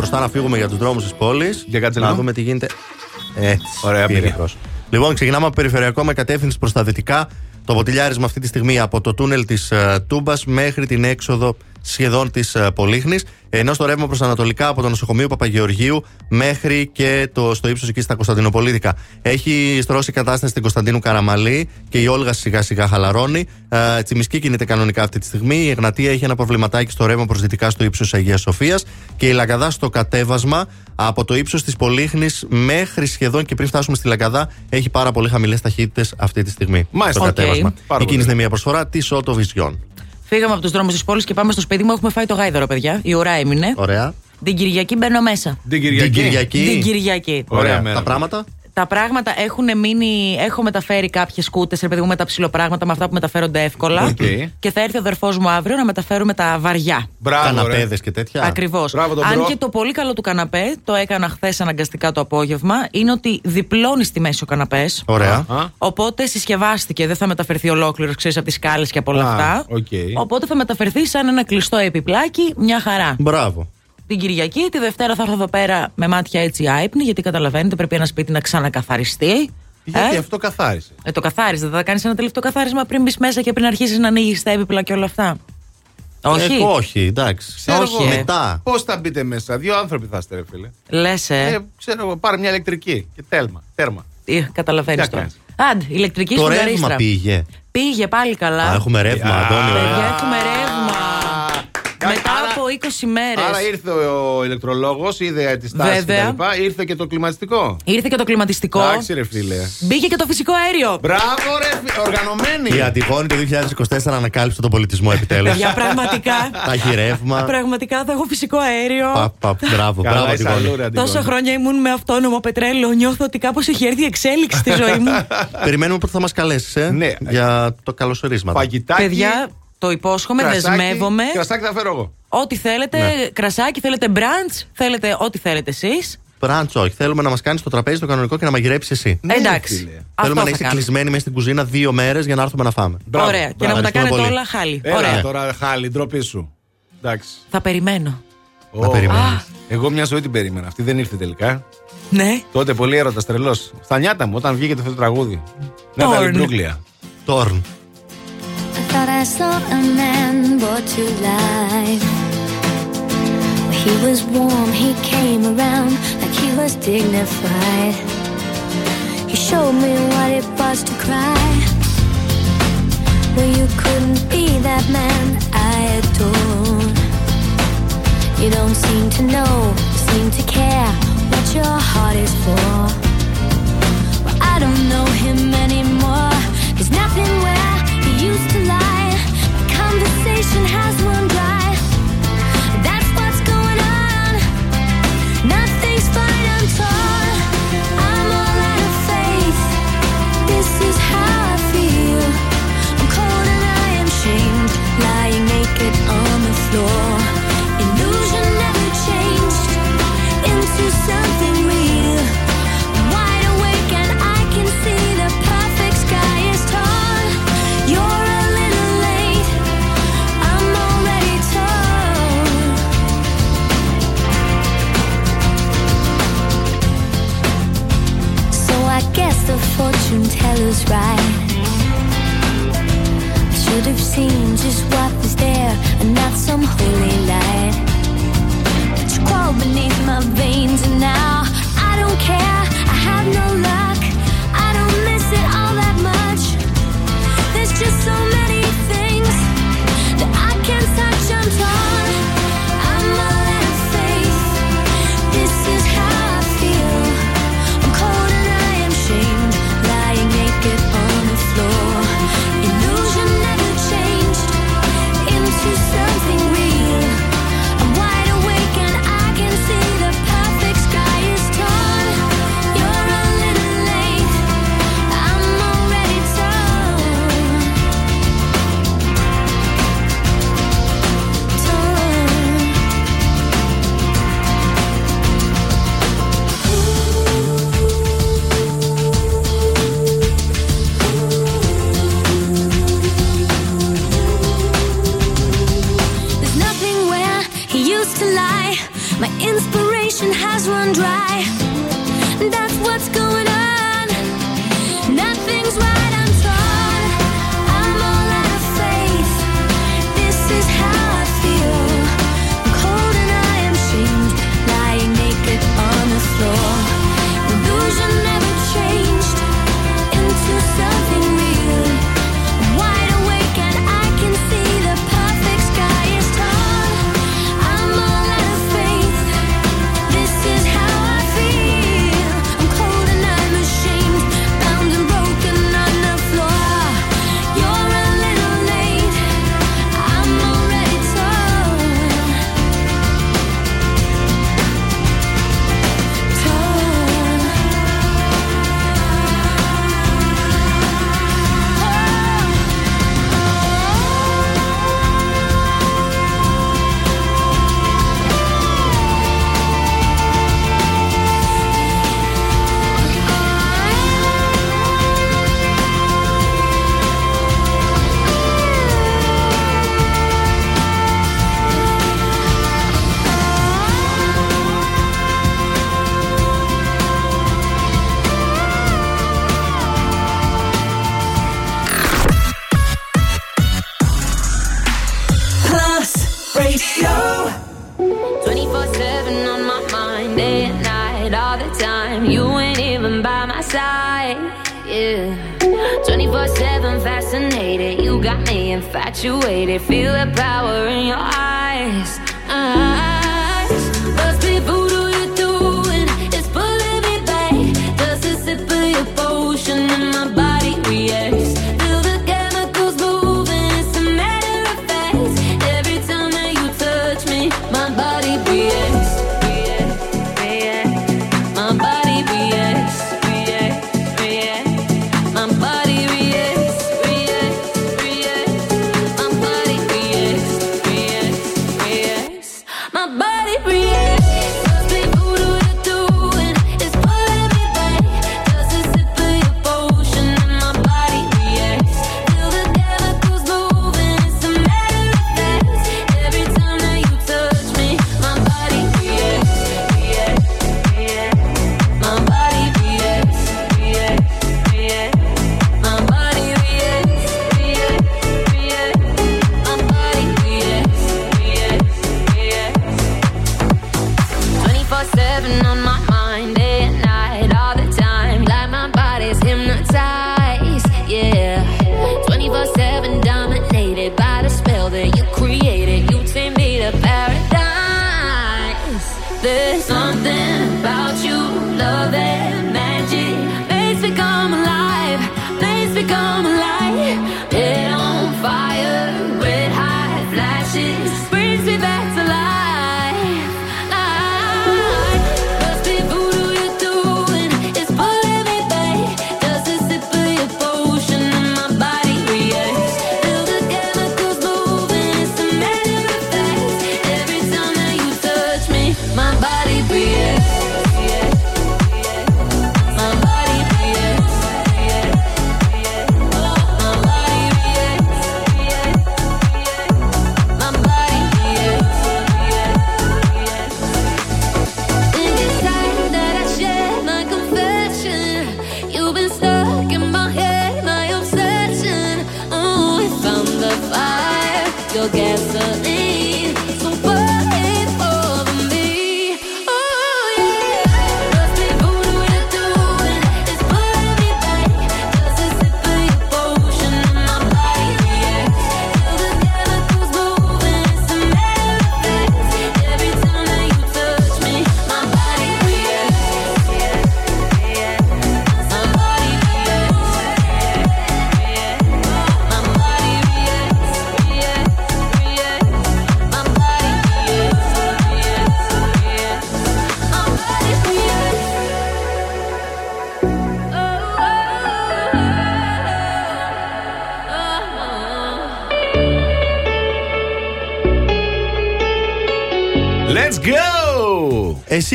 μπροστά να φύγουμε για τους δρόμους της πόλης. Για κάτι Να δούμε τι γίνεται. Έτσι. Ωραία, Λοιπόν, ξεκινάμε από περιφερειακό με κατεύθυνση προς τα δυτικά. Το ποτηλιάρισμα αυτή τη στιγμή από το τούνελ της ε, Τούμπας μέχρι την έξοδο σχεδόν της ε, Πολύχνης. Ενώ στο ρεύμα προς Ανατολικά από το νοσοκομείο Παπαγεωργίου μέχρι και το, στο ύψος εκεί στα Κωνσταντινοπολίτικα. Έχει στρώσει η κατάσταση στην Κωνσταντίνου Καραμαλή και η Όλγα σιγά σιγά χαλαρώνει. Ε, τσιμισκή κινείται κανονικά αυτή τη στιγμή. Η Εγνατία έχει ένα προβληματάκι στο ρεύμα προς δυτικά στο ύψος Αγίας Σοφίας και η Λαγκαδά στο κατέβασμα από το ύψος της Πολύχνης μέχρι σχεδόν και πριν φτάσουμε στη Λαγκαδά έχει πάρα πολύ χαμηλές ταχύτητες αυτή τη στιγμή. Μάλιστα. Okay. Κατέβασμα. Είναι μια προσφορά της Auto Vision. Φύγαμε από τους δρόμους της πόλης και πάμε στο σπίτι μου. Έχουμε φάει το γάιδαρο, παιδιά. Η ουρά έμεινε. Ωραία. Την Κυριακή μπαίνω μέσα. Την Κυριακή. Την Κυριακή. Ωραία. Τα πράγματα. Τα πράγματα έχουν μείνει. Έχω μεταφέρει κάποιες κούτες, ρε παιδί μου, με τα ψιλοπράγματα, με αυτά που μεταφέρονται εύκολα. Οκ. Και θα έρθει ο αδερφός μου αύριο να μεταφέρουμε τα βαριά. Μπράβο. ρε. Καναπέδες και τέτοια. Ακριβώς. Μπράβο τον Αν bro. και το πολύ καλό του καναπέ, το έκανα χθες αναγκαστικά το απόγευμα, είναι ότι διπλώνει στη μέση ο καναπές. Ωραία. Α, Οπότε συσκευάστηκε, δεν θα μεταφερθεί ολόκληρος, ξέρεις, από τις σκάλες και από όλα Α, αυτά. οκ. Οπότε θα μεταφερθεί σαν ένα κλειστό επιπλάκι, μια χαρά. Μπράβο. Την Κυριακή, τη Δευτέρα θα έρθω εδώ πέρα με μάτια έτσι άυπνη, γιατί καταλαβαίνετε πρέπει ένα σπίτι να ξανακαθαριστεί. Γιατί Ε; αυτό καθάρισε. Ε, το καθάριζε. Δεν θα κάνεις ένα τελευταίο καθάρισμα πριν μπεις μέσα και πριν αρχίσεις να ανοίγεις τα έπιπλα και όλα αυτά; Όχι. Ε, όχι, εντάξει. Ξέρω Όχι, εγώ. ε. Μετά. Πώς θα μπείτε μέσα, δύο άνθρωποι θα είστε, ρε φίλε. Λες, ε. Ε, ξέρω εγώ, πάρε μια ηλεκτρική και τέλμα. Τέρμα. Ε, Καταλαβαίνεις Τι τώρα. κάνεις; Άντε, ηλεκτρική Το στην ρεύμα καρίστρα. πήγε. Πήγε πάλι καλά. Α, έχουμε ρεύμα, Α, Αντώνη. Παιδιά, ωραία. έχουμε ρεύμα. Μετά Άρα- από 20 μέρες. Άρα ήρθε ο ηλεκτρολόγος, είδε τη στάση Βέβαια. κτλ. Ήρθε και το κλιματιστικό. Ήρθε και το κλιματιστικό. Εντάξει, ρε φίλε. Μπήκε και το φυσικό αέριο. Μπράβο, ρε φίλε. Οργανωμένη. Η Αντιγόνη το 2024 ανακάλυψε τον πολιτισμό επιτέλους. Για πραγματικά. Τα έχει ρεύμα. Πραγματικά θα έχω φυσικό αέριο. Πα, πα, μπράβο, Καλά, μπράβο, είσαι Αντιγόνη. αλλούρα, Αντιγόνη. Τόσα χρόνια ήμουν με αυτόνομο πετρέλαιο. Νιώθω ότι κάπως έχει έρθει η εξέλιξη στη ζωή μου. Περιμένουμε πότε θα μας καλέσεις, ε, Ναι. για το καλωσορίσματα. Φαγητάκι. Παιδιά, το υπόσχομαι, κρασάκι. δεσμεύομαι. Κρασάκι θα φέρω εγώ. Ό,τι θέλετε, Ναι. κρασάκι, θέλετε μπραντς, θέλετε ό,τι θέλετε εσείς. Μπράντσο, όχι. Θέλουμε να μας κάνεις το τραπέζι το κανονικό και να μαγειρέψεις εσύ. Ναι, Εντάξει. φίλε. Αυτό Θέλουμε να θα είσαι κάνω. κλεισμένη μέσα στην κουζίνα δύο μέρες για να έρθουμε να φάμε. Μπράβο, Ωραία. Και μπράβο. να μου τα Ευχαριστούμε κάνετε πολύ. όλα χάλι. Έλα Ωραία. τώρα, χάλι, ντροπή σου. Εντάξει. Θα περιμένω. Να Ω, περιμένεις. Εγώ μια ζωή την περίμενα. Αυτή δεν ήρθε τελικά. Ναι. Τότε πολύ έρωτας τρελός. Στα νιάτα μου, όταν βγήκε αυτό το τραγούδι. Να τα Torn. λιμπρούκλια. Τόρν. Thought I saw a man brought to life. He was warm, he came around like he was dignified. He showed me what it was to cry. Well, you couldn't be that man I adore. You don't seem to know, seem to care what your heart is for.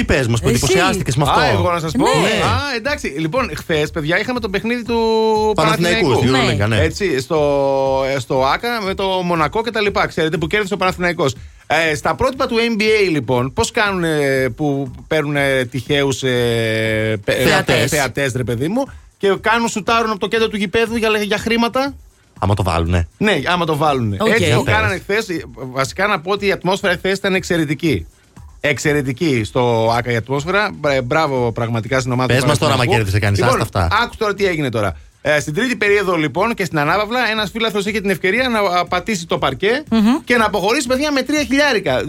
Εσύ πες μας που εντυπωσιάστηκες με αυτό. Α, εγώ να σας πω. Ναι. Α, εντάξει. Λοιπόν, χθες, παιδιά, είχαμε το παιχνίδι του Παναθηναϊκού, Παναθηναϊκός. στη Euroleague, ναι. Έτσι, στο, στο ΟΑΚΑ με το Μονακό και τα λοιπά. Ξέρετε που κέρδισε ο Παναθηναϊκός. Ε, στα πρότυπα του NBA, λοιπόν, πώς κάνουν ε, που παίρνουν τυχαίους ε, Θεατές. θεατές, ρε παιδί μου, και κάνουν σουτάρουν από το κέντρο του γηπέδου για, για χρήματα. Άμα το βάλουνε. Ναι, άμα το βάλουν. Οκ. Έτσι το Πες. κάνανε χθες. Βασικά να πω ότι η ατμόσφαιρα χθες ήταν εξαιρετική. Εξαιρετική στο ΑΚΑ η ατμόσφαιρα. Μπρα- Μπράβο πραγματικά στην ομάδα Πες του μας τώρα, Παναθηναϊκού. άμα κέρδισε κανείς, Λοιπόν, άστα αυτά. Άκου τώρα τι έγινε τώρα. Ε, στην τρίτη περίοδο λοιπόν και στην ανάπαυλα, ένας φίλαθρο είχε την ευκαιρία να α, πατήσει το παρκε και να αποχωρήσει παιδιά με τρία χιλιάρικα.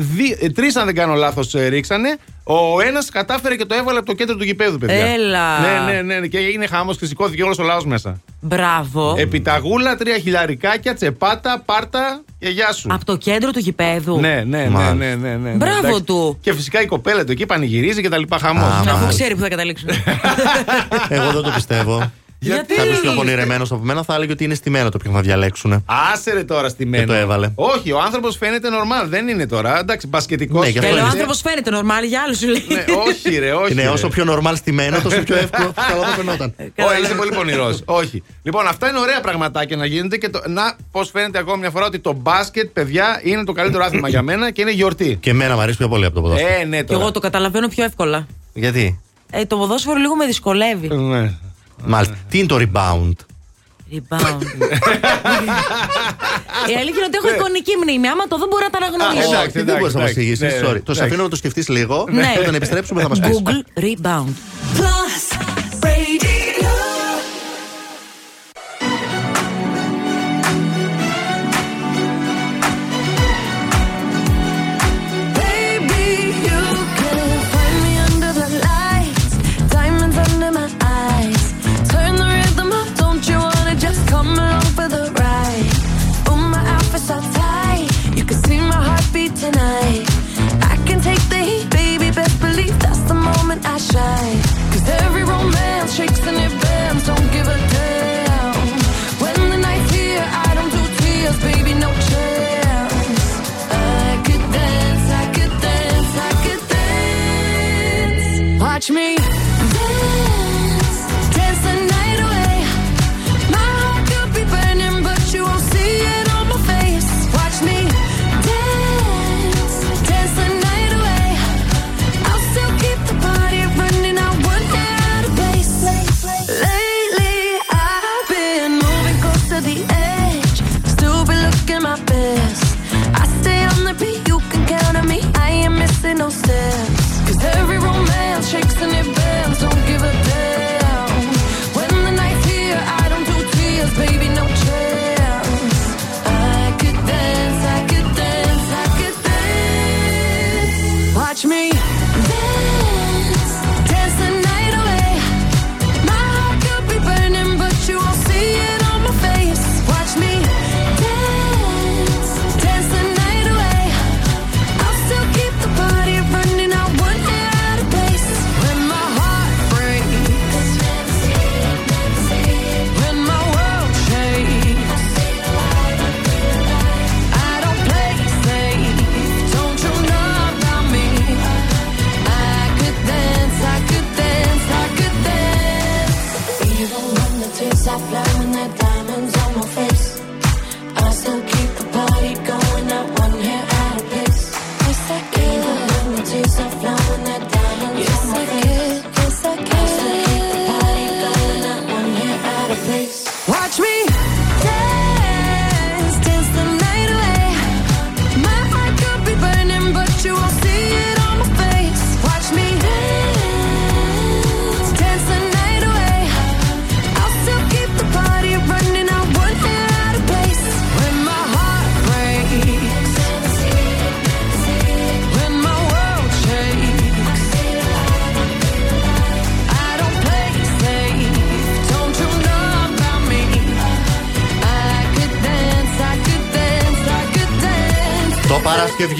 Τρεις, αν δεν κάνω λάθος, ρίξανε. Ο ένας κατάφερε και το έβαλε από το κέντρο του γηπέδου, παιδιά. Έλα. Ναι, ναι, ναι, ναι. Και έγινε χάμο και σηκώθηκε όλος ο λαός μέσα. Μπράβο. Επιταγούλα, τρία χιλιαρικάκια, τσεπάτα, πάρτα και γεια σου. Από το κέντρο του γηπέδου. Ναι, ναι, ναι, ναι, ναι, ναι. Μπράβο Εντάξει. του. Και φυσικά η κοπέλα του εκεί πανηγυρίζει και τα λοιπά χαμός. Αφού ξέρει που θα καταλήξουν. Εγώ δεν το πιστεύω. Γιατί; Κάποιος πιο πονηρεμένος από μένα θα έλεγε ότι είναι στημένο το ποιο θα διαλέξουν. Άσε ρε τώρα στη μένα. Και το έβαλε. Όχι, ο άνθρωπος φαίνεται νορμάλ. Δεν είναι τώρα. Εντάξει, μπασκετικός. Ναι, γι' αυτό Τέλο, ο είναι. άνθρωπος φαίνεται νορμάλ για άλλους σου λέει. Ναι, όχι, ρε, όχι. Είναι ρε. όσο πιο νορμάλ στημένο, τόσο πιο εύκολο καλά θα φαινόταν. Όχι, είσαι πολύ πονηρός. Όχι. Λοιπόν, αυτά είναι ωραία πραγματάκια να γίνονται και το, να πώς φαίνεται ακόμα μια φορά ότι το μπάσκετ, παιδιά, είναι το καλύτερο άθλημα για μένα και είναι γιορτή. Και εμένα μου αρέσει πιο πολύ από το ποδόσφαιρο. Ε, ναι, Και τώρα. εγώ το καταλαβαίνω πιο εύκολα. Γιατί; Ε, το ποδόσφαιρο λίγο με δυσκολεύει. Ναι. Μάλιστα. Τι είναι το rebound; Rebound. Η αλήθεια είναι ότι έχω εικονική μνήμη. Άμα το δω, μπορώ να τα αναγνωρίσω. Όχι, δεν μπορεί να μας εξηγήσει. Ναι, Sorry. Το σε αφήνω να το σκεφτείς λίγο. Ναι. Και όταν επιστρέψουμε θα μας πεις. Google Rebound.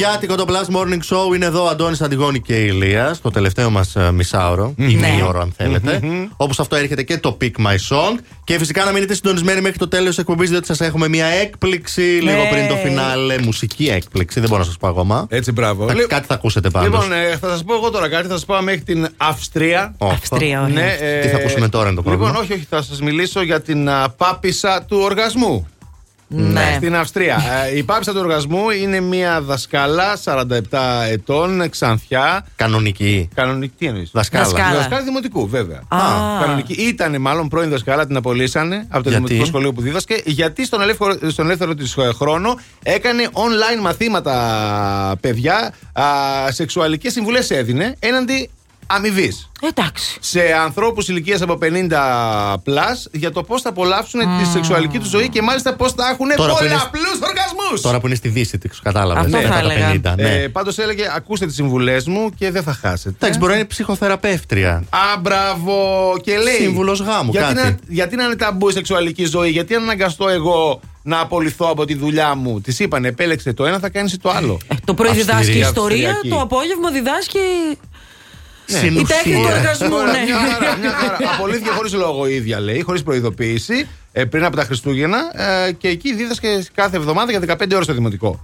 Παρασκευιάτικο το Plus Morning Show είναι εδώ, Αντώνης Αντιγόνη και η Ηλία, το τελευταίο μας μισάωρο, ή Ναι. μισή ώρα, αν θέλετε. Όπως αυτό έρχεται και το Pick My Song. Και φυσικά να μείνετε συντονισμένοι μέχρι το τέλος της εκπομπής, διότι σας έχουμε μια έκπληξη λίγο πριν το φινάλε. Μουσική έκπληξη, δεν μπορώ να σας πω ακόμα. Έτσι, μπράβο. Θα- Κάτι θα ακούσετε πάντως. Λοιπόν, ε, θα σας πω εγώ τώρα κάτι. Θα σας πάω μέχρι την Αυστρία. Αυστρία, ωραία. Ναι, ε, Τι θα ακούσουμε τώρα είναι το πρόβλημα. Λοιπόν, όχι, όχι, θα σας μιλήσω για την α, πάπισσα του οργασμού. Ναι. Στην Αυστρία. Ε, η πάπισσα του οργασμού είναι μια δασκάλα 47 ετών, ξανθιά. Κανονική. Κανονική, τι εννοείς; Δασκάλα. Δασκάλα. Δασκάλα δημοτικού, βέβαια. Α. Κανονική. Ήταν μάλλον πρώην δασκάλα, την απολύσανε από το Γιατί; δημοτικό σχολείο που δίδασκε. Γιατί στον ελεύθερο, στον ελεύθερο της χρόνο έκανε online μαθήματα παιδιά. Σεξουαλικές συμβουλές έδινε έναντι αμοιβής. Εντάξει. Σε ανθρώπους ηλικίας από 50 plus για το πώς θα απολαύσουν τη σεξουαλική τους ζωή και μάλιστα πώς θα έχουν Τώρα που είναι- πολλαπλούς οργασμούς. Τώρα που είναι στη Δύση, τις κατάλαβες. Αυτό ναι, θα μετά τα έλεγα. 50, ναι. Ε, Πάντως έλεγε: Ακούστε τις συμβουλές μου και δεν θα χάσετε. Εντάξει, μπορεί να είναι ψυχοθεραπεύτρια. Α, μπράβο. Και λέει. Σύμβουλος γάμου, γιατί κάτι. Να, γιατί να είναι ταμπού η σεξουαλική ζωή, γιατί να αναγκαστώ εγώ να απολυθώ από τη δουλειά μου. Της είπαν, επέλεξε το ένα, θα κάνεις το άλλο. Ε, το πρωί διδάσκει Αυστηρή, ιστορία, αυστριακή. το απόγευμα διδάσκει. Συνουσία. Η τέχνη του οργασμού, Ωραία, ναι. Μια χαρά, μια χαρά. Απολύθηκε χωρίς λόγο η ίδια, λέει, χωρίς προειδοποίηση, ε, πριν από τα Χριστούγεννα ε, και εκεί δίδασκε κάθε εβδομάδα για 15 ώρες στο δημοτικό.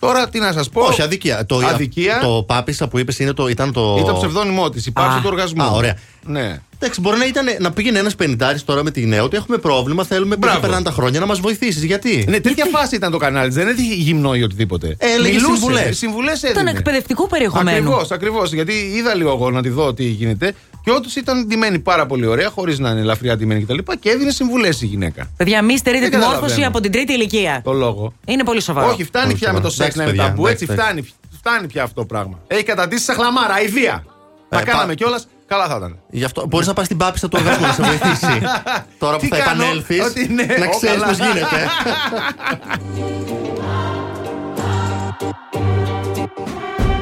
Τώρα τι να σας πω. Όχι, αδικία. Το, Αδικία. το πάπισσα που είπες είναι το. Ήταν το. Ήταν το ψευδόνυμό της, η πάυση Α. του οργασμού. Α, ωραία. Ναι. Εντάξει, μπορεί να, ήταν, να πήγαινε ένας πενιντάρη τώρα με τη νέα ότι έχουμε πρόβλημα. Θέλουμε πριν Μπράβο. περνάνε τα χρόνια να μας βοηθήσεις. Γιατί; Ναι, τέτοια φάση ήταν το κανάλι. Δεν έδειχε γυμνό ή οτιδήποτε. Έλεγε συμβουλές. Συμβουλές Ήταν εκπαιδευτικού περιεχομένου. Ακριβώς, ακριβώς. Γιατί είδα λίγο εγώ να τη δω τι γίνεται. Και όντως ήταν ντυμένη πάρα πολύ ωραία, χωρίς να είναι ελαφριά ντυμένη κτλ. Και, και έδινε συμβουλές η γυναίκα. Παιδιά, μη στερείτε Δεν τη μόρφωση καταλαβαίνω. από την τρίτη ηλικία. Το λόγο. Είναι πολύ σοβαρό. Όχι, φτάνει Πολύ πια με το σοβαρό. σεξ να Εντάξει, είναι παιδιά, ταμπού. Έτσι, εντάξει, φτάνει, φτάνει πια αυτό το πράγμα. Έχει καταντήσει σε χλαμάρα, αηδία. Τα Ε, κάναμε πά- κιόλας, καλά θα ήταν. Γι' αυτό μπορείς να πας στην πάπιστα του οργασμού να σε βοηθήσει. Τώρα που Τι θα κάνω, επανέλθεις, ότι ναι, να ω, ξέρεις καλά. πώς γίνεται.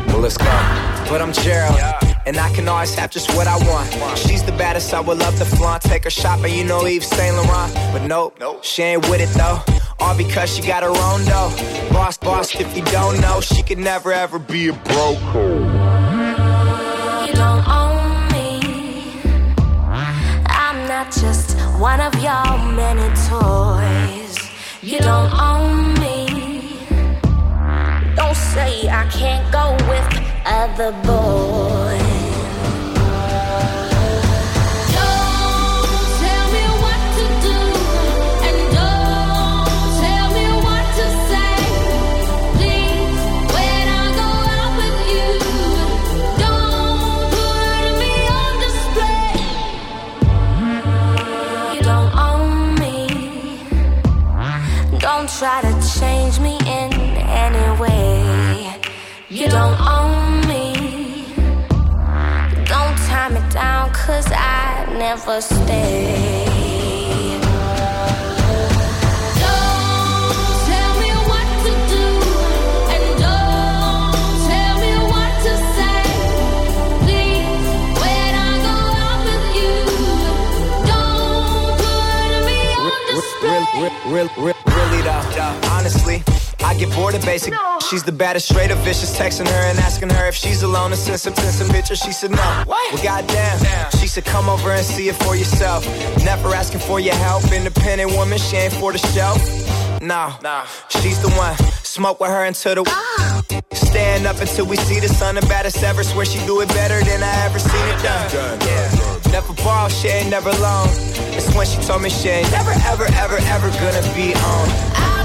Well, let's go. But I'm Gerald, and I can always have just what I want. She's the baddest, I would love to flaunt. Take her shopping, you know Yves Saint Laurent. But nope, she ain't with it though. All because she got her own dough. Boss, boss, if you don't know, she could never ever be a broke. You don't own me. I'm not just one of your many toys. You don't own me. Don't say I can't go with other boys. Don't try to change me in any way. You don't own me. Don't tie me down, cause I never stay. Real, real, real, really though, honestly. I get bored of basic. She's the baddest, straight up vicious. Texting her and asking her if she's alone and send some, send some pictures. She said no. What? Well, goddamn. She said come over and see it for yourself. Never asking for your help. Independent woman, she ain't for the show. No, no, she's the one. Smoke with her until the. Ah. Stand up until we see the sun. The baddest ever. Swear she do it better than I ever seen it done. Yeah. Never borrow, she ain't never loan. It's when she told me she ain't never, ever, ever, ever gonna be on. Don't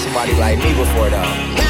somebody like me before, though.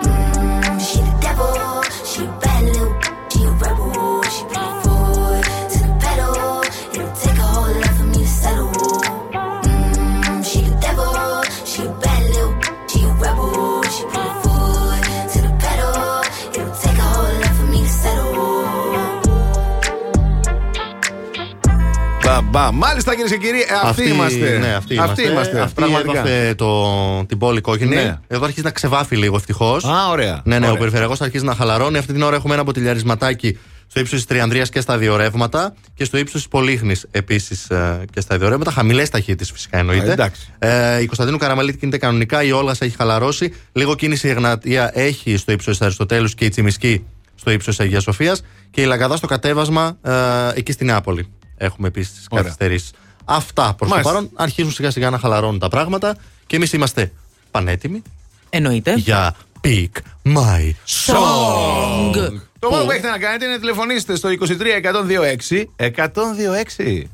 Μπαμ, μπαμ. Μάλιστα κυρίες και κύριοι, ε, αυτοί είμαστε. Ναι, αυτοί είμαστε. είμαστε. Αυτή πραγματικά. έμαθε το, την πόλη κόκκινη. Ναι. Εδώ αρχίζει να ξεβάφει λίγο ευτυχώς. Α, ωραία. Ναι, ναι, Ωραία. ο περιφερειακός αρχίζει να χαλαρώνει. Αυτή την ώρα έχουμε ένα μποτιλιαρισματάκι στο ύψος της Τριανδρίας και στα δύο ρεύματα και στο ύψος της Πολύχνης επίσης και στα δύο ρεύματα. Χαμηλές ταχύτητες φυσικά εννοείται. Α, εντάξει. Ε, η Κωνσταντίνου Καραμαλίτη κινείται κανονικά, η Όλγα έχει χαλαρώσει. Λίγο κίνηση η Εγνατία έχει στο ύψος της Αριστοτέλους και η Τσιμισκή στο ύψος της Αγίας Σοφίας. Και η Λαγκαδά στο κατέβασμα ε, εκεί στην Νεάπολη. Έχουμε επίσης τις Ωραία. καθυστερήσεις. Αυτά προς το Μάλιστα. παρόν. Αρχίζουν σιγά σιγά να χαλαρώνουν τα πράγματα και εμείς είμαστε πανέτοιμοι Εννοείται. για Pick My Song. Το μόνο που έχετε να κάνετε είναι να τηλεφωνήσετε στο 23 126 126.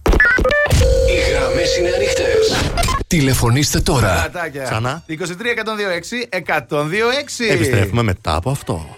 Οι γραμμές είναι ανοιχτές. Τηλεφωνήστε τώρα. Γατάκια. Ξανά. 23 126 126. Επιστρέφουμε μετά από αυτό.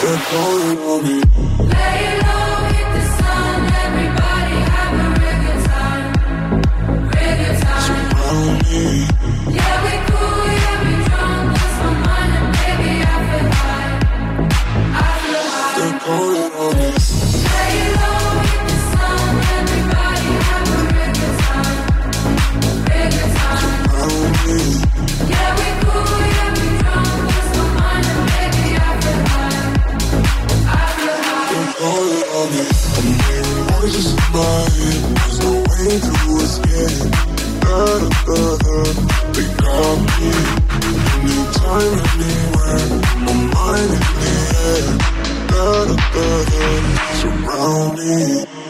te puedo olvidar. There's no way to escape. They got me. Anywhere. My mind in the air. Surround me.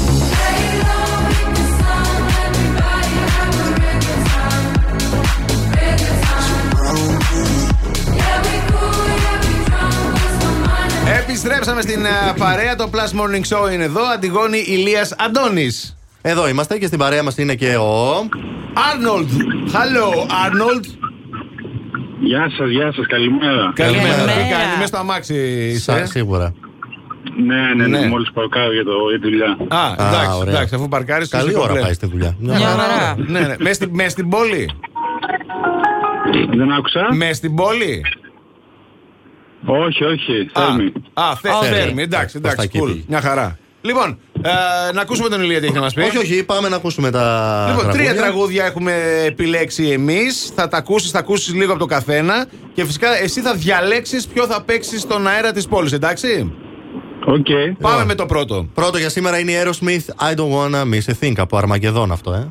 Επιστρέψαμε στην α, παρέα. Το Plus Morning Show είναι εδώ. Αντιγόνη Ηλίας Αντώνης. Εδώ είμαστε και στην παρέα μας είναι και ο. Arnold. Hello, Arnold. Γεια σας, γεια σας, καλημέρα. Καλημέρα. Τι κάνεις, μέσα στο αμάξι είσαι. Σα, σίγουρα. Ναι, ναι, ναι, Ναι. μόλις παρκάρω για, το, για τη δουλειά. Α, εντάξει, ωραία. εντάξει, αφού παρκάρεις. Καλή ώρα πάει στη δουλειά. Μια Μια χαρά. χαρά. Ναι, ναι. Μέσα στην, μες στην πόλη. Δεν άκουσα. Μέσα στην πόλη. Όχι, όχι, θέρμη. Α, θε, Θέρμη. θέρμη. Εντάξει, Προς τα εντάξει, εκεί cool. πήγε. Μια χαρά. Λοιπόν, ε, να ακούσουμε τον Ηλία τι έχει να μας πει. Όχι, όχι, πάμε να ακούσουμε τα. Λοιπόν, τρία τραγούδια. τραγούδια έχουμε επιλέξει εμείς. Θα τα ακούσεις, θα ακούσεις λίγο από το καθένα. Και φυσικά εσύ θα διαλέξεις ποιο θα παίξει στον αέρα της πόλης, εντάξει; Οκ. Πάμε με το πρώτο. Πρώτο για σήμερα είναι η Aerosmith I don't wanna miss a thing από Αρμαγεδόν αυτό, ε.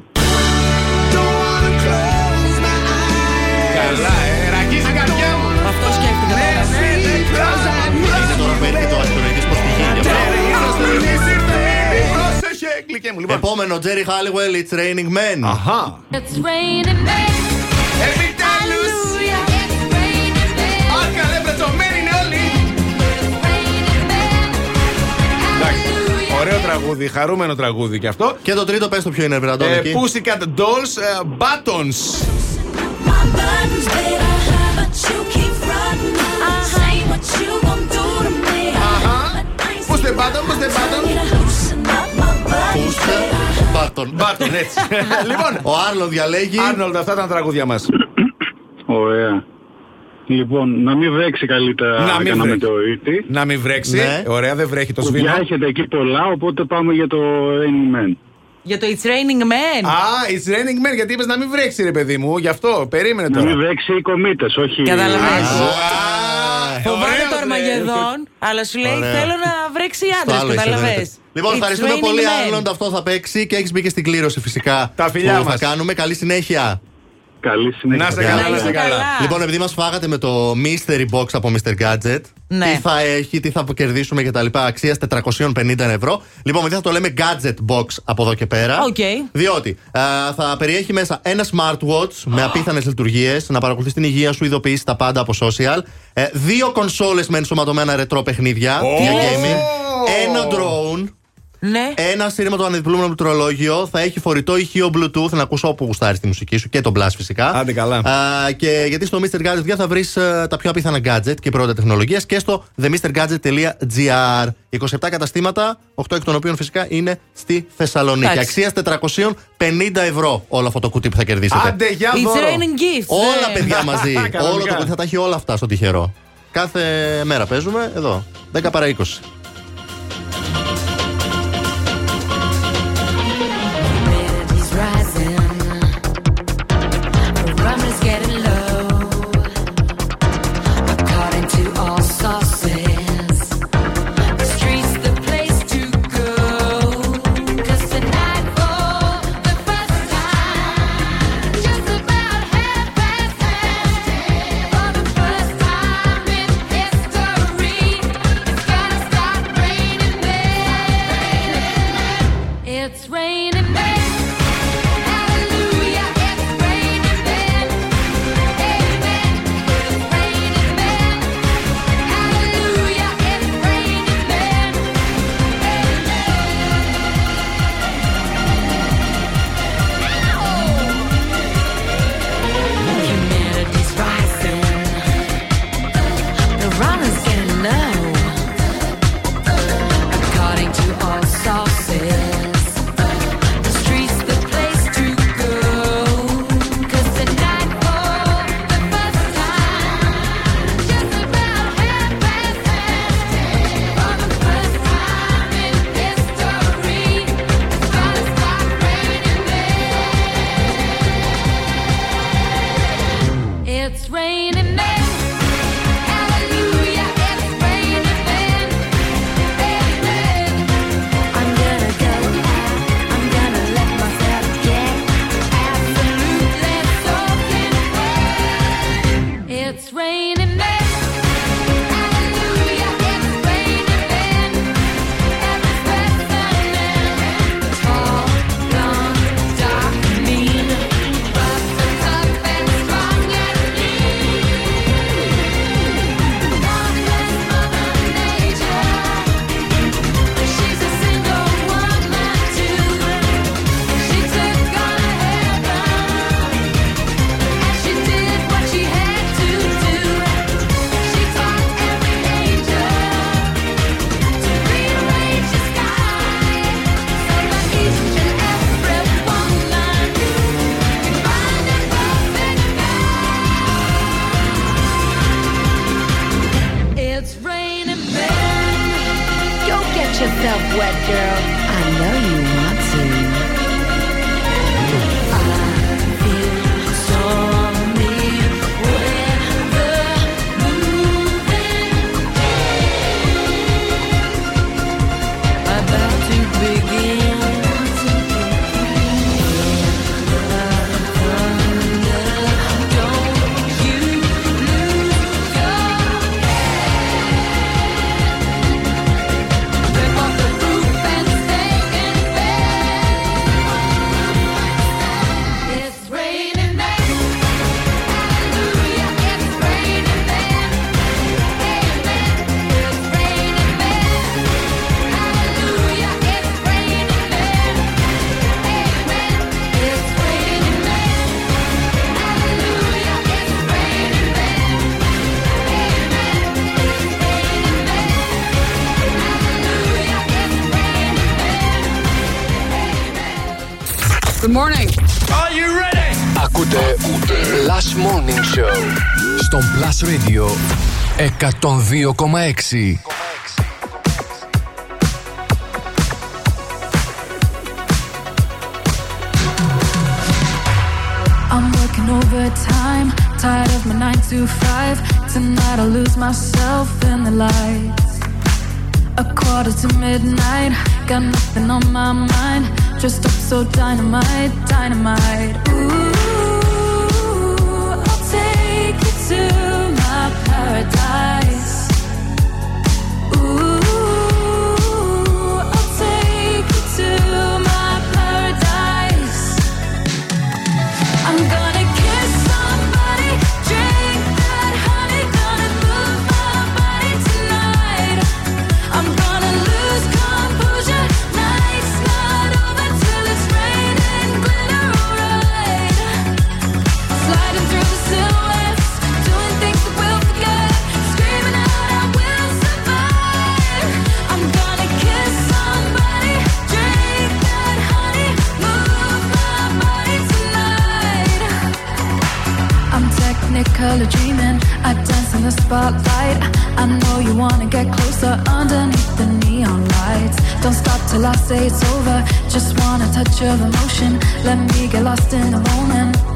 Καλά, γλυκέ μου. Λοιπόν, Επόμενο, Jerry Halliwell, It's Raining Men. Αχα. It's raining men. Επιτέλους. It's raining men. Α, καλέ, βρετσομένοι είναι όλοι. Εντάξει, ωραίο τραγούδι, χαρούμενο τραγούδι και αυτό. Και το τρίτο, πες το ποιο είναι, Βραντώνη. Ε, εκεί. Pussycat Dolls ε, Buttons. Push the button, push the button. Πούστε, Μπάρτον. Button, έτσι. λοιπόν, Ο Άρλο διαλέγει. Άρνολντ, αυτά ήταν τα τραγούδια μας. Ωραία. Λοιπόν, να μην βρέξει καλύτερα Να μην για να βρέξει. μετεωρίτη. Να μην βρέξει. Ναι. Ωραία, δεν βρέχει το Κουβιά σβήνο. έχετε εκεί πολλά, οπότε πάμε για το Raining Man. Για το It's Raining Men. Α, it's raining men, γιατί είπες να μην βρέξει, ρε παιδί μου. Γι' αυτό, περίμενε Να τώρα. μην βρέξει οι κομίτες, όχι... Καταλαβαίνεις. Α, Φοβάμαι ωραίο, το ρε. Αρμαγεδόν, αλλά σου λέει Ωραία. θέλω να βρέξει Στο άντρες. άλλο Καταλαβέ. είσαι, Λοιπόν, ευχαριστούμε πολύ, Άρλοντ. Αυτό θα παίξει και έχεις μπει και στην κλήρωση φυσικά. Τα φιλιά που θα μας. κάνουμε. Καλή συνέχεια. Καλή συνέχεια. Να σε Γεια. καλά, να Να σε είστε καλά. καλά. Λοιπόν, επειδή μας φάγατε με το mystery box από Mr. Gadget, Ναι. τι θα έχει, τι θα κερδίσουμε κτλ. Αξία 450 ευρώ. Λοιπόν, επειδή θα το λέμε gadget box από εδώ και πέρα. Οκ. Διότι α, θα περιέχει μέσα ένα smartwatch με απίθανες λειτουργίες, να παρακολουθείς την υγεία σου, ειδοποιήσεις τα πάντα από social. ε, δύο κονσόλες με ενσωματωμένα ρετρό παιχνίδια Ω! για gaming. Ένα drone. Ναι. Ένα στήριγμα το αναδιπλούμενο πληκτρολόγιο. Θα έχει φορητό ηχείο Bluetooth να ακούσω όπου γουστάρεις τη μουσική σου και τον Blast φυσικά. Άντε καλά. Α, και γιατί στο Mr. Gadget Gadget θα βρεις τα πιο απίθανα gadget και πρώτα τεχνολογίας και στο themrgadget.gr. 27 καταστήματα, 8 εκ των οποίων φυσικά είναι στη Θεσσαλονίκη. Εντάξει. Αξίας 450 ευρώ όλο αυτό το κουτί που θα κερδίσετε. Άντε, για It's δώρο. Raining Gifts. Όλα ναι. παιδιά μαζί. Κανονικά. Όλο το κουτί θα τα έχει όλα αυτά στο τυχερό. Κάθε μέρα παίζουμε εδώ. 10 παρα 20. 2,6. Overtime, tired of my 9 to 5 Tonight I lose myself in the lights. A quarter to midnight Got nothing on my mind. Dressed up so dynamite, dynamite. Ooh. say it's over. Just want a touch of emotion. Let me get lost in the moment.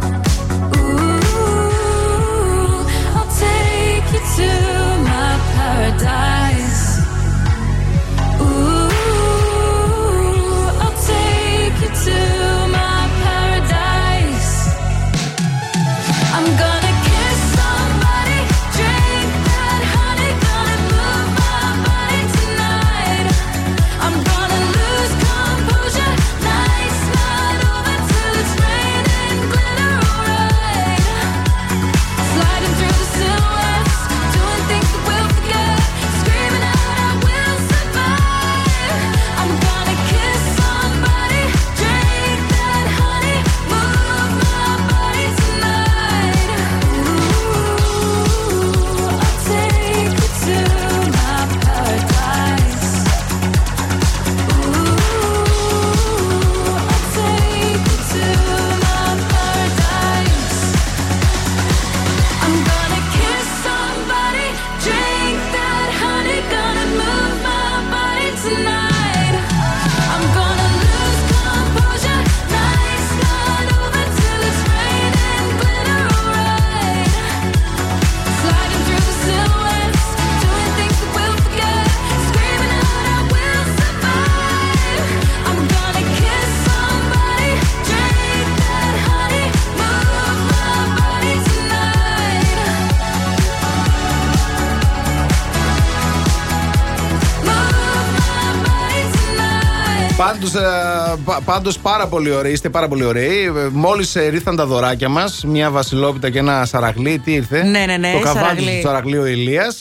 Πάντως πάρα πολύ ωραίοι, είστε πάρα πολύ ωραίοι. Ε, μόλις ε, ήρθαν τα δωράκια μας, μια βασιλόπιτα και ένα σαραγλί. Τι ήρθε; Ναι, ναι, ναι. Το καβάλι του σαραγλίου ο Ηλία.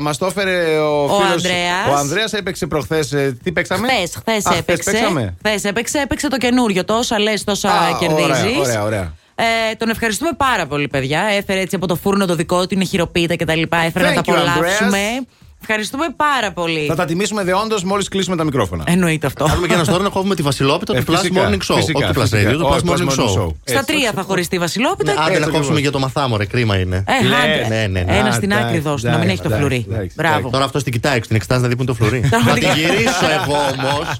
Μας το έφερε ο, ο φίλο. Ο Ανδρέας έπαιξε προχθές. Ε, τι παίξαμε; Χθες έπαιξε. Χθες έπαιξε, έπαιξε το καινούριο. Τόσα λες, τόσα κερδίζεις. Ωραία, ωραία. Ε, τον ευχαριστούμε πάρα πολύ, παιδιά. Έφερε έτσι από το φούρνο το δικό του, είναι χειροποίητα κτλ. Έφερε Thank να τα απολαύσουμε. Andreas. Ευχαριστούμε πάρα πολύ. Θα τα τιμήσουμε δεόντως μόλις κλείσουμε τα μικρόφωνα. Εννοείται αυτό. Κάνουμε και ένα τώρα να κόβουμε τη Βασιλόπιτα Ε, του Plus φυσικά, Morning Show. φυσικά, Όχι του Plus φυσικά. Radio, του Όχι, Plus Morning Show. Στα τρία θα χωριστεί η Βασιλόπιτα. Ναι, Άντε και- να κόψουμε για το μαθάμορε, κρίμα είναι. Ε, άντε. ναι, ναι, ναι. Ένα στην άκρη δώσ' να μην έχει το φλουρί. Μπράβο. Τώρα αυτό την κοιτάει, την εξετάζει να δει που είναι το φλουρί. Θα την γυρίσω εγώ όμως.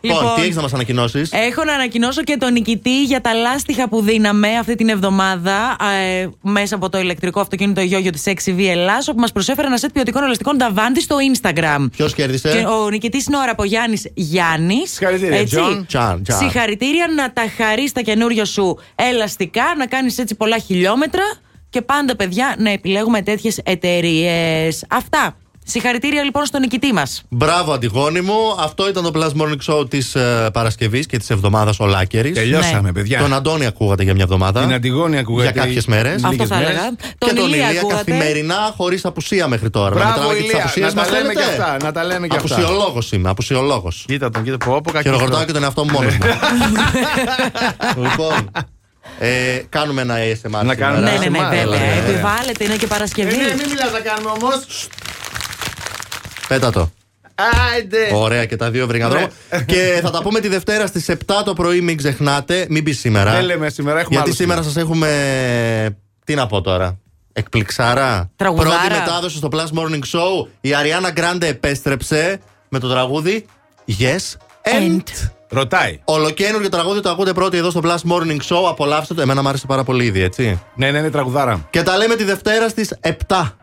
Λοιπόν, τι έχεις να μας ανακοινώσεις; Έχω να ανακοινώσω και τον νικητή για τα λάστιχα που δίναμε αυτή την εβδομάδα ε, μέσα από το ηλεκτρικό αυτοκίνητο Γιώγιο της 6V Ελλάς όπου μας προσέφερε ένα σετ ποιοτικών ελαστικών Νταβάντι στο Instagram. Ποιος κέρδισε; Και ο νικητής είναι ο Ραπογιάννη Γιάννης. Συγχαρητήρια, Τζον. Τζαν, τζαν. Συγχαρητήρια να τα χαρείς στα καινούρια σου ελαστικά, να κάνεις έτσι πολλά χιλιόμετρα και πάντα, παιδιά, να επιλέγουμε τέτοιες εταιρείες. Αυτά. Συγχαρητήρια λοιπόν στον νικητή μας. Μπράβο, Αντιγόνη μου. Αυτό ήταν το Plus Morning Show της Παρασκευής και της εβδομάδας Ολάκερης. Τελειώσαμε, Ναι. παιδιά. Τον Αντώνη ακούγατε για μια εβδομάδα. Την Αντιγόνη ακούγατε Για κάποιες μέρες. Αυτό θα έλεγα. Και τον Ηλία ακούγατε. καθημερινά χωρίς απουσία μέχρι τώρα. Μπράβο, μετράμε και τις Ηλία. απουσίες Να μας, τα λέμε θέλετε; και αυτά, να τα λέμε και αυτά. Απουσιολόγος είμαι, απουσιολόγος. Κοίτα τον, κοίτα πω, πω κακή Χειροκροτάω χρόνο. και τον εαυτό μου μόνος μου. λοιπόν, ε, κάνουμε ένα ASMR. Να κάνουμε Ναι, ένα ναι, ναι, ASMR, βέβαια. ωραία, ωραία. Επιβάλλεται, είναι και Ε, Παρασκευή. ναι, μην μιλάς να κάνουμε όμως. Πέτα το. Άιντε. Ωραία και τα δύο βρήκα δρόμο. Ναι. και θα τα πούμε τη Δευτέρα στις 7 το πρωί, μην ξεχνάτε. Μην πει σήμερα. Δεν λέμε σήμερα, έχουμε Γιατί άλλο σήμερα σας έχουμε. Τι να πω τώρα. Εκπληξάρα. Τραγουδάρα. Πρώτη μετάδοση στο Plus Morning Show. Η Αριάννα Γκράντε επέστρεψε με το τραγούδι Yes and. Ρωτάει. Ολοκένουργιο τραγούδι το ακούτε πρώτοι εδώ στο Plus Morning Show. Απολαύστε το. Εμένα μου άρεσε πάρα πολύ ήδη, έτσι. Ναι, ναι, ναι, τραγουδάρα. Και τα λέμε τη Δευτέρα στις 7.